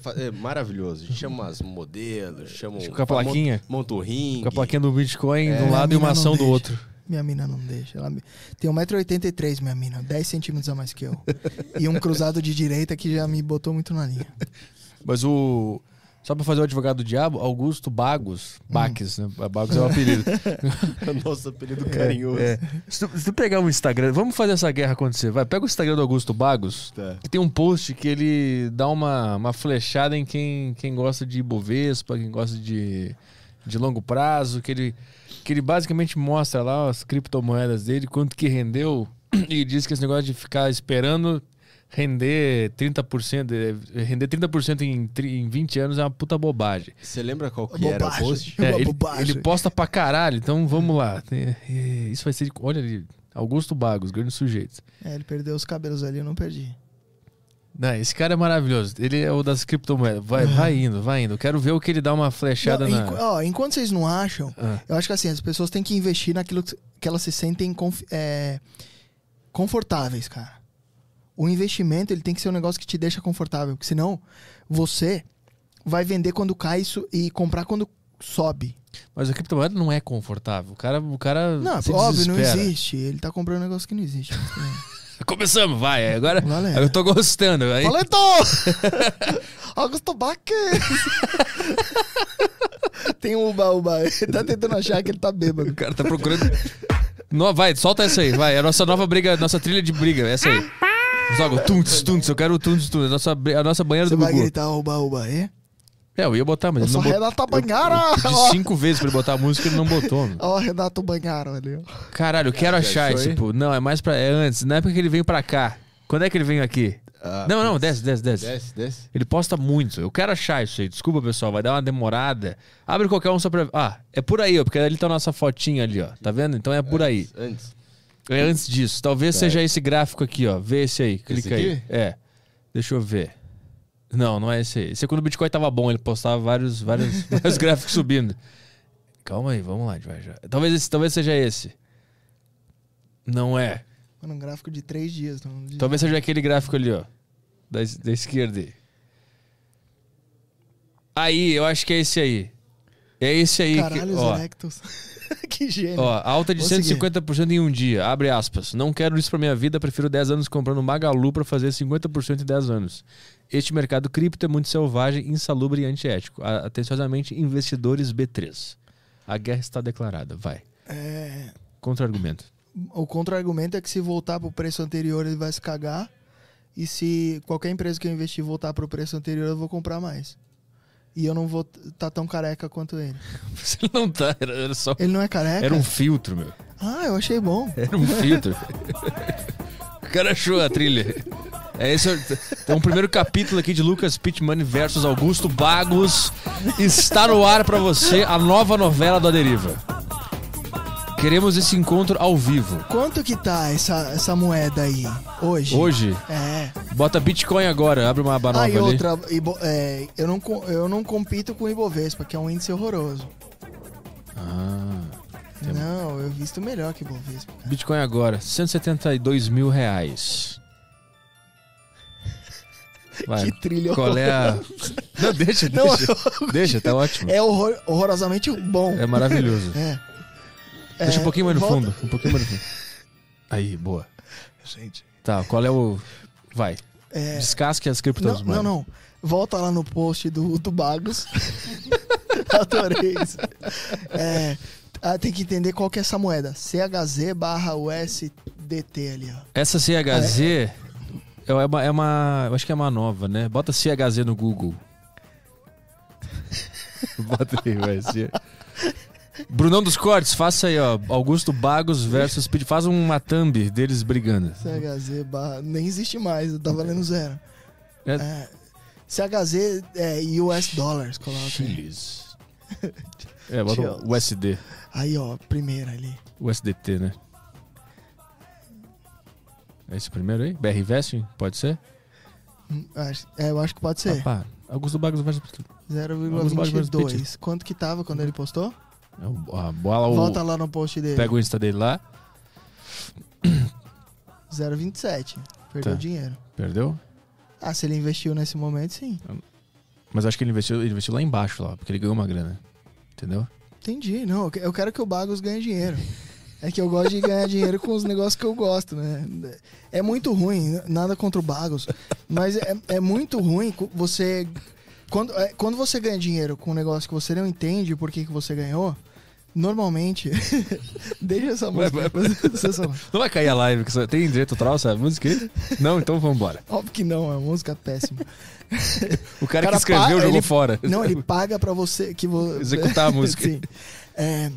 Fa- É maravilhoso. A gente chama as modelos, chama um- Com a plaquinha. Monta, o ringue. Com a plaquinha do Bitcoin É. de um lado e uma ação do outro. Minha mina não deixa. Ela me- tem 1,83m, minha mina. 10 centímetros a mais que eu. e um cruzado de direita que já me botou muito na linha. Mas o. Só pra fazer o advogado do diabo, Augusto Bagos. Baques, né? Bagos é o apelido. Nosso apelido carinhoso. É. Se, tu, se tu pegar o Instagram, vamos fazer essa guerra acontecer. Vai, pega o Instagram do Augusto Bagos, Tá. que tem um post que ele dá uma, uma flechada em quem, quem gosta de Ibovespa, quem gosta de, de longo prazo, que ele, que ele basicamente mostra lá as criptomoedas dele, quanto que rendeu, e diz que esse negócio de ficar esperando render 30%, eh, render 30% em, em 20 anos é uma puta bobagem. Você lembra qual que era o Bobagem. post? É É, ele, bobagem. ele posta pra caralho, então vamos lá. É, Isso vai ser. de- Olha ali, Augusto Bagos, grandes sujeitos. É, ele perdeu os cabelos ali, eu não perdi. Não, esse cara é maravilhoso. Ele é o das criptomoedas. Vai, vai indo, vai indo. Eu quero ver o que ele dá uma flechada Não, na. ó, enquanto vocês não acham, Ah. eu acho que assim, as pessoas têm que investir naquilo que elas se sentem conf- é, confortáveis, cara. O investimento ele tem que ser um negócio que te deixa confortável, porque senão você vai vender quando cai isso e comprar quando sobe. Mas a criptomoeda não é confortável. O cara, o cara Não, óbvio, não desespera. existe. Ele tá comprando um negócio que não existe. Começamos, vai. Agora Valeu. eu tô gostando. Aí, Valendo! Augusto Baque! Tem um uba uba. Ele tá tentando achar que ele tá bêbado. O cara tá procurando. No, vai, solta essa aí, vai. É a nossa nova briga, nossa trilha de briga, essa aí. Joga o tunts, tunts, eu quero o tunts, tunts. A nossa, a nossa banheira Você do vai Gugu. gritar uba uba aí? É, eu ia botar, mas Eu ele não botou. Renata Banhara! Eu pedi cinco vezes pra ele botar a música e ele não botou. Ó, Renato Banhara ali, ó. Caralho, eu quero Já achar esse, aí? pô. Não, é mais pra. É antes. Na época que ele veio pra cá. Quando é que ele veio aqui? Ah, não, não, desce, desce, desce. Desce, desce. Ele posta muito. Eu quero achar isso aí. Desculpa, pessoal. Vai dar uma demorada. Abre qualquer um só pra. Ah, é por aí, ó. Porque ali tá a nossa fotinha ali, ó. Tá vendo? Então é por aí. Antes. É antes disso. Talvez seja esse gráfico aqui, ó. Vê esse aí. Clica aí. aqui? É. Deixa eu ver. Não, não é esse aí. Esse é quando o Bitcoin tava bom. Ele postava vários, vários, vários gráficos subindo. Calma aí, vamos lá. Talvez, esse, talvez seja esse. Não é. Mano, um gráfico de três dias. Não, de... Talvez seja aquele gráfico ali, ó. Da, da esquerda. aí. Eu acho que é esse aí. É esse aí. Caralho, que, os ó, erectos. que gênio. ó, alta de Vou seguir. 150% em um dia. Abre aspas. Não quero isso pra minha vida, prefiro 10 anos comprando Magalu pra fazer 50% em 10 anos. Este mercado cripto é muito selvagem, insalubre e antiético. Atenciosamente, investidores B3. A guerra está declarada. Vai. É, Contra-argumento. o contra-argumento é que se voltar pro preço anterior, ele vai se cagar. E se qualquer empresa que eu investir voltar pro preço anterior, eu vou comprar mais. E eu não vou estar tão careca quanto ele. Você não tá. Era, era só. Ele não é careca? Era um filtro, meu. Ah, eu achei bom. Era um filtro. o cara achou a trilha. É esse, é- tem um primeiro capítulo aqui de Lucas Pittman versus Augusto Bagos. Está no ar pra você a nova novela do Aderiva. Queremos esse encontro ao vivo. Quanto que tá essa, essa moeda aí hoje? Hoje, É. bota Bitcoin agora, abre uma aba nova Ah, e ali. outra, Ibo- é, eu, não, eu não compito com o Ibovespa, que é um índice horroroso. Ah, Tem- Não, eu visto melhor que o Ibovespa. Bitcoin agora, 172 mil reais. Vai, Que trilha qual é a... Não, deixa, Não, deixa. Deixa, tá ótimo. É horror- horrorosamente bom. É maravilhoso. É. Deixa É, um pouquinho mais no volta- fundo. Um pouquinho mais no fundo. Aí, boa. Gente. Tá, qual é o. Vai. É, Descasque as não, criptomoedas. não, não. Volta lá no post do, do Bagos. Adorei isso. É, ah, tem que entender qual que é essa moeda. CHZ barra USDT ali, ó. Essa CHZ é uma, é uma. Eu acho que é uma nova, né? Bota CHZ no Google. Bota aí, vai ser. Brunão dos Cortes, faça aí, ó. Augusto Bagos versus Speed. Faz uma thumb deles brigando. CHZ barra. Nem existe mais, tá valendo zero. É- É, CHZ é US Dollars, coloca. Chiles. É, bota o USD. Aí, ó, primeira ali. USDT, né? É esse primeiro aí? BR Investing? Pode ser? Hum, acho- é, eu acho que pode ser. Pá. Augusto Bagos versus. Alguns bagulhos 0,22. Quanto que tava quando ele postou? É o- a bola, o, Volta lá no post dele. pega o Insta dele lá. 0,27. Perdeu Tá. dinheiro. Perdeu? Ah, se ele investiu nesse momento, sim. Mas acho que ele investiu, ele investiu lá embaixo, lá, porque ele ganhou uma grana. Entendeu? Entendi. Não, eu que- eu quero que o Bagos ganhe dinheiro. É que eu gosto de ganhar dinheiro com os negócios que eu gosto, né? É muito ruim, nada contra o Bagos, mas é, é muito ruim você. Quando, é, quando você ganha dinheiro com um negócio que você não entende por que, que você ganhou, normalmente. Deixa essa música. Só- Não vai cair a live, que só- tem direito autoral essa música aí? Não, então vambora. Óbvio que não, é uma música péssima. O cara, Cara, que escreveu pa- jogou ele- fora. Não, ele paga pra você que. Executar a música. Sim. É,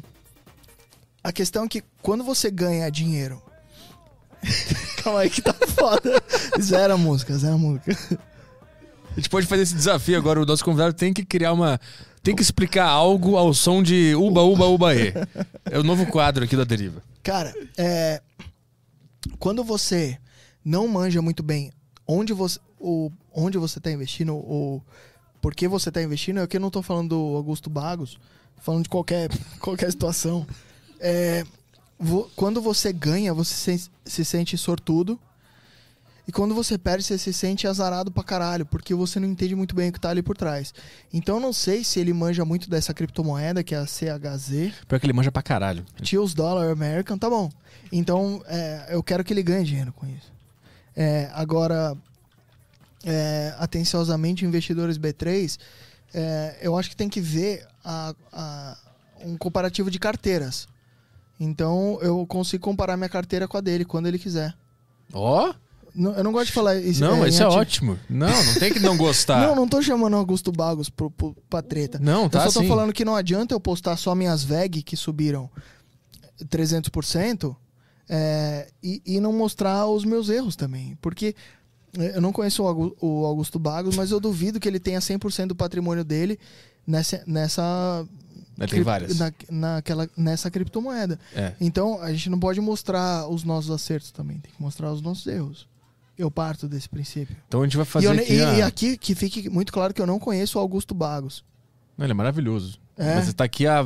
a questão é que quando você ganha dinheiro. Calma aí que tá foda. Zero a música, zero a música. A gente pode fazer esse desafio agora. O nosso convidado tem que criar uma. Tem que explicar algo ao som de Uba, Uba, Ubaê. É o novo quadro aqui da Deriva. Cara, é, quando você não manja muito bem onde você, o, onde você tá investindo, ou por que você tá investindo, é que eu não tô falando do Augusto Bagos, falando de qualquer, qualquer situação. É, vo- quando você ganha, você se, se sente sortudo. E quando você perde, você se sente azarado pra caralho, porque você não entende muito bem o que tá ali por trás. Então eu não sei se ele manja muito dessa criptomoeda, que é a CHZ. Pior que ele manja pra caralho. Tios Dollar American, tá bom. Então, é, eu quero que ele ganhe dinheiro com isso. É, agora, é, atenciosamente, investidores B3, é, eu acho que tem que ver a- a- um comparativo de carteiras. Então, eu consigo comparar minha carteira com a dele quando ele quiser. Ó, Não- eu não gosto de falar isso. não, em isso é ótimo. Não, não tem que não gostar. Não, não tô chamando o Augusto Bagos pro, pro, pra treta. Não, tá eu só tô sim. falando que não adianta eu postar só minhas VEG que subiram 300% é, e, e não mostrar os meus erros também. Porque é, eu não conheço o Augu- o Augusto Bagos, mas eu duvido que ele tenha 100% do patrimônio dele nessa, nessa, Mas tem várias. na- naquela, nessa criptomoeda. É. Então a gente não pode mostrar os nossos acertos também, tem que mostrar os nossos erros. Eu parto desse princípio. Então a gente vai E, fazer eu ne- aqui. e- a- e aqui que fique muito claro que eu não conheço o Augusto Bagos. Não, ele é maravilhoso. É. Mas tá aqui a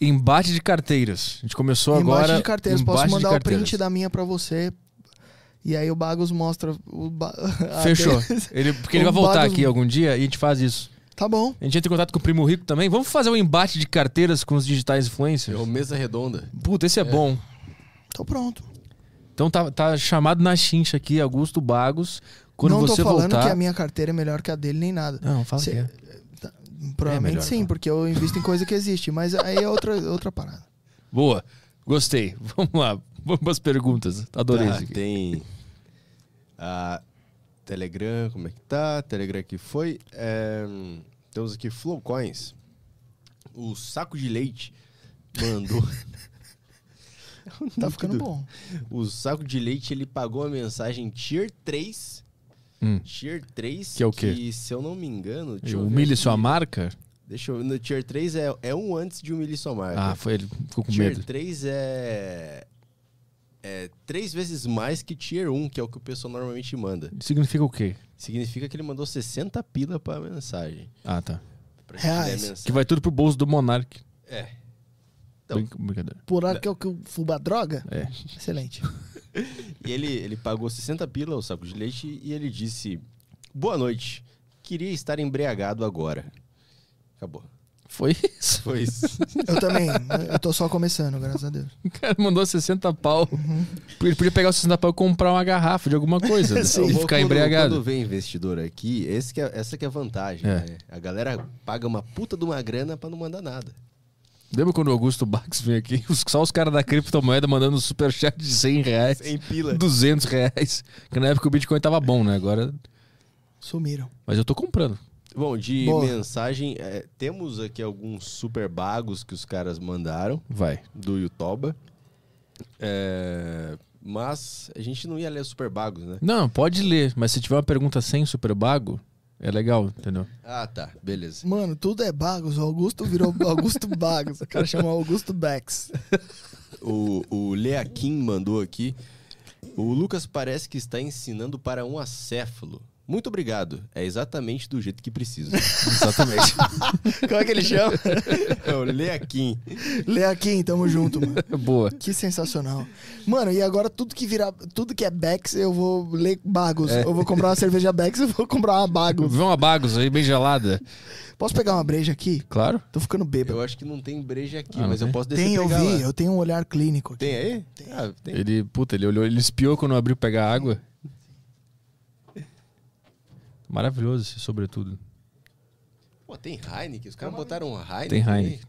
embate de carteiras. A gente começou Embate agora. de carteiras. Posso embate de mandar o print da minha pra você. E aí o Bagos mostra o ba- Fechou. Ele, porque ele vai voltar Bagos- aqui algum dia e a gente faz isso. Tá bom. A gente entra em contato com o Primo Rico também. Vamos fazer um embate de carteiras com os digitais É influencers? o mesa redonda. Puta, esse é, bom. Tô pronto. Então tá, tá chamado na chincha aqui, Augusto Bagos. Quando não você tô falando voltar. que a minha carteira é melhor que a dele, nem nada. Não, fala Cê- que é. Provavelmente melhor, sim, pô. porque eu invisto em coisa que existe. Mas aí é outra, outra parada. Boa. Gostei. Vamos lá. Vamos para as perguntas. Adorei Tá, isso aqui. tem a Telegram, como é que tá? Telegram aqui foi. É, temos aqui Flowcoins. O saco de leite mandou. Tá ficando do- bom. O saco de leite ele pagou a mensagem Tier 3. Hum. Tier 3. Que é o quê? Que, se eu não me engano. ver Humilhe aqui. sua marca? Deixa eu No Tier 3 é, é um antes de humilhe sua marca. Ah, foi ele. Ficou com Tier medo. 3 é. É três vezes mais que Tier 1, que é o que o pessoal normalmente manda. Significa o quê? Significa que ele mandou 60 pila pra mensagem. Ah, tá. Pra Reais. mensagem. Que vai tudo pro bolso do Monark. É. Então. Brin- Brincadeira. Por hora que eu, que eu fuba droga? É. Excelente. E ele, ele pagou 60 pila o saco de leite e ele disse: Boa noite. Queria estar embriagado agora. Acabou. Foi isso. Foi isso. Eu também. Eu tô só começando, graças a Deus. O cara mandou 60 pau. Ele podia pegar os 60 pau e comprar uma garrafa de alguma coisa. Sim. e ficar quando- embriagado. Quando vem investidor aqui, esse que é- essa que é a vantagem. É. né? A galera paga uma puta de uma grana pra não mandar nada. Lembra quando o Augusto Bax veio aqui? Só os caras da criptomoeda mandando um superchat de 100 reais. Em pila. 200 reais. Que na época o Bitcoin tava bom, né? Agora. Sumiram. Mas eu tô comprando. Bom, de Boa. mensagem, é, temos aqui alguns super bagos que os caras mandaram Vai. do Yutoba. É, mas a gente não ia ler super bagos, né? Não, pode ler. Mas se tiver uma pergunta sem super bago, é legal, entendeu? Ah, tá. Beleza. Mano, tudo é Bagos. O Augusto virou Augusto Bagos. O cara chama Augusto Bex. O, o Leaquim mandou aqui. O Lucas parece que está ensinando para um acéfalo. Muito obrigado. É exatamente do jeito que preciso. Exatamente. Como é que ele chama? é o Leaquim. Lê aqui, tamo junto, mano. Boa. Que sensacional. Mano, e agora tudo que virar, tudo que é Bex, eu vou ler Bagos. Eu vou comprar uma cerveja Bex, eu vou comprar uma Bagos. Vê uma Bagos aí bem gelada. Posso pegar uma breja aqui? Claro. Tô ficando bêbado. Eu acho que não tem breja aqui, Ah, mas eu tem? posso descer Tem, eu pegar vi, lá. eu tenho um olhar clínico. aqui. Tem aí? Ah, tem. Ele, puta, ele olhou, ele espiou quando abriu pegar água. Maravilhoso esse sobretudo. Pô, tem Heineken? Os caras botaram um Heineken. Tem? Heineken.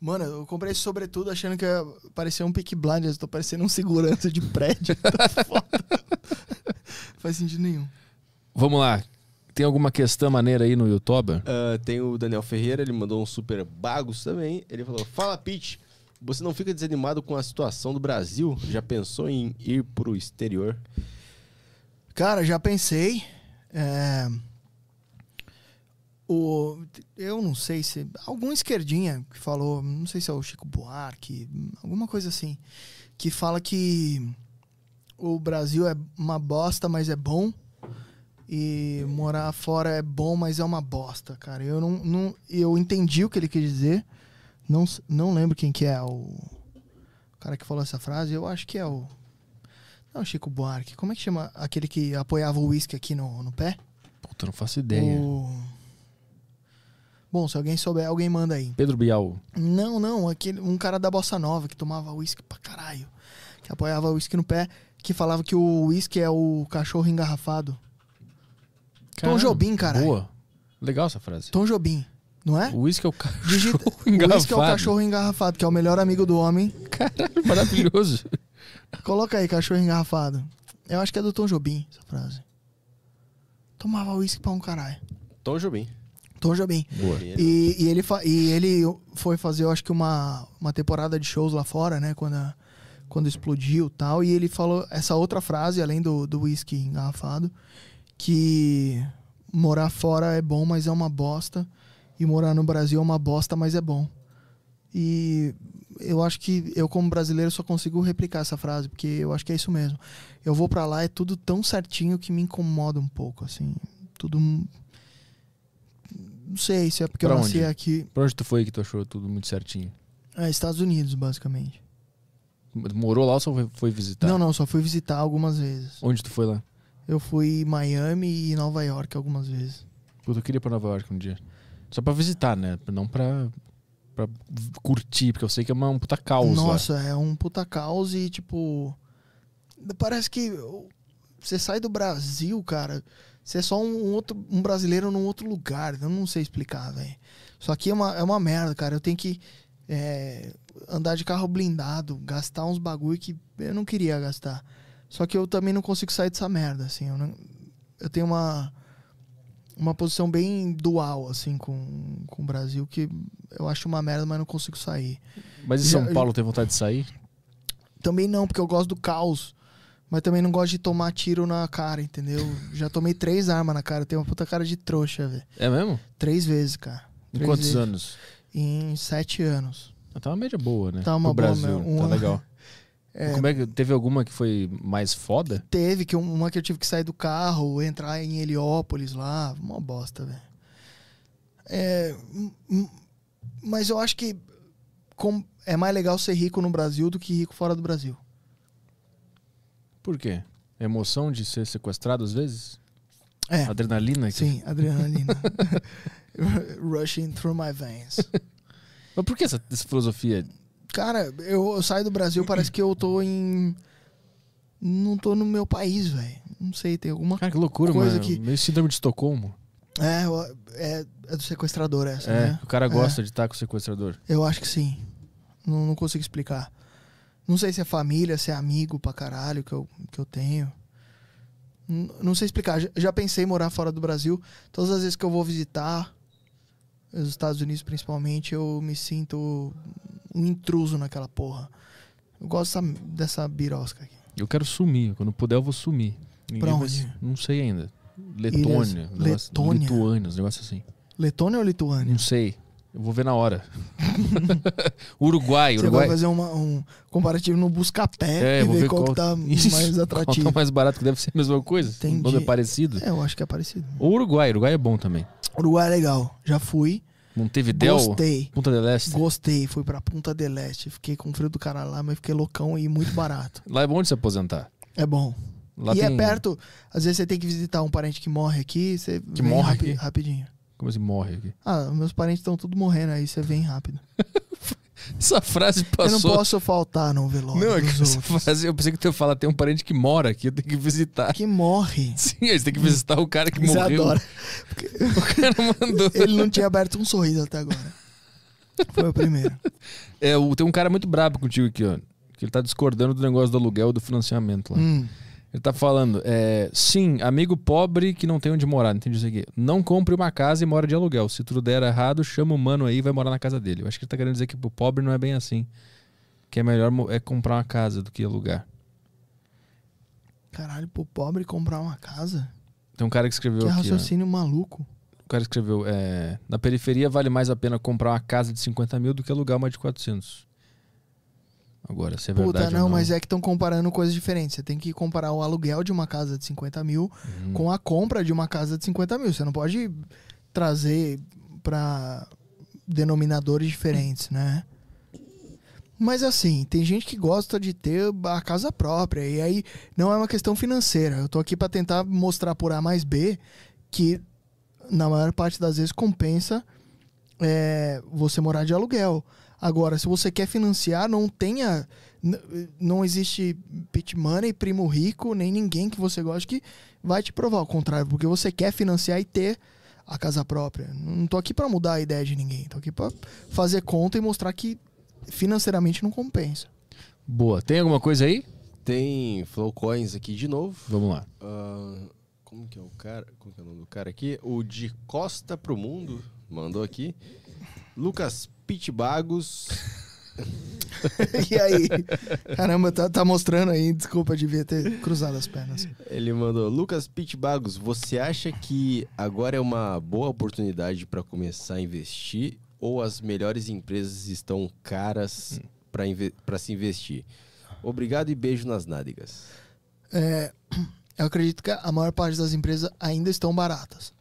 Mano, eu comprei esse sobretudo achando que ia parecer um Peak Blinders. Tô parecendo um segurança de prédio. Tá foda. Faz sentido nenhum. Vamos lá. Tem alguma questão maneira aí no YouTube? Ah, tem o Daniel Ferreira, ele mandou um super bagos também. Ele falou: Fala, Pete, você não fica desanimado com a situação do Brasil? Já pensou em ir pro exterior? Cara, já pensei. É, O... Eu não sei se. Algum esquerdinha que falou, não sei se é o Chico Buarque, alguma coisa assim, que fala que o Brasil é uma bosta, mas é bom. E morar fora é bom, mas é uma bosta, cara. Eu não, não eu entendi o que ele quis dizer. Não, não lembro quem que é o, o cara que falou essa frase. Eu acho que é o não, Chico Buarque. Como é que chama aquele que apoiava o uísque aqui no, no pé? Puta, não faço ideia. O... Bom, se alguém souber, alguém manda aí. Pedro Bial. Não, não, aquele, um cara da Bossa Nova que tomava uísque pra caralho. Que apoiava o uísque no pé, que falava que o uísque é o cachorro engarrafado. Tom Jobim, caralho. Boa. Legal essa frase. Tom Jobim, não é? O uísque é o cachorro Digita- O engarrafado. uísque é o cachorro engarrafado, que é o melhor amigo do homem. Caralho, maravilhoso. Coloca aí, cachorro engarrafado. Eu acho que é do Tom Jobim, essa frase. Tomava uísque pra um caralho. Tom Jobim. Tom Jobim. Boa. E, e ele, e ele foi fazer, eu acho que uma, uma temporada de shows lá fora, né? Quando, a- quando explodiu e tal. E ele falou essa outra frase, além do do whisky engarrafado, que morar fora é bom, mas é uma bosta. E morar no Brasil é uma bosta, mas é bom. E eu acho que eu, como brasileiro, só consigo replicar essa frase, porque eu acho que é isso mesmo. Eu vou pra lá, é tudo tão certinho que me incomoda um pouco, assim. Tudo. Não sei se é porque Pra eu nasci onde? aqui. Pra onde tu foi que tu achou tudo muito certinho? É, Estados Unidos, basicamente. Morou lá ou só foi- visitar? Não, não, só fui visitar algumas vezes. Onde tu foi lá? Eu fui Miami e Nova York algumas vezes. Puta, eu queria ir pra Nova York um dia. Só pra visitar, né? Não pra, curtir, porque eu sei que é uma, um puta caos lá. Nossa, é um puta caos e, tipo. Parece que você sai do Brasil, cara. Você é só um, outro, um brasileiro num outro lugar. Eu não sei explicar, velho. Isso aqui é uma, é uma merda, cara. Eu tenho que é, andar de carro blindado, gastar uns bagulho que eu não queria gastar. Só que eu também não consigo sair dessa merda, assim. Eu, não- eu tenho uma, uma posição bem dual, assim, com, com o Brasil, que eu acho uma merda, mas não consigo sair. Mas em Já- São Paulo tem vontade de sair? Também não, porque eu gosto do caos. Mas também não gosto de tomar tiro na cara, entendeu? Já tomei três armas na cara. Tenho uma puta cara de trouxa, velho. É mesmo? Três vezes, cara. Em Três quantos vezes. anos? Em sete anos. Tá uma média boa, né? Tá uma Pro boa, Brasil, né? Uma- tá legal. É, Como é que teve alguma que foi mais foda? Teve que um- uma que eu tive que sair do carro, entrar em Heliópolis lá. Uma bosta, velho. É, mas eu acho que com- é mais legal ser rico no Brasil do que rico fora do Brasil. Por quê? Emoção de ser sequestrado às vezes? É. Adrenalina? que- Sim, adrenalina. Rushing through my veins. Mas por que essa, essa filosofia? Cara, eu, eu saio do Brasil, parece que eu tô em. Não tô no meu país, velho. Não sei, tem alguma Cara, que loucura, Coisa mano. que- Meio síndrome de Estocolmo. É, é, é do sequestrador essa, É, né? o cara gosta de estar com o sequestrador. Eu acho que sim. Não, não consigo explicar. Não sei se é família, se é amigo pra caralho que eu, que eu tenho. N- Não sei explicar. Já, já pensei em morar fora do Brasil. Todas as vezes que eu vou visitar os Estados Unidos, principalmente, eu me sinto um intruso naquela porra. Eu gosto dessa, dessa birosca aqui. Eu quero sumir. Quando puder, eu vou sumir. Ninguém Pra vai- onde? Não sei ainda. Letônia. Ilhas- um negócio- Letônia? Lituânia, uns negócios assim. Letônia ou Lituânia? Não sei. Eu vou ver na hora. Uruguai. Você Uruguai. vai fazer uma- um comparativo no Buscapé É, e vou ver ver qual, qual, que tá Isso, mais Qual atrativo. tá mais barato, que deve ser a mesma coisa. Entendi. O nome é parecido. É, eu acho que é parecido. O Uruguai. Uruguai é bom também. Uruguai é legal. Já fui. Montevideo. Gostei. Punta del Este. Gostei. Fui pra Punta del Este. Fiquei com frio do caralho lá, mas fiquei loucão e muito barato. Lá é bom de se aposentar. É bom. Lá e tem... é perto. Às vezes você tem que visitar um parente que morre aqui, você Que vem morre rapi- aqui? rapidinho. Como assim morre aqui? Ah, meus parentes estão tudo morrendo aí, você vem rápido. Essa frase Eu não passou. posso faltar no velório Não, é essa frase, eu pensei que tu ia falar, tem um parente que mora aqui, eu tenho que visitar. Que morre. Sim, eles têm que visitar o cara que Você morreu. adora. O cara mandou. Ele não tinha aberto um sorriso até agora. Foi o primeiro. É, tem um cara muito brabo contigo aqui, ó. Que ele tá discordando do negócio do aluguel do financiamento lá. Hum. Ele tá falando, é, sim, amigo pobre que não tem onde morar, entendi isso aqui. Não compre uma casa e mora de aluguel. Se tudo der errado, chama o mano aí e vai morar na casa dele. Eu acho que ele tá querendo dizer que pro pobre não é bem assim. Que é melhor é comprar uma casa do que alugar. Caralho, pro pobre comprar uma casa? Tem um cara que escreveu Que aqui, ó. raciocínio maluco. O cara escreveu, é, na periferia vale mais a pena comprar uma casa de 50 mil do que alugar uma de 400. Agora, se é Puta, verdade não, ou não. mas é que estão comparando coisas diferentes. Você tem que comparar o aluguel de uma casa de 50 mil Hum. com a compra de uma casa de 50 mil. Você não pode trazer pra denominadores diferentes, né? Mas assim, tem gente que gosta de ter a casa própria. E aí não é uma questão financeira. Eu tô aqui pra tentar mostrar por A mais B que na maior parte das vezes compensa é, você morar de aluguel. Agora, se você quer financiar, não tenha. Não existe pit money, primo rico, nem ninguém que você goste que vai te provar o contrário, porque você quer financiar e ter a casa própria. Não tô aqui pra mudar a ideia de ninguém, tô aqui pra fazer conta e mostrar que financeiramente não compensa. Boa. Tem alguma coisa aí? Tem Flowcoins aqui de novo. Vamos lá. Ah, como que é o cara? Como que é o nome do cara aqui? O de Costa pro Mundo mandou aqui. Lucas Pitbagos. e aí? Caramba, tá, tá mostrando aí, desculpa, devia ter cruzado as pernas. Ele mandou: Lucas Pitbagos, você acha que agora é uma boa oportunidade para começar a investir ou as melhores empresas estão caras para inve pra se investir? Obrigado e beijo nas nádegas. É, eu acredito que a maior parte das empresas ainda estão baratas.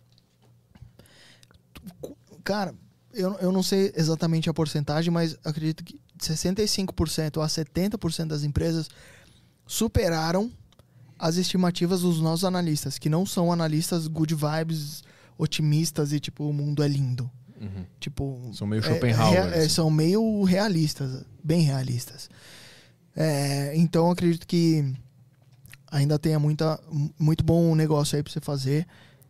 Cara, eu, eu não sei exatamente a porcentagem, mas acredito que 65% a 70% das empresas superaram as estimativas dos nossos analistas, que não são analistas good vibes, otimistas e tipo, o mundo é lindo. Tipo, São meio é- Schopenhauer, é- é, são meio realistas, bem realistas. É, então acredito que ainda tenha muita, muito bom negócio aí pra você fazer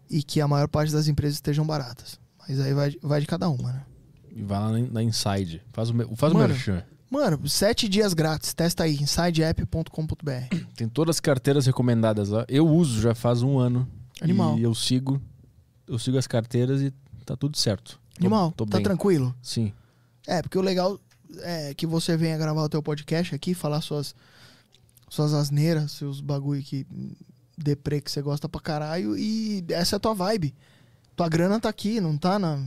e que a maior parte das empresas estejam baratas. Mas aí vai, vai de cada uma, né? E vai lá na, Inside. Faz o, faz o Mano. merchan. Mano, sete dias grátis. Testa aí, insideapp.com.br. Tem todas as carteiras recomendadas lá. Eu uso já faz um ano. Animal. E eu sigo. Eu sigo as carteiras e tá tudo certo. Tô- Animal, tô tá bem. tranquilo? Sim. É, porque o legal é que você venha gravar o teu podcast aqui, falar suas, suas asneiras, seus bagulho que deprê que você gosta pra caralho e essa é a tua vibe. Tua grana tá aqui, não tá na,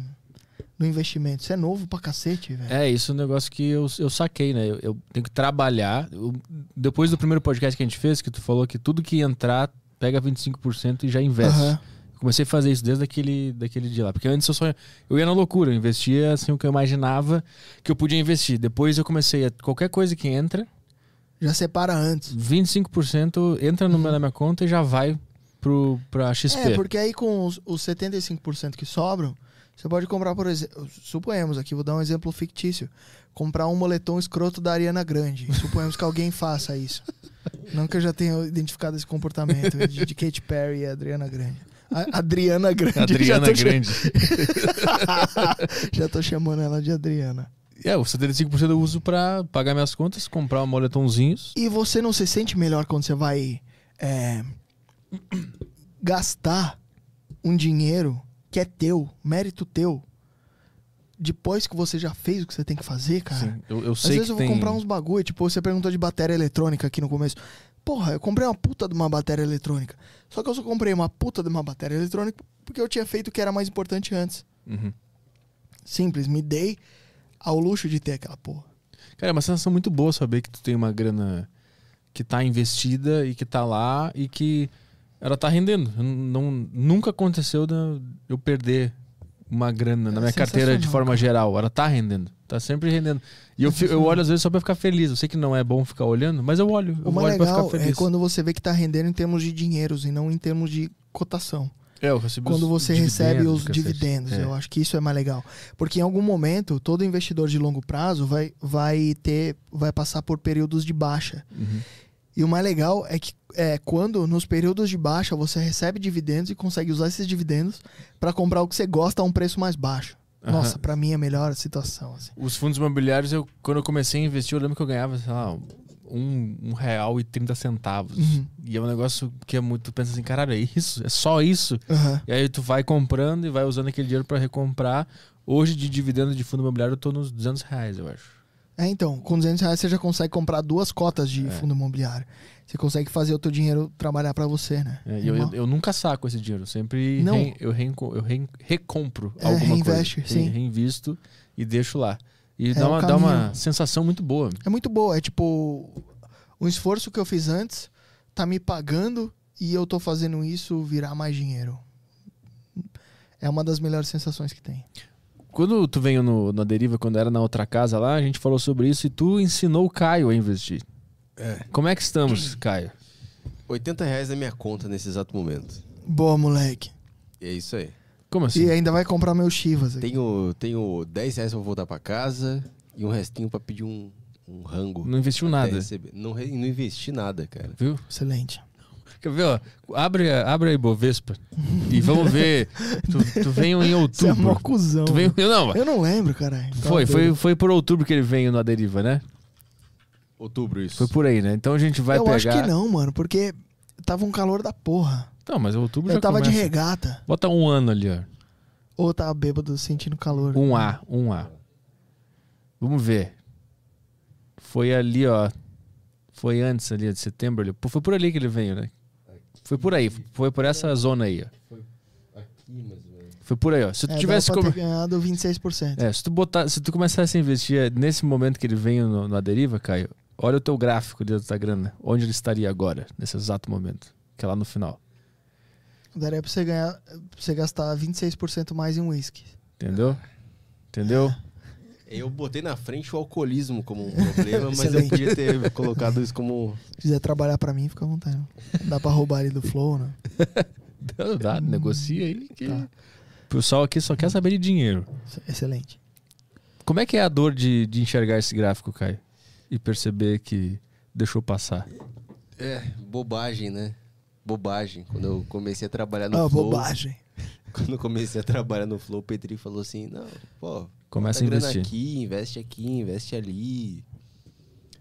no investimento. Você é novo pra cacete, velho. É, isso é um negócio que eu, eu saquei, né? Eu, eu tenho que trabalhar. Eu- depois do primeiro podcast que a gente fez, que tu falou que tudo que entrar pega 25% e já investe. Aham. Comecei a fazer isso desde aquele, daquele dia lá. Porque antes eu só eu ia na loucura, eu investia assim o que eu imaginava que eu podia investir. Depois eu comecei a qualquer coisa que entra, Já separa antes. 25% entra no, na minha conta e já vai pro, pra XP. É, porque aí com os, os 75% que sobram, você pode comprar, por exemplo, suponhamos aqui, vou dar um exemplo fictício, comprar um moletom escroto da Ariana Grande. Suponhamos que alguém faça isso. Não que eu já tenha identificado esse comportamento de, de Katy Perry e Adriana Grande. A- Adriana Grande. já Adriana cha- Grande. já tô chamando ela de Adriana. É, o 75% eu uso pra pagar minhas contas, comprar moletomzinhos. E você não se sente melhor quando você vai é, gastar um dinheiro que é teu, mérito teu, depois que você já fez o que você tem que fazer, cara? Sim, eu, eu Às vezes eu vou tem... comprar uns bagulho, tipo, você perguntou de bateria eletrônica aqui no começo. Porra, eu comprei uma puta de uma bateria eletrônica. Só que eu só comprei uma puta de uma bateria eletrônica porque eu tinha feito o que era mais importante antes. Uhum. Simples, me dei ao luxo de ter aquela porra. Cara, é uma sensação muito boa saber que tu tem uma grana que tá investida e que tá lá e que ela tá rendendo. Eu Não, nunca aconteceu de eu perder uma grana na É minha carteira de forma cara. geral. Ela tá rendendo. Tá sempre rendendo. E eu, fi- eu olho às vezes só pra ficar feliz. Eu sei que não é bom ficar olhando, mas eu olho. Eu O mais olho pra legal é quando você vê que tá rendendo em termos de dinheiros e não em termos de cotação. É, eu recebi Quando você recebe os cacete. dividendos. É. Eu acho que isso é mais legal. Porque em algum momento, todo investidor de longo prazo vai, vai ter. vai passar por períodos de baixa. Uhum. E o mais legal é que é quando nos períodos de baixa você recebe dividendos e consegue usar esses dividendos para comprar o que você gosta a um preço mais baixo. Aham. Nossa, pra mim é a melhor situação. assim. Os fundos imobiliários, eu, quando eu comecei a investir, eu lembro que eu ganhava, sei lá, um, um real e trinta centavos. Uhum. E é um negócio que é muito. Tu pensa assim, caralho, é isso? É só isso? Aham. E aí tu vai comprando e vai usando aquele dinheiro pra recomprar. Hoje, de dividendo de fundo imobiliário, eu tô nos 200 reais, eu acho. É, então, com 200 reais você já consegue comprar duas cotas de É. fundo imobiliário. Você consegue fazer o teu dinheiro trabalhar para você, né? É, e eu, eu, eu nunca saco esse dinheiro. Sempre Não. rein- eu, reenco- eu rein- recompro É, alguma reinveste, coisa. sim. Reinvisto e deixo lá. E É dá, uma, dá uma sensação muito boa. É muito boa. É tipo, o esforço que eu fiz antes tá me pagando e eu tô fazendo isso virar mais dinheiro. É uma das melhores sensações que tem. Quando tu veio no, na deriva, quando era na outra casa lá, a gente falou sobre isso e tu ensinou o Caio a investir. É. Como é que estamos, Caio? 80 reais na minha conta nesse exato momento. Boa, moleque. E é isso aí. Como assim? E ainda vai comprar meus Chivas aqui. Tenho, tenho 10 reais pra voltar pra casa e um restinho pra pedir um, um rango. Não investiu nada. receber. Não, re- não investi nada, cara. Viu? Excelente. Quer ver, ó? Abre, abre a Ibovespa e vamos ver. Tu, tu veio em Você é mó outubro. cuzão. Tu veio. Não, Eu não lembro, caralho. Tá foi, foi, foi por outubro que ele veio na deriva, né? Outubro, isso. Foi por aí, né? Então a gente vai Eu pegar. acho que não, mano, porque tava um calor da porra. Não, mas outubro já Eu tava de começa. regata. Bota um ano ali, ó. Ou eu tava bêbado sentindo calor. Um A, um A. Vamos ver. Foi ali, ó. Foi antes ali de setembro. Foi por ali que ele veio, né? Foi por aí. Foi por essa zona aí, ó. Foi por aí, ó. Se tu É, tivesse ter ganhado 26%. É, se tu botar, se tu começasse a investir nesse momento que ele veio no, na deriva, Caio, olha o teu gráfico ali da grana, onde ele estaria agora, nesse exato momento, que é lá no final, Daria pra você ganhar, pra você gastar 26% mais em whisky. entendeu? Entendeu? Eu botei na frente o alcoolismo como um problema, mas eu podia ter colocado isso como. Se quiser trabalhar pra mim, fica à vontade. Dá pra roubar ali do Flow, né? Dá, dá, negocia aí que Tá. o pessoal aqui só quer saber de dinheiro. Excelente. Como é que é a dor de, de enxergar esse gráfico, Caio? E perceber que deixou passar. É, bobagem, né? Bobagem. Quando eu comecei a trabalhar no Ah, Flow. bobagem. Quando eu comecei a trabalhar no Flow, o Petri falou assim: não, pô, Começa a grana investir. aqui, investe aqui, investe ali.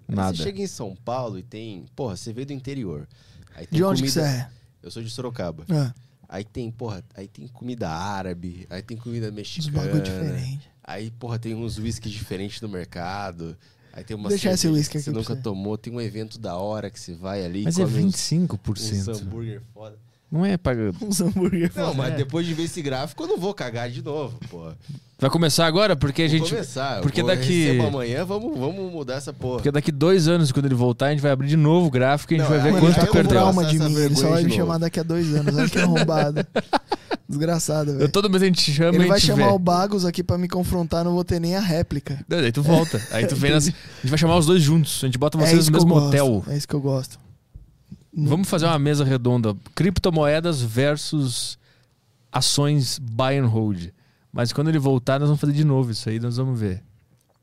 Aí Nada. Você chega em São Paulo e tem. Porra, você veio do interior. Aí tem De onde que você comida- é? Eu sou de Sorocaba. Ah, Aí tem, porra, aí tem comida árabe, aí tem comida uns mexicana. bagulho diferente. Aí, porra, tem uns whisky diferentes no mercado. Aí tem uma Deixa esse whisky que aqui você nunca você. tomou. Tem um evento da hora que você vai ali. Mas é come uns- 25%. uns hambúrguer foda. Não é paga. Uns hambúrguer Não, mas depois de ver esse gráfico, eu não vou cagar de novo, porra. Vai começar agora? Porque a Vou gente. começar. porque vou- daqui- amanhã, vamos, vamos mudar essa porra. Porque daqui dois anos, quando ele voltar, a gente vai abrir de novo o gráfico e a gente Não, vai ver Mano, quanto tá perdeu. trauma passar de mim. Ele só vai me novo. chamar daqui a dois anos. Olha que arrombado. Desgraçado, Eu, velho. todo mês a gente chama Ele e a vai chamar vê. o Bagos aqui pra me confrontar, não vou ter nem a réplica. Não, Daí tu volta. Aí tu vem nas... A gente vai chamar os dois juntos. A gente bota é vocês isso no mesmo hotel. É isso que eu gosto. Vamos fazer uma mesa redonda. Criptomoedas versus ações buy and hold. Mas quando ele voltar, nós vamos fazer de novo isso aí, nós vamos ver.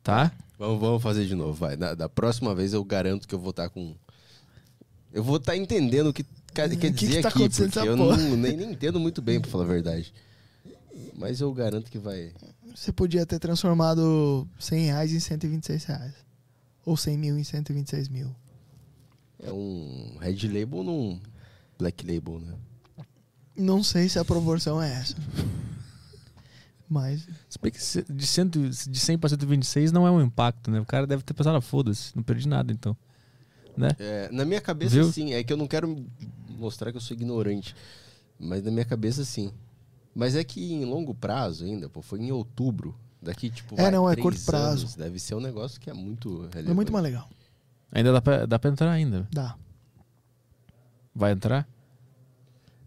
Tá? Vamos, vamos fazer de novo, vai. Na- da próxima vez eu garanto que eu vou estar com. Eu vou estar entendendo o que quer, que dizer que tá aqui, porque eu não, nem, nem entendo muito bem, pra falar a verdade. Mas eu garanto que vai. Você podia ter transformado 100 reais em 126 reais. Ou 100 mil em 126 mil. É um Red Label num Black Label, né? Não sei se a proporção é essa. Mas Se bem que de, cento, de 100 para 126 não é um impacto, né? O cara deve ter pensado, ah, foda-se, não perdi nada então. Né? É, na minha cabeça, Viu? sim. É que eu não quero mostrar que eu sou ignorante. Mas na minha cabeça, sim. Mas é que em longo prazo ainda, pô, foi em outubro. Daqui, tipo, É, vai, não, é três curto prazo. anos, Deve ser um negócio que é muito relevante. é muito mais legal. Ainda dá pra, dá pra entrar ainda. Dá. Vai entrar?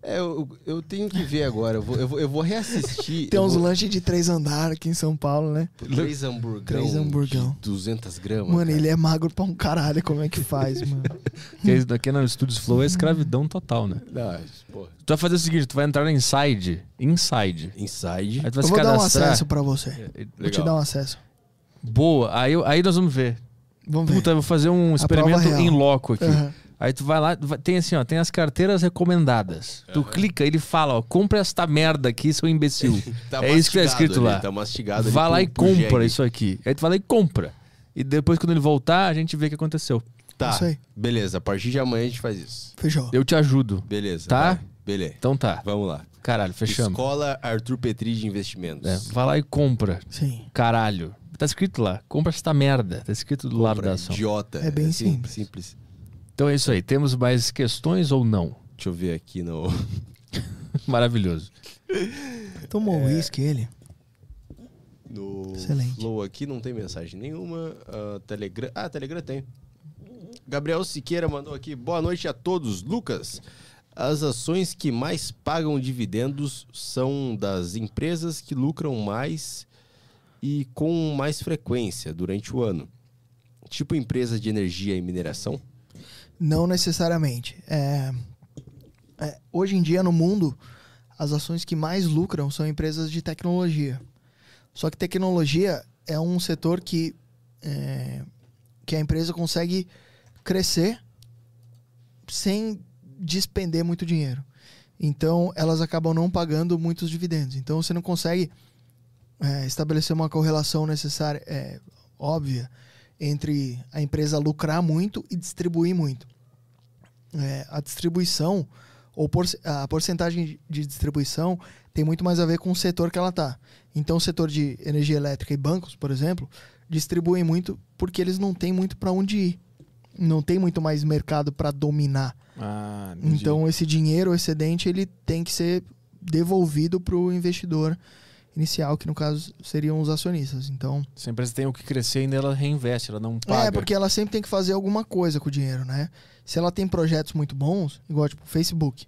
É, eu, eu tenho que ver agora. Eu vou, eu vou, eu vou reassistir. Tem eu uns vou- lanches de três andares aqui em São Paulo, né? Três hamburgão. Três hamburgão. De 200 gramas. Mano, cara. ele é magro pra um caralho. Como é que faz, mano? Porque daqui no Studios Flow é escravidão total, né? Não, porra. Tu vai fazer o seguinte, tu vai entrar na Inside. Inside. Inside. Aí tu vai Eu se vou dar um cadastrar. acesso pra você. Vou te dar um acesso. Boa. Aí, aí nós vamos ver. Vamos ver. Puta, eu vou fazer um experimento em loco aqui. Aham. Aí tu vai lá, tem assim, ó, tem as carteiras recomendadas. Tu clica, ele fala, ó, compra esta merda aqui, seu imbecil. Tá é isso que tá escrito ali, lá. Tá mastigado ali vai lá e compra jegue. isso aqui. Aí tu vai lá e compra. E depois, quando ele voltar, a gente vê o que aconteceu. Tá, Isso aí. beleza. A partir de amanhã a gente faz isso. Fechou. Eu te ajudo. Beleza. Tá? vai. Beleza. Então tá. Vamos lá. Caralho, fechamos. Escola Arthur Petri de Investimentos. É, vai lá e compra. Sim. Caralho. Tá escrito lá. Compra esta merda. Tá escrito do lado da ação. Idiota. É bem assim, simples. simples. Então é isso aí. Temos mais questões ou não? Deixa eu ver aqui no. Maravilhoso. Tomou É. uísque ele? No Excelente. Flow aqui não tem mensagem nenhuma. Ah, Telegram. Ah, Telegram tem. Gabriel Siqueira mandou aqui. Boa noite a todos. Lucas, as ações que mais pagam dividendos são das empresas que lucram mais e com mais frequência durante o ano. Tipo empresas de energia e mineração. Não necessariamente. É, é, hoje em dia no mundo, as ações que mais lucram são empresas de tecnologia. Só que tecnologia é um setor que, é, que a empresa consegue crescer sem despender muito dinheiro. Então, elas acabam não pagando muitos dividendos. Então, você não consegue é, estabelecer uma correlação necessária, é, óbvia, entre a empresa lucrar muito e distribuir muito. É, a distribuição, ou por, a porcentagem de distribuição, tem muito mais a ver com o setor que ela está. Então, o setor de energia elétrica e bancos, por exemplo, distribuem muito porque eles não têm muito para onde ir. Não tem muito mais mercado para dominar. Ah. Então, esse dinheiro excedente ele tem que ser devolvido para o investidor inicial, que no caso seriam os acionistas. Então, Se a empresa tem o que crescer, ainda ela reinveste, ela não paga. é porque ela sempre tem que fazer alguma coisa com o dinheiro, né? Se ela tem projetos muito bons, igual tipo Facebook.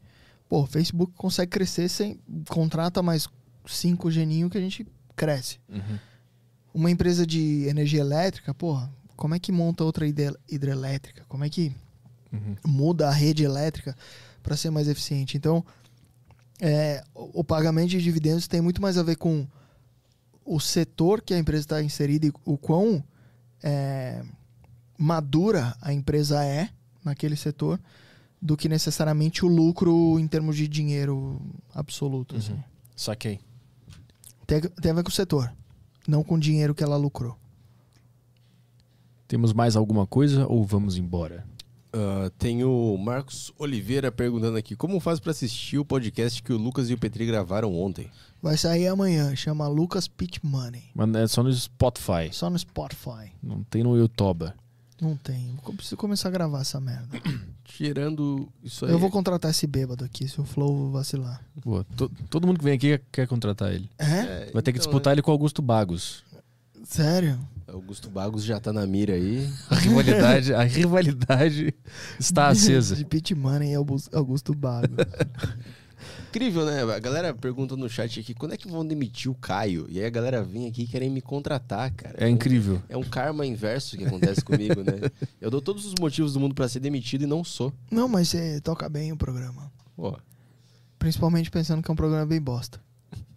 Pô, o Facebook consegue crescer sem contrata mais cinco geninho que a gente cresce. Uhum. Uma empresa de energia elétrica, porra, como é que monta outra hidre- hidrelétrica? Como é que Uhum. muda a rede elétrica para ser mais eficiente? Então, é, o o pagamento de dividendos tem muito mais a ver com o setor que a empresa está inserida e o quão é, madura a empresa é naquele setor do que necessariamente o lucro em termos de dinheiro absoluto. assim. Uhum. Saquei. Tem, tem a ver com o setor, não com o dinheiro que ela lucrou. Temos mais alguma coisa ou vamos embora? Ah, tem o Marcos Oliveira perguntando aqui: como faz pra assistir o podcast que o Lucas e o Petri gravaram ontem? Vai sair amanhã, chama Lucas Pitch Money. Mas é só no Spotify. Só no Spotify. Não tem no YouTube. Não tem. Eu preciso começar a gravar essa merda. Tirando isso aí. Eu vou contratar esse bêbado aqui, se o Flow vacilar. Boa. To- todo mundo que vem aqui quer, contratar ele. É? É, Vai ter que então, disputar ele com Augusto Bagos. Sério? Augusto Bagos já tá na mira aí. A rivalidade, a rivalidade está acesa. De Pitch Money e Augus- Augusto Bago. Incrível, né? A galera pergunta no chat aqui: quando é que vão demitir o Caio? E aí a galera vem aqui querem me contratar, cara. É incrível. É um karma inverso que acontece comigo, né? Eu dou todos os motivos do mundo pra ser demitido e não sou. Não, mas você toca bem o programa. Pô, Principalmente pensando que é um programa bem bosta.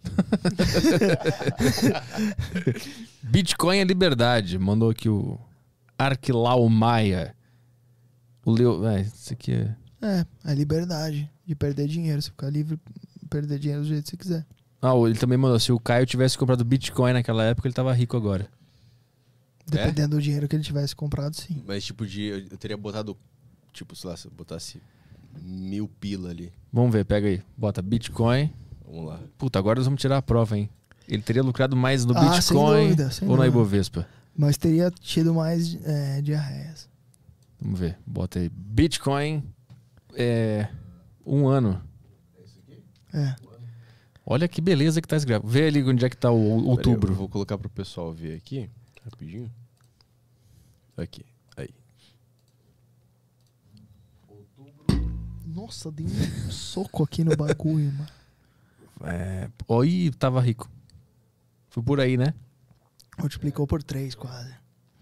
Bitcoin é liberdade. Mandou aqui o Arquilau Maia. O Leo. É, isso aqui é. É, é liberdade de perder dinheiro. Você ficar livre, perder dinheiro do jeito que você quiser. Ah, ele também mandou. Se o Caio tivesse comprado Bitcoin naquela época, ele tava rico agora. Dependendo do dinheiro que ele tivesse comprado, sim. mas tipo de. Eu eu teria botado. Tipo, sei lá, se eu botasse mil pila ali. Vamos ver, pega aí. Bota Bitcoin. Vamos lá. Puta, agora nós vamos tirar a prova, hein? Ele teria lucrado mais no Ah, sem Bitcoin dúvida, sem ou na. Ibovespa? Mas teria tido mais é, diarreias. Vamos ver. Bota aí. Bitcoin. É. Um ano. É. Olha que beleza que tá escrito. Vê ali onde é que tá o outubro. eu vou colocar pro pessoal ver aqui. Rapidinho. Aqui. Aí. Nossa, dei um soco aqui no bagulho, mano. É. Oi, tava rico. Foi por aí, né? Multiplicou por três quase.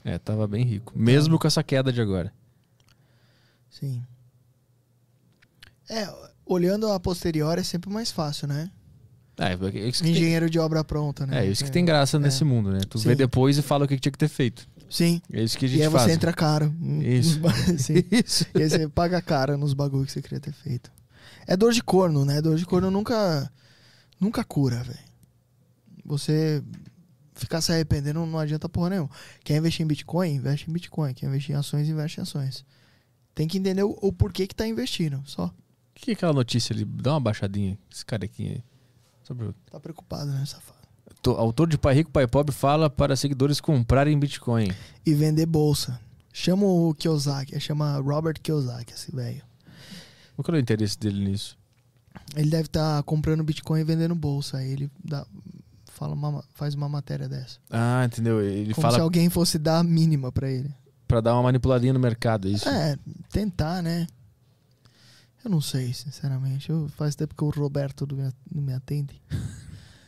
É, tava bem rico. Mesmo com essa queda de agora. Sim. É, olhando a posterior é sempre mais fácil, né? É, é isso que tem, Engenheiro de obra pronta, né? é isso que tem graça nesse mundo, né? Tu vê Sim. depois e fala o que tinha que ter feito. Sim. É isso que a E gente aí faz. você entra caro. Isso. Isso. E aí você paga caro nos bagulhos que você queria ter feito. É dor de corno, né? Dor de corno nunca nunca cura, velho. Você ficar se arrependendo não adianta porra nenhuma. Quer investir em Bitcoin? Investe em Bitcoin. Quer investir em ações? Investe em ações. Tem que entender o, o porquê que tá investindo, só. O que é aquela notícia ali? Dá uma baixadinha. Esse carequinha aí. Sobre o Tá preocupado, né, safado? To- Autor de Pai Rico, Pai Pobre fala para seguidores comprarem Bitcoin. E vender bolsa. Chama o Kiyosaki, chama Robert Kiyosaki, esse velho. Qual que é o interesse dele nisso? Ele deve estar comprando Bitcoin e vendendo bolsa. Aí ele dá, fala uma- faz uma matéria dessa. Ah, entendeu? Ele Como se fala alguém fosse dar a mínima pra ele. pra dar uma manipuladinha no mercado, é isso? É, tentar, né? Eu não sei, sinceramente. Eu, faz tempo que o Roberto não me, não me atende.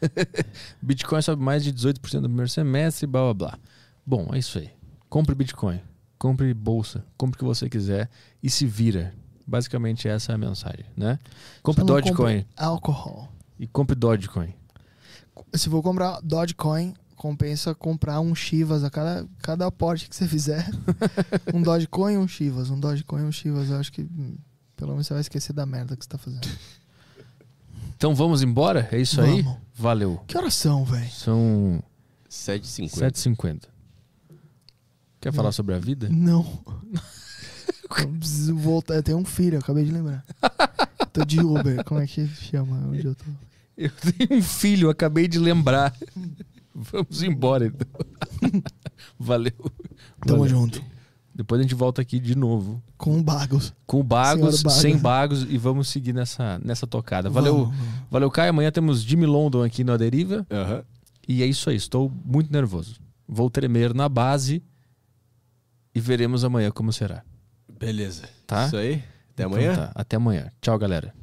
Bitcoin sobe mais de 18% no primeiro semestre, blá blá blá. Bom, é isso aí. Compre Bitcoin, compre bolsa, compre o que você quiser e se vira. Basicamente essa é a mensagem, né? Compre Dogecoin. Álcool. E compre Dogecoin. Se for comprar Dogecoin, compensa comprar um Chivas a cada, cada aporte que você fizer. um Dogecoin e um Chivas. Um Dogecoin e um Chivas. Eu acho que hum, pelo menos você vai esquecer da merda que você tá fazendo. Então vamos embora? É isso aí? Vamos. Valeu. Que horas são, velho? São 7,50. 7h50. Quer falar sobre a vida? Não. Voltar. Eu tenho um filho, eu acabei de lembrar. Tô de Uber. Como é que chama? Onde eu tô? Eu tenho um filho, acabei de lembrar. Vamos embora, então. Valeu. Tamo Valeu. junto. Depois a gente volta aqui de novo. Com bagos. Com bagos, Senhora Bagos. sem bagos e vamos seguir nessa, nessa tocada. Valeu, Vamos, vamos. valeu, Caio. Amanhã temos Jimmy London aqui no A Deriva. E é isso aí, estou muito nervoso. Vou tremer na base e veremos amanhã como será. Beleza. Tá? Isso aí. Até Então amanhã. tá, Até amanhã. Tchau, galera.